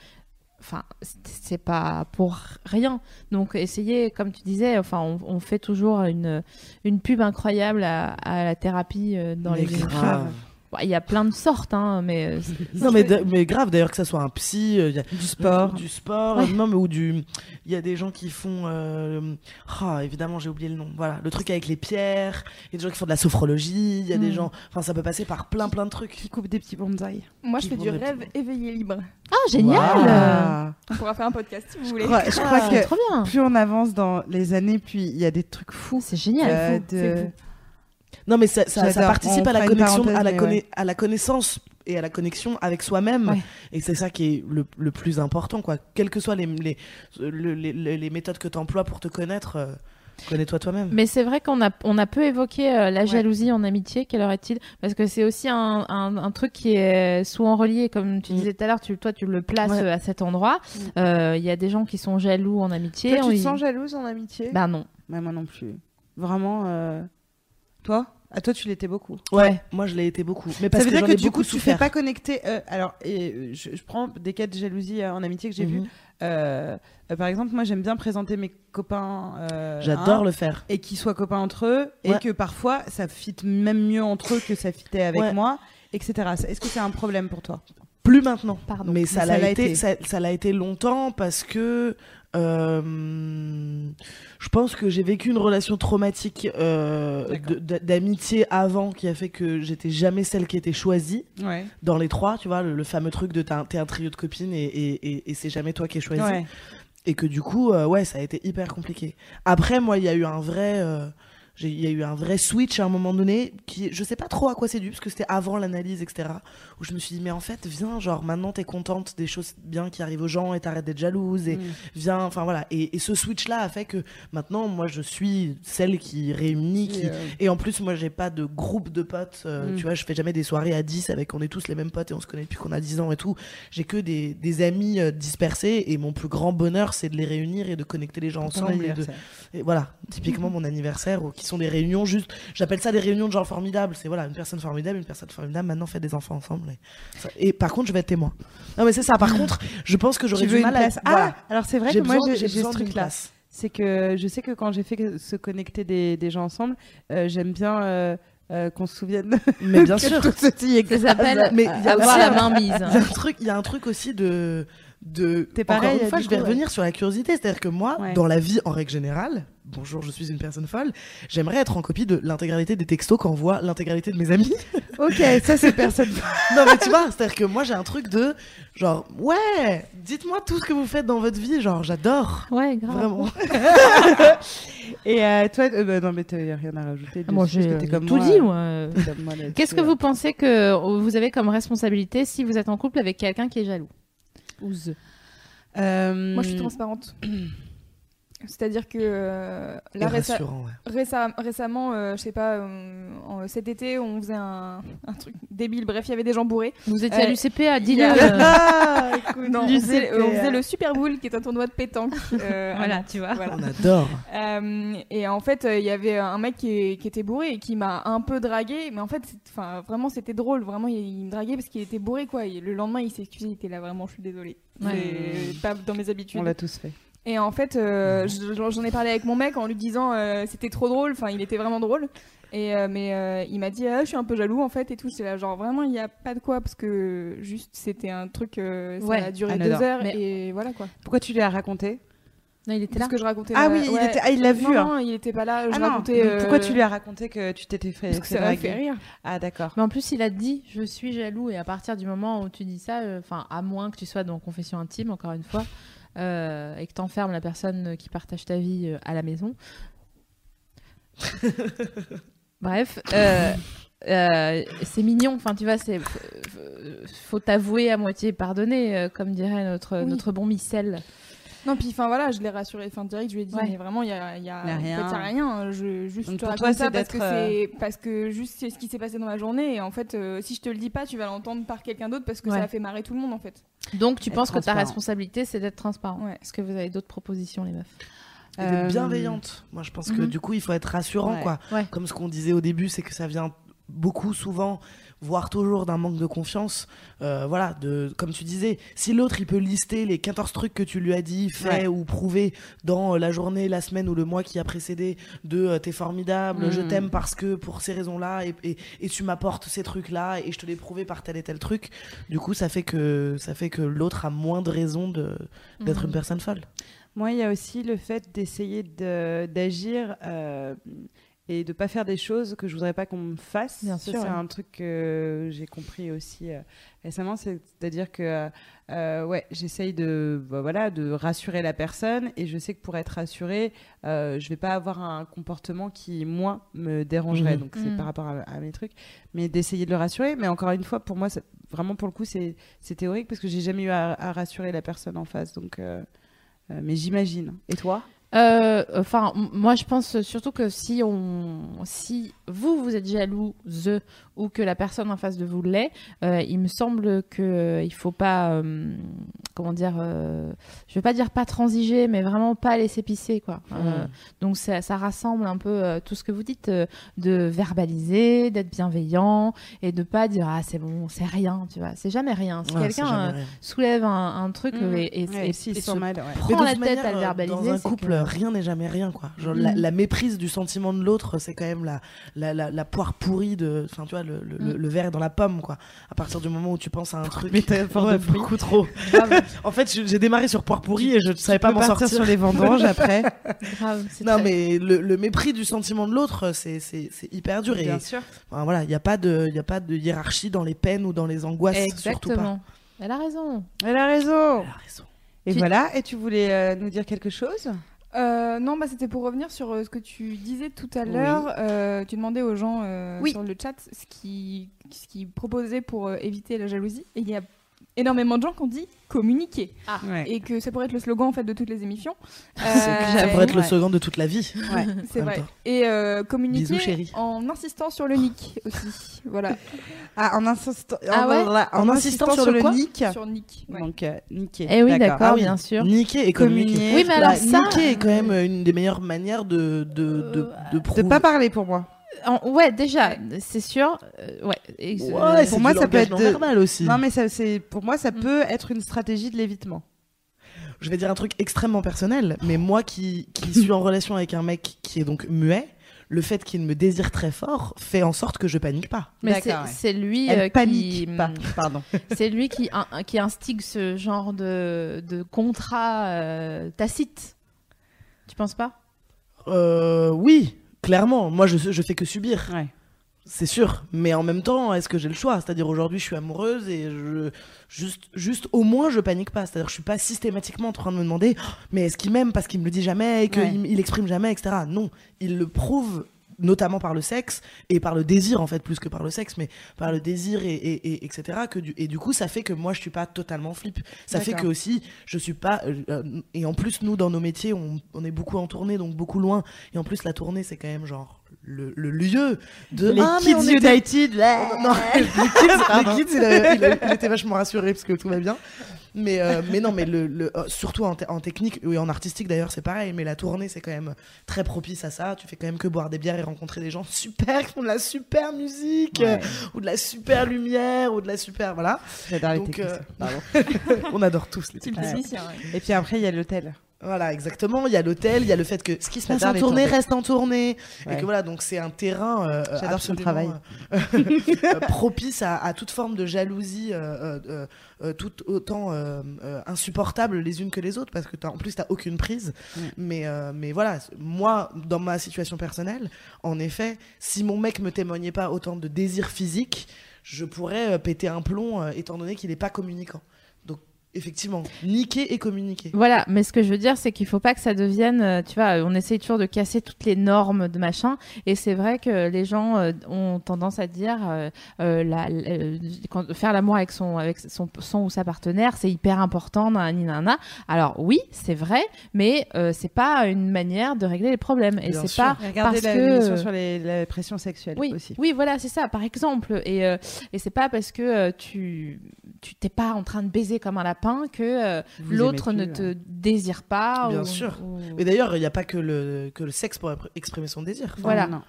enfin, c'est- pas pour rien. Donc, essayez, comme tu disais, enfin, on, on fait toujours une, une pub incroyable à, à la thérapie euh, dans Mais les grave. Bon, Il y a plein de sortes, hein, mais euh, Non mais, de- mais grave d'ailleurs que ça soit un psy, euh, il y a du sport. du sport, Ouais. non mais ou du, il y a des gens qui font, euh, ah évidemment j'ai oublié le nom, voilà, le truc avec les pierres, il y a des gens qui font de la sophrologie, il y a des Mm. gens, enfin ça peut passer par plein plein de trucs. Qui coupe des petits bonsaïs. Moi, je fais du rêve petits- éveillé libre. Ah, génial. On pourra faire un podcast si vous Je voulez. crois, je crois Ah. que Trop bien plus on avance dans les années, plus il y a des trucs fous. C'est génial euh, de-. Non mais ça, ça, ça J'adore. participe à la connexion, à la, mais conna- ouais. à la connaissance et à la connexion avec soi-même. Ouais. Et c'est ça qui est le, le plus important, quoi. Quelles que soient les, les, le- les, les- les méthodes que tu emploies pour te connaître, euh, connais-toi toi-même. Mais c'est vrai qu'on a, on a peu évoqué euh, la jalousie en amitié, quelle heure est-il? Parce que c'est aussi un, un, un truc qui est souvent relié, comme tu Mm. disais tout à l'heure, tu, toi tu le places Ouais. euh, à cet endroit. Euh, Il y a des gens qui sont jaloux en amitié. Toi, tu on- te sens jalouse en amitié? Bah non. Bah, Moi non plus. Vraiment. euh, Toi? À toi, tu l'étais beaucoup. Ouais, moi je l'ai été beaucoup. Mais parce ça veut que dire que du beaucoup coup, tu fais pas connecter. euh, alors, et, euh, je, je prends des cas de jalousie euh, en amitié que j'ai vu. Mhm. Euh, euh, par exemple, moi, j'aime bien présenter mes copains. euh, J'adore hein, le faire. Et qu'ils soient copains entre eux. Et que parfois, ça fit même mieux entre eux que ça fitait avec Ouais. moi, etc. Est-ce que c'est un problème pour toi? Plus maintenant. Pardon. Mais ça Mais l'a ça l'a été, été. ça, l'a été longtemps parce que euh, je pense que j'ai vécu une relation traumatique euh, d'amitié avant qui a fait que j'étais jamais celle qui était choisie Ouais. dans les trois, tu vois, le, le fameux truc de t'es un, trio de copines et, et, et, et c'est jamais toi qui es choisi. Ouais. Et que du coup, euh, ouais, ça a été hyper compliqué. Après, moi, il y a eu un vrai, il y a eu un vrai switch à un moment donné qui, je sais pas trop à quoi c'est dû parce que c'était avant l'analyse, etc. Où je me suis dit, mais en fait, viens, genre maintenant t'es contente des choses bien qui arrivent aux gens et t'arrêtes d'être jalouse et Mm. viens, enfin voilà. Et, et ce switch-là a fait que maintenant, moi, je suis celle qui réunit, qui, euh, et en plus, moi, j'ai pas de groupe de potes. euh, Mm. Tu vois, je fais jamais des soirées à 10 avec on est tous les mêmes potes et on se connaît depuis qu'on a 10 ans et tout. J'ai que des, des amis euh, dispersés et mon plus grand bonheur, c'est de les réunir et de connecter les gens ensemble. Et de... et voilà, typiquement mon anniversaire, ou qui sont des réunions juste. J'appelle ça des réunions de gens formidables. C'est voilà, une personne formidable, une personne formidable, maintenant fait des enfants ensemble. Et, par contre, je vais être témoin. Non, mais c'est ça. Par contre, je pense que j'aurais du mal à. place Ah, voilà. alors c'est vrai que moi besoin- j'ai ce besoin d'une truc-là. place. C'est que je sais que quand j'ai fait se connecter des, des gens ensemble, euh, j'aime bien euh, euh, qu'on se souvienne Mais bien sûr. tout ceci est Ça s'appelle Mais il y a avoir aussi la un- main mise. Il y a un truc, il y a un truc aussi de. De T'es Encore pareil, une fois, je vais coup, ouais. revenir sur la curiosité. C'est-à-dire que moi, Ouais. dans la vie en règle générale, bonjour, je suis une personne folle, j'aimerais être en copie de l'intégralité des textos qu'envoient l'intégralité de mes amis. Ok, ça c'est personne. non, mais tu vois, c'est-à-dire que moi, j'ai un truc de genre, ouais, dites-moi tout ce que vous faites dans votre vie. Genre, j'adore. Ouais, grave. Vraiment. Et euh, toi, euh, bah, non mais t'as rien à rajouter. Ah, Moi, j'ai tout moi, dit, euh, moi. Qu'est-ce que euh. vous pensez que vous avez comme responsabilité si vous êtes en couple avec quelqu'un qui est jaloux? Euh, Moi, je suis transparente. C'est-à-dire que euh, là, Et réce- rassurant, ouais. récem- récemment, euh, je sais pas, euh, en- cet été, on faisait un, un truc débile. Bref, il y avait des gens bourrés. Vous étiez à Euh, dis-le. y a- euh, Ah, Non, on du faisait, on faisait le Super Bowl, qui est un tournoi de pétanque. euh, à Voilà, tu vois. Voilà. On adore. Euh, et en fait, euh, il y avait un mec qui, était bourré et qui m'a un peu dragué. Mais en fait, enfin, vraiment, c'était drôle. Vraiment, il, il me draguait parce qu'il était bourré, quoi. Et le lendemain, il s'est excusé. Il était là, vraiment, je suis désolée. C'est pas dans mes habitudes. On l'a tous fait. Et en fait, euh, je- j'en ai parlé avec mon mec en lui disant euh, c'était trop drôle. Enfin, il était vraiment drôle. Et euh, mais euh, il m'a dit ah, je suis un peu jaloux en fait et tout. C'est là genre vraiment il n'y a pas de quoi parce que juste c'était un truc. euh, ça Ouais, a duré deux heures Mais- et voilà quoi. Pourquoi tu lui as raconté? Non, il était là. Parce que je racontais. Ah la- oui, il, ouais. était... ah, il l'a vu. Non, hein. non, il était pas là. Je Ah racontais. pourquoi tu lui as raconté que tu t'étais fait, Parce que ça m'a fait rire. Ah d'accord. Mais en plus, il a dit je suis jaloux et à partir du moment où tu dis ça, euh, enfin à moins que tu sois dans confession intime, encore une fois, euh, et que t'enfermes la personne qui partage ta vie euh, à la maison. Bref, euh, c'est mignon. Enfin, tu vois, c'est faut t'avouer à moitié pardonner, comme dirait notre Oui. notre bon Michel. Non, puis enfin voilà, je l'ai rassuré. Enfin, direct, je lui ai dit, Ouais. mais vraiment, il y a, il y a, y a en fait, rien. y a rien. Je juste Donc te pour raconte toi, ça c'est parce que euh, c'est parce que juste c'est ce qui s'est passé dans ma journée. Et en fait, euh, si je te le dis pas, tu vas l'entendre par quelqu'un d'autre parce que Ouais. ça a fait marrer tout le monde en fait. Donc, tu Être penses que ta responsabilité, c'est d'être transparent. Ouais. Est-ce que vous avez d'autres propositions, les meufs? Et d'être Euh, bienveillante. Moi, je pense que Mhm. du coup, il faut être rassurant, Ouais. quoi. Ouais. Comme ce qu'on disait au début, c'est que ça vient beaucoup, souvent, voire toujours d'un manque de confiance. Euh, voilà, de, comme tu disais, si l'autre, il peut lister les 14 trucs que tu lui as dit, fait Ouais. ou prouvé dans euh, la journée, la semaine ou le mois qui a précédé, de euh, t'es formidable, je Mhm. t'aime parce que pour ces raisons-là, et, et, et tu m'apportes ces trucs-là, et je te l'ai prouvé par tel et tel truc. Du coup, ça fait que, ça fait que l'autre a moins de raisons de, d'être Mhm. une personne folle. Moi, il y a aussi le fait d'essayer de- d'agir et de pas faire des choses que je voudrais pas qu'on me fasse. Bien Ça, sûr, c'est ouais. un truc que j'ai compris aussi euh, récemment, c'est-à-dire que euh, ouais, j'essaye de bah, voilà de rassurer la personne et je sais que pour être rassurée, euh, je vais pas avoir un comportement qui moi me dérangerait. Mhm. Donc c'est Mhm. par rapport à, à mes trucs, mais d'essayer de le rassurer. Mais encore une fois, pour moi, vraiment pour le coup, c'est c'est théorique parce que j'ai jamais eu à, à rassurer la personne en face. Donc euh, euh, mais j'imagine. Et toi? Euh, Enfin, moi, je pense surtout que si on, si vous vous êtes jalouse ou que la personne en face de vous l'est, euh, il me semble que euh, il faut pas, euh, comment dire, euh, je vais pas dire pas transiger, mais vraiment pas laisser pisser, quoi. Euh, donc ça, ça rassemble un peu euh, tout ce que vous dites, euh, de verbaliser, d'être bienveillant et de pas dire ah c'est bon, c'est rien, tu vois, c'est jamais rien. Si Ouais, quelqu'un euh, soulève un, un truc Mhm. et, et, Ouais, et- s'il et se mal, ouais. Prend la tête manière, à le verbaliser. Dans un couple, rien n'est jamais rien, quoi. Genre, la, Mm. la méprise du sentiment de l'autre, c'est quand même la, la, la, la poire pourrie de. Enfin, tu vois, le, le, le- Mm. le verre dans la pomme, quoi. À partir du moment où tu penses à un truc. métaphore Ouais, de fruits. beaucoup trop. en fait, j'ai démarré sur poire pourrie et je ne savais pas m'en sortir. sur les vendanges après. Grave, Non, très- mais le, le mépris du sentiment de l'autre, c'est c'est- c'est hyper dur. Et Bien sûr. enfin, voilà, il n'y a, pas de- il y a pas de hiérarchie dans les peines ou dans les angoisses. Surtout pas. Exactement. Elle a raison. Elle a raison. Elle a raison. Et Tu- voilà. Et tu voulais euh, nous dire quelque chose? Euh, non, bah, c'était pour revenir sur euh, ce que tu disais tout à Oui. l'heure. Euh, tu demandais aux gens euh, Oui. sur le chat ce qu'ils ce qu'ils proposaient pour éviter la jalousie. Et il y a énormément de gens qui ont dit communiquer. Ouais. Et que ça pourrait être le slogan en fait de toutes les émissions. C'est Euh, ça pourrait être le slogan de toute la vie. Ouais. C'est vrai. temps. Et euh, communiquer Bisous, chérie. en insistant sur le nick aussi. voilà. Ah, en insistant, Ah ouais en, En insistant insistant sur, sur le nick. sur nick. ouais. Donc, euh, niquer. Eh oui, d'accord, Ah oui. bien sûr. Niquer et communiquer. Oui, mais Bah, alors ça. niquer est quand même une des meilleures manières de, de, de, de De prouver. pas parler pour moi. En- ouais, déjà, c'est sûr. euh, ouais. Et- Ouais, c'est moi, du ça peut langage être non de- verbal aussi. Non, mais ça, c'est pour moi, ça Mm. peut être une stratégie de l'évitement. Je vais dire un truc extrêmement personnel, mais moi qui, qui suis en relation avec un mec qui est donc muet, le fait qu'il me désire très fort fait en sorte que je panique pas. mais c'est D'accord, ouais. c'est lui Elle euh, panique qui, pas. Pardon. c'est lui qui, in- qui instigue ce genre de, de contrat euh, tacite. Tu penses pas? Euh, oui, clairement. Moi, je, je fais que subir. Ouais. C'est sûr, mais en même temps, est-ce que j'ai le choix? C'est-à-dire aujourd'hui, je suis amoureuse et je juste, juste au moins, je panique pas. C'est-à-dire, je suis pas systématiquement en train de me demander, mais est-ce qu'il m'aime parce qu'il me le dit jamais et qu'il Ouais. il exprime jamais, etc. Non, il le prouve notamment par le sexe et par le désir en fait plus que par le sexe mais par le désir et, et, et- etc que du, et du coup ça fait que moi je suis pas totalement flip ça fait que aussi je suis pas euh, euh, et en plus nous dans nos métiers on, on est beaucoup en tournée donc beaucoup loin et en plus la tournée c'est quand même genre le, le lieu de Les Ah, Kids United. là. non, les kids, les kids, il, a- il a- il était vachement rassuré parce que tout va bien. Mais, euh, mais non, mais le, le- euh, surtout en, te- en technique et en artistique d'ailleurs, c'est pareil. Mais la tournée, c'est quand même très propice à ça. Tu fais quand même que boire des bières et rencontrer des gens super qui font de la super musique Ouais. euh, ou de la super lumière ou de la super. Voilà. J'adore les Donc, techniciens. euh, Pardon. On adore tous les techniciens. Et puis après, il y a l'hôtel. Voilà, exactement. Il y a l'hôtel, il y a le fait que ce qui se passe en tournée reste en tournée. Et que voilà, donc c'est un terrain euh, J'adore son travail. euh, euh, propice à, à toute forme de jalousie, euh, euh, euh, euh, tout autant euh, euh, insupportable les unes que les autres, parce que t'as- en plus t'as aucune prise. Mm. Mais, euh, mais voilà, moi, dans ma situation personnelle, en effet, si mon mec me témoignait pas autant de désir physique, je pourrais euh, péter un plomb, euh, étant donné qu'il est pas communicant. Effectivement, niquer et communiquer. Voilà, mais ce que je veux dire, c'est qu'il faut pas que ça devienne, euh, tu vois, on essaye toujours de casser toutes les normes de machin, et c'est vrai que les gens euh, ont tendance à dire, euh, euh, la, la- quand- faire l'amour avec son, avec son, son ou sa partenaire, c'est hyper important, nanana. Alors oui, c'est vrai, mais euh, c'est pas une manière de régler les problèmes, et c'est pas Regardez parce la que sur les, la pression sexuelle oui, aussi. oui, voilà, c'est ça, par exemple. Et, euh, et c'est pas parce que euh, tu tu t'es pas en train de baiser comme un lapin que euh, l'autre ne plus, te désire pas. Bien ou- sûr. ou- Mais d'ailleurs, il n'y a pas que le, que le sexe pour exprimer son désir. Enfin, Voilà. Non.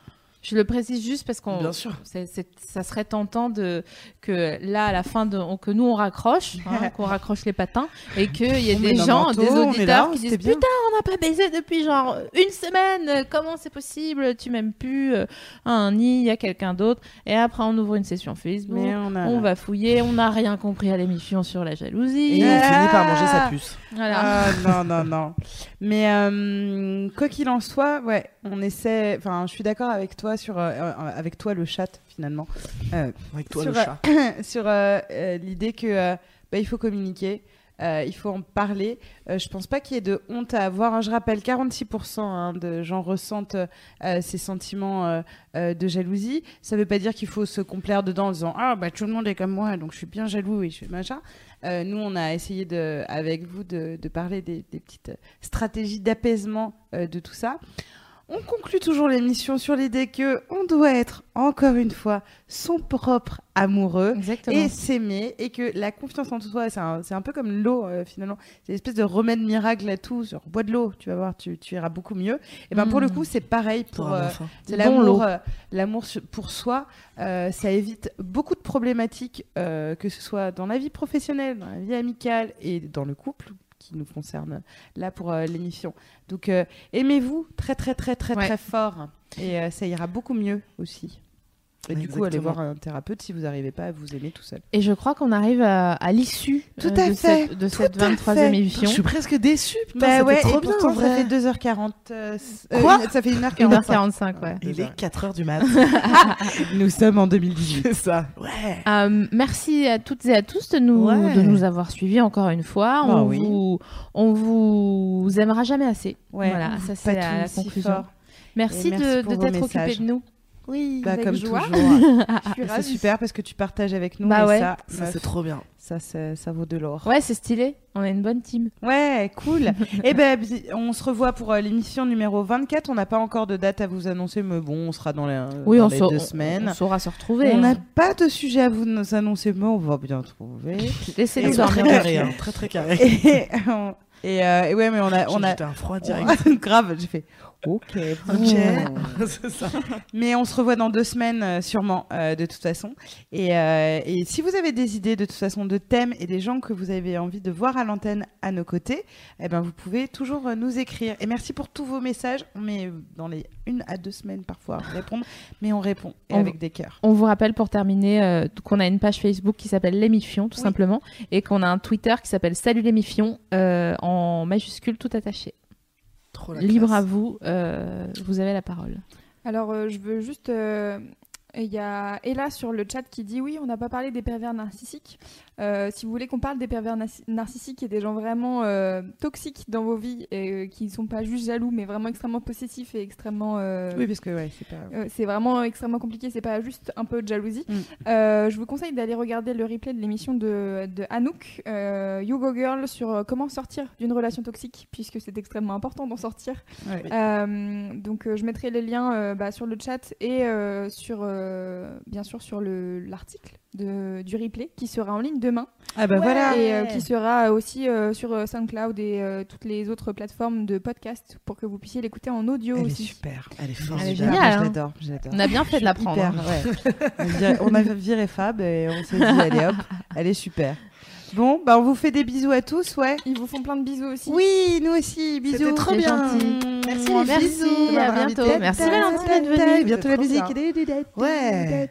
Je le précise juste parce qu'on Bien sûr. ça serait tentant de que là à la fin de on- que nous on raccroche, hein, qu'on raccroche les patins et qu'il y ait On des gens, manteaux, des on auditeurs là, qui disent putain on n'a pas baisé depuis genre une semaine, comment c'est possible, tu m'aimes plus, euh, ah, ni il y a quelqu'un d'autre et après on ouvre une session Facebook. Mais on a. On va fouiller, on n'a rien compris à l'émission sur la Et jalousie. il Ah. finit par manger sa puce. Voilà. Ah non, non, non. Mais euh, quoi qu'il en soit, ouais, on essaie. Enfin, je suis d'accord avec toi sur. euh, euh, avec toi, le chat, finalement. Euh, Avec toi, Sur, le chat. sur euh, l'idée que bah, il faut communiquer. il faut en parler. Je pense pas qu'il y ait de honte à avoir. hein. Je rappelle, 46% hein, de gens ressentent ces sentiments de jalousie. Ça veut pas dire qu'il faut se complaire dedans en disant ah bah tout le monde est comme moi donc je suis bien jaloux et je fais machin. Euh, nous, on a essayé de, avec vous de, de parler des, des petites stratégies d'apaisement euh, de tout ça. On conclut toujours l'émission sur l'idée que on doit être encore une fois son propre amoureux Exactement. et s'aimer et que la confiance en soi c'est un, un peu comme l'eau euh, finalement. C'est une espèce de remède miracle à tout. Sur bois de l'eau tu vas voir tu, tu iras beaucoup mieux. Et ben pour le Mm. coup c'est pareil Pour euh, bon, l'amour euh, l'amour pour soi. Ça évite beaucoup de problématiques que ce soit dans la vie professionnelle dans la vie amicale et dans le couple qui nous concerne là pour euh, l'émission. Donc euh, aimez-vous très très très très Ouais. très fort. Et euh, ça ira beaucoup mieux aussi et du coup allez Exactement. voir un thérapeute si vous n'arrivez pas à vous aimer tout seul Et je crois qu'on arrive à, à l'issue Tout euh, à de fait, cette, de tout cette à 23e fait. Je émission. suis presque déçue. Putain, bah ouais trop et bien. pourtant en ça vrai. fait 2h40 euh, euh, Quoi une- ça fait 1h45 1h45, ouais. Il est 4h du mat. nous sommes en 2018 C'est ça. Ouais. Euh, merci à toutes et à tous de nous, Ouais. de nous avoir suivis encore une fois. Bah on, oui. vous, on vous aimera jamais assez. Ouais, voilà, ça c'est la, la tout si conclusion. Merci, merci de, t'être occupé de nous. Oui. Bah, Avec comme joie. toujours suis c'est super parce que tu partages avec nous Bah et ouais. ça Ça, c'est trop bien. ça, ça vaut de l'or Ouais, c'est stylé. On est une bonne team. Ouais, cool. Et ben, bi- on se revoit pour euh, l'émission numéro 24. On n'a pas encore de date à vous annoncer, mais bon, on sera dans les, Oui, dans on, les saura- deux on- semaines. on saura se retrouver. On n'a hein. pas de sujet à vous nous annoncer, mais on va bien trouver. Laissez-nous dormir. très carré, hein, très très carré. et, euh, et ouais, mais on a, on a, un froid direct. grave. J'ai fait. Ok. Ok. c'est ça. Mais on se revoit dans deux semaines, euh, sûrement, euh, de toute façon. Et, euh, et si vous avez des idées, de toute façon, de thèmes et des gens que vous avez envie de voir à l'antenne à nos côtés, eh ben, vous pouvez toujours nous écrire. Et merci pour tous vos messages. On met dans les une à deux semaines parfois à répondre, mais on répond et On- avec des cœurs. On vous rappelle pour terminer euh, qu'on a une page Facebook qui s'appelle L'émifion, tout Oui. simplement, et qu'on a un Twitter qui s'appelle Salut l'émifion, euh, en majuscule tout attaché. Libre classe. à vous, euh, vous avez la parole. Alors, euh, je veux juste. euh, Il y a Ella sur le chat qui dit oui, on n'a pas parlé des pervers narcissiques. Euh, si vous voulez qu'on parle des pervers narcissiques et des gens vraiment euh, toxiques dans vos vies et euh, qui ne sont pas juste jaloux, mais vraiment extrêmement possessifs et extrêmement. euh, Oui, parce que ouais, c'est pas. euh, c'est vraiment extrêmement compliqué, c'est pas juste un peu de jalousie. Mm. Euh, je vous conseille d'aller regarder le replay de l'émission de, de Anouk, euh, You Go Girl, sur comment sortir d'une relation toxique, puisque c'est extrêmement important d'en sortir. Ouais. Euh, donc euh, je mettrai les liens euh, bah, sur le chat et euh, sur, euh, bien sûr sur le- l'article de- du replay qui sera en ligne demain Ah bah voilà. et euh, qui sera aussi euh, sur euh, SoundCloud et euh, toutes les autres plateformes de podcast pour que vous puissiez l'écouter en audio Elle est aussi. super. Elle est Elle est formidable. géniale, hein. Je l'adore. je l'adore. On a bien fait de la prendre. Hyper, hein. ouais. on, a viré Fab et on s'est dit allez hop, elle est super. Bon, bah on vous fait des bisous à tous, ouais. Ils vous font plein de bisous aussi. Oui, nous aussi, bisous. C'était trop bien. gentil. Merci. Merci, bisous. à bientôt. Merci Valentine d'être venue. Bientôt la musique. Ouais.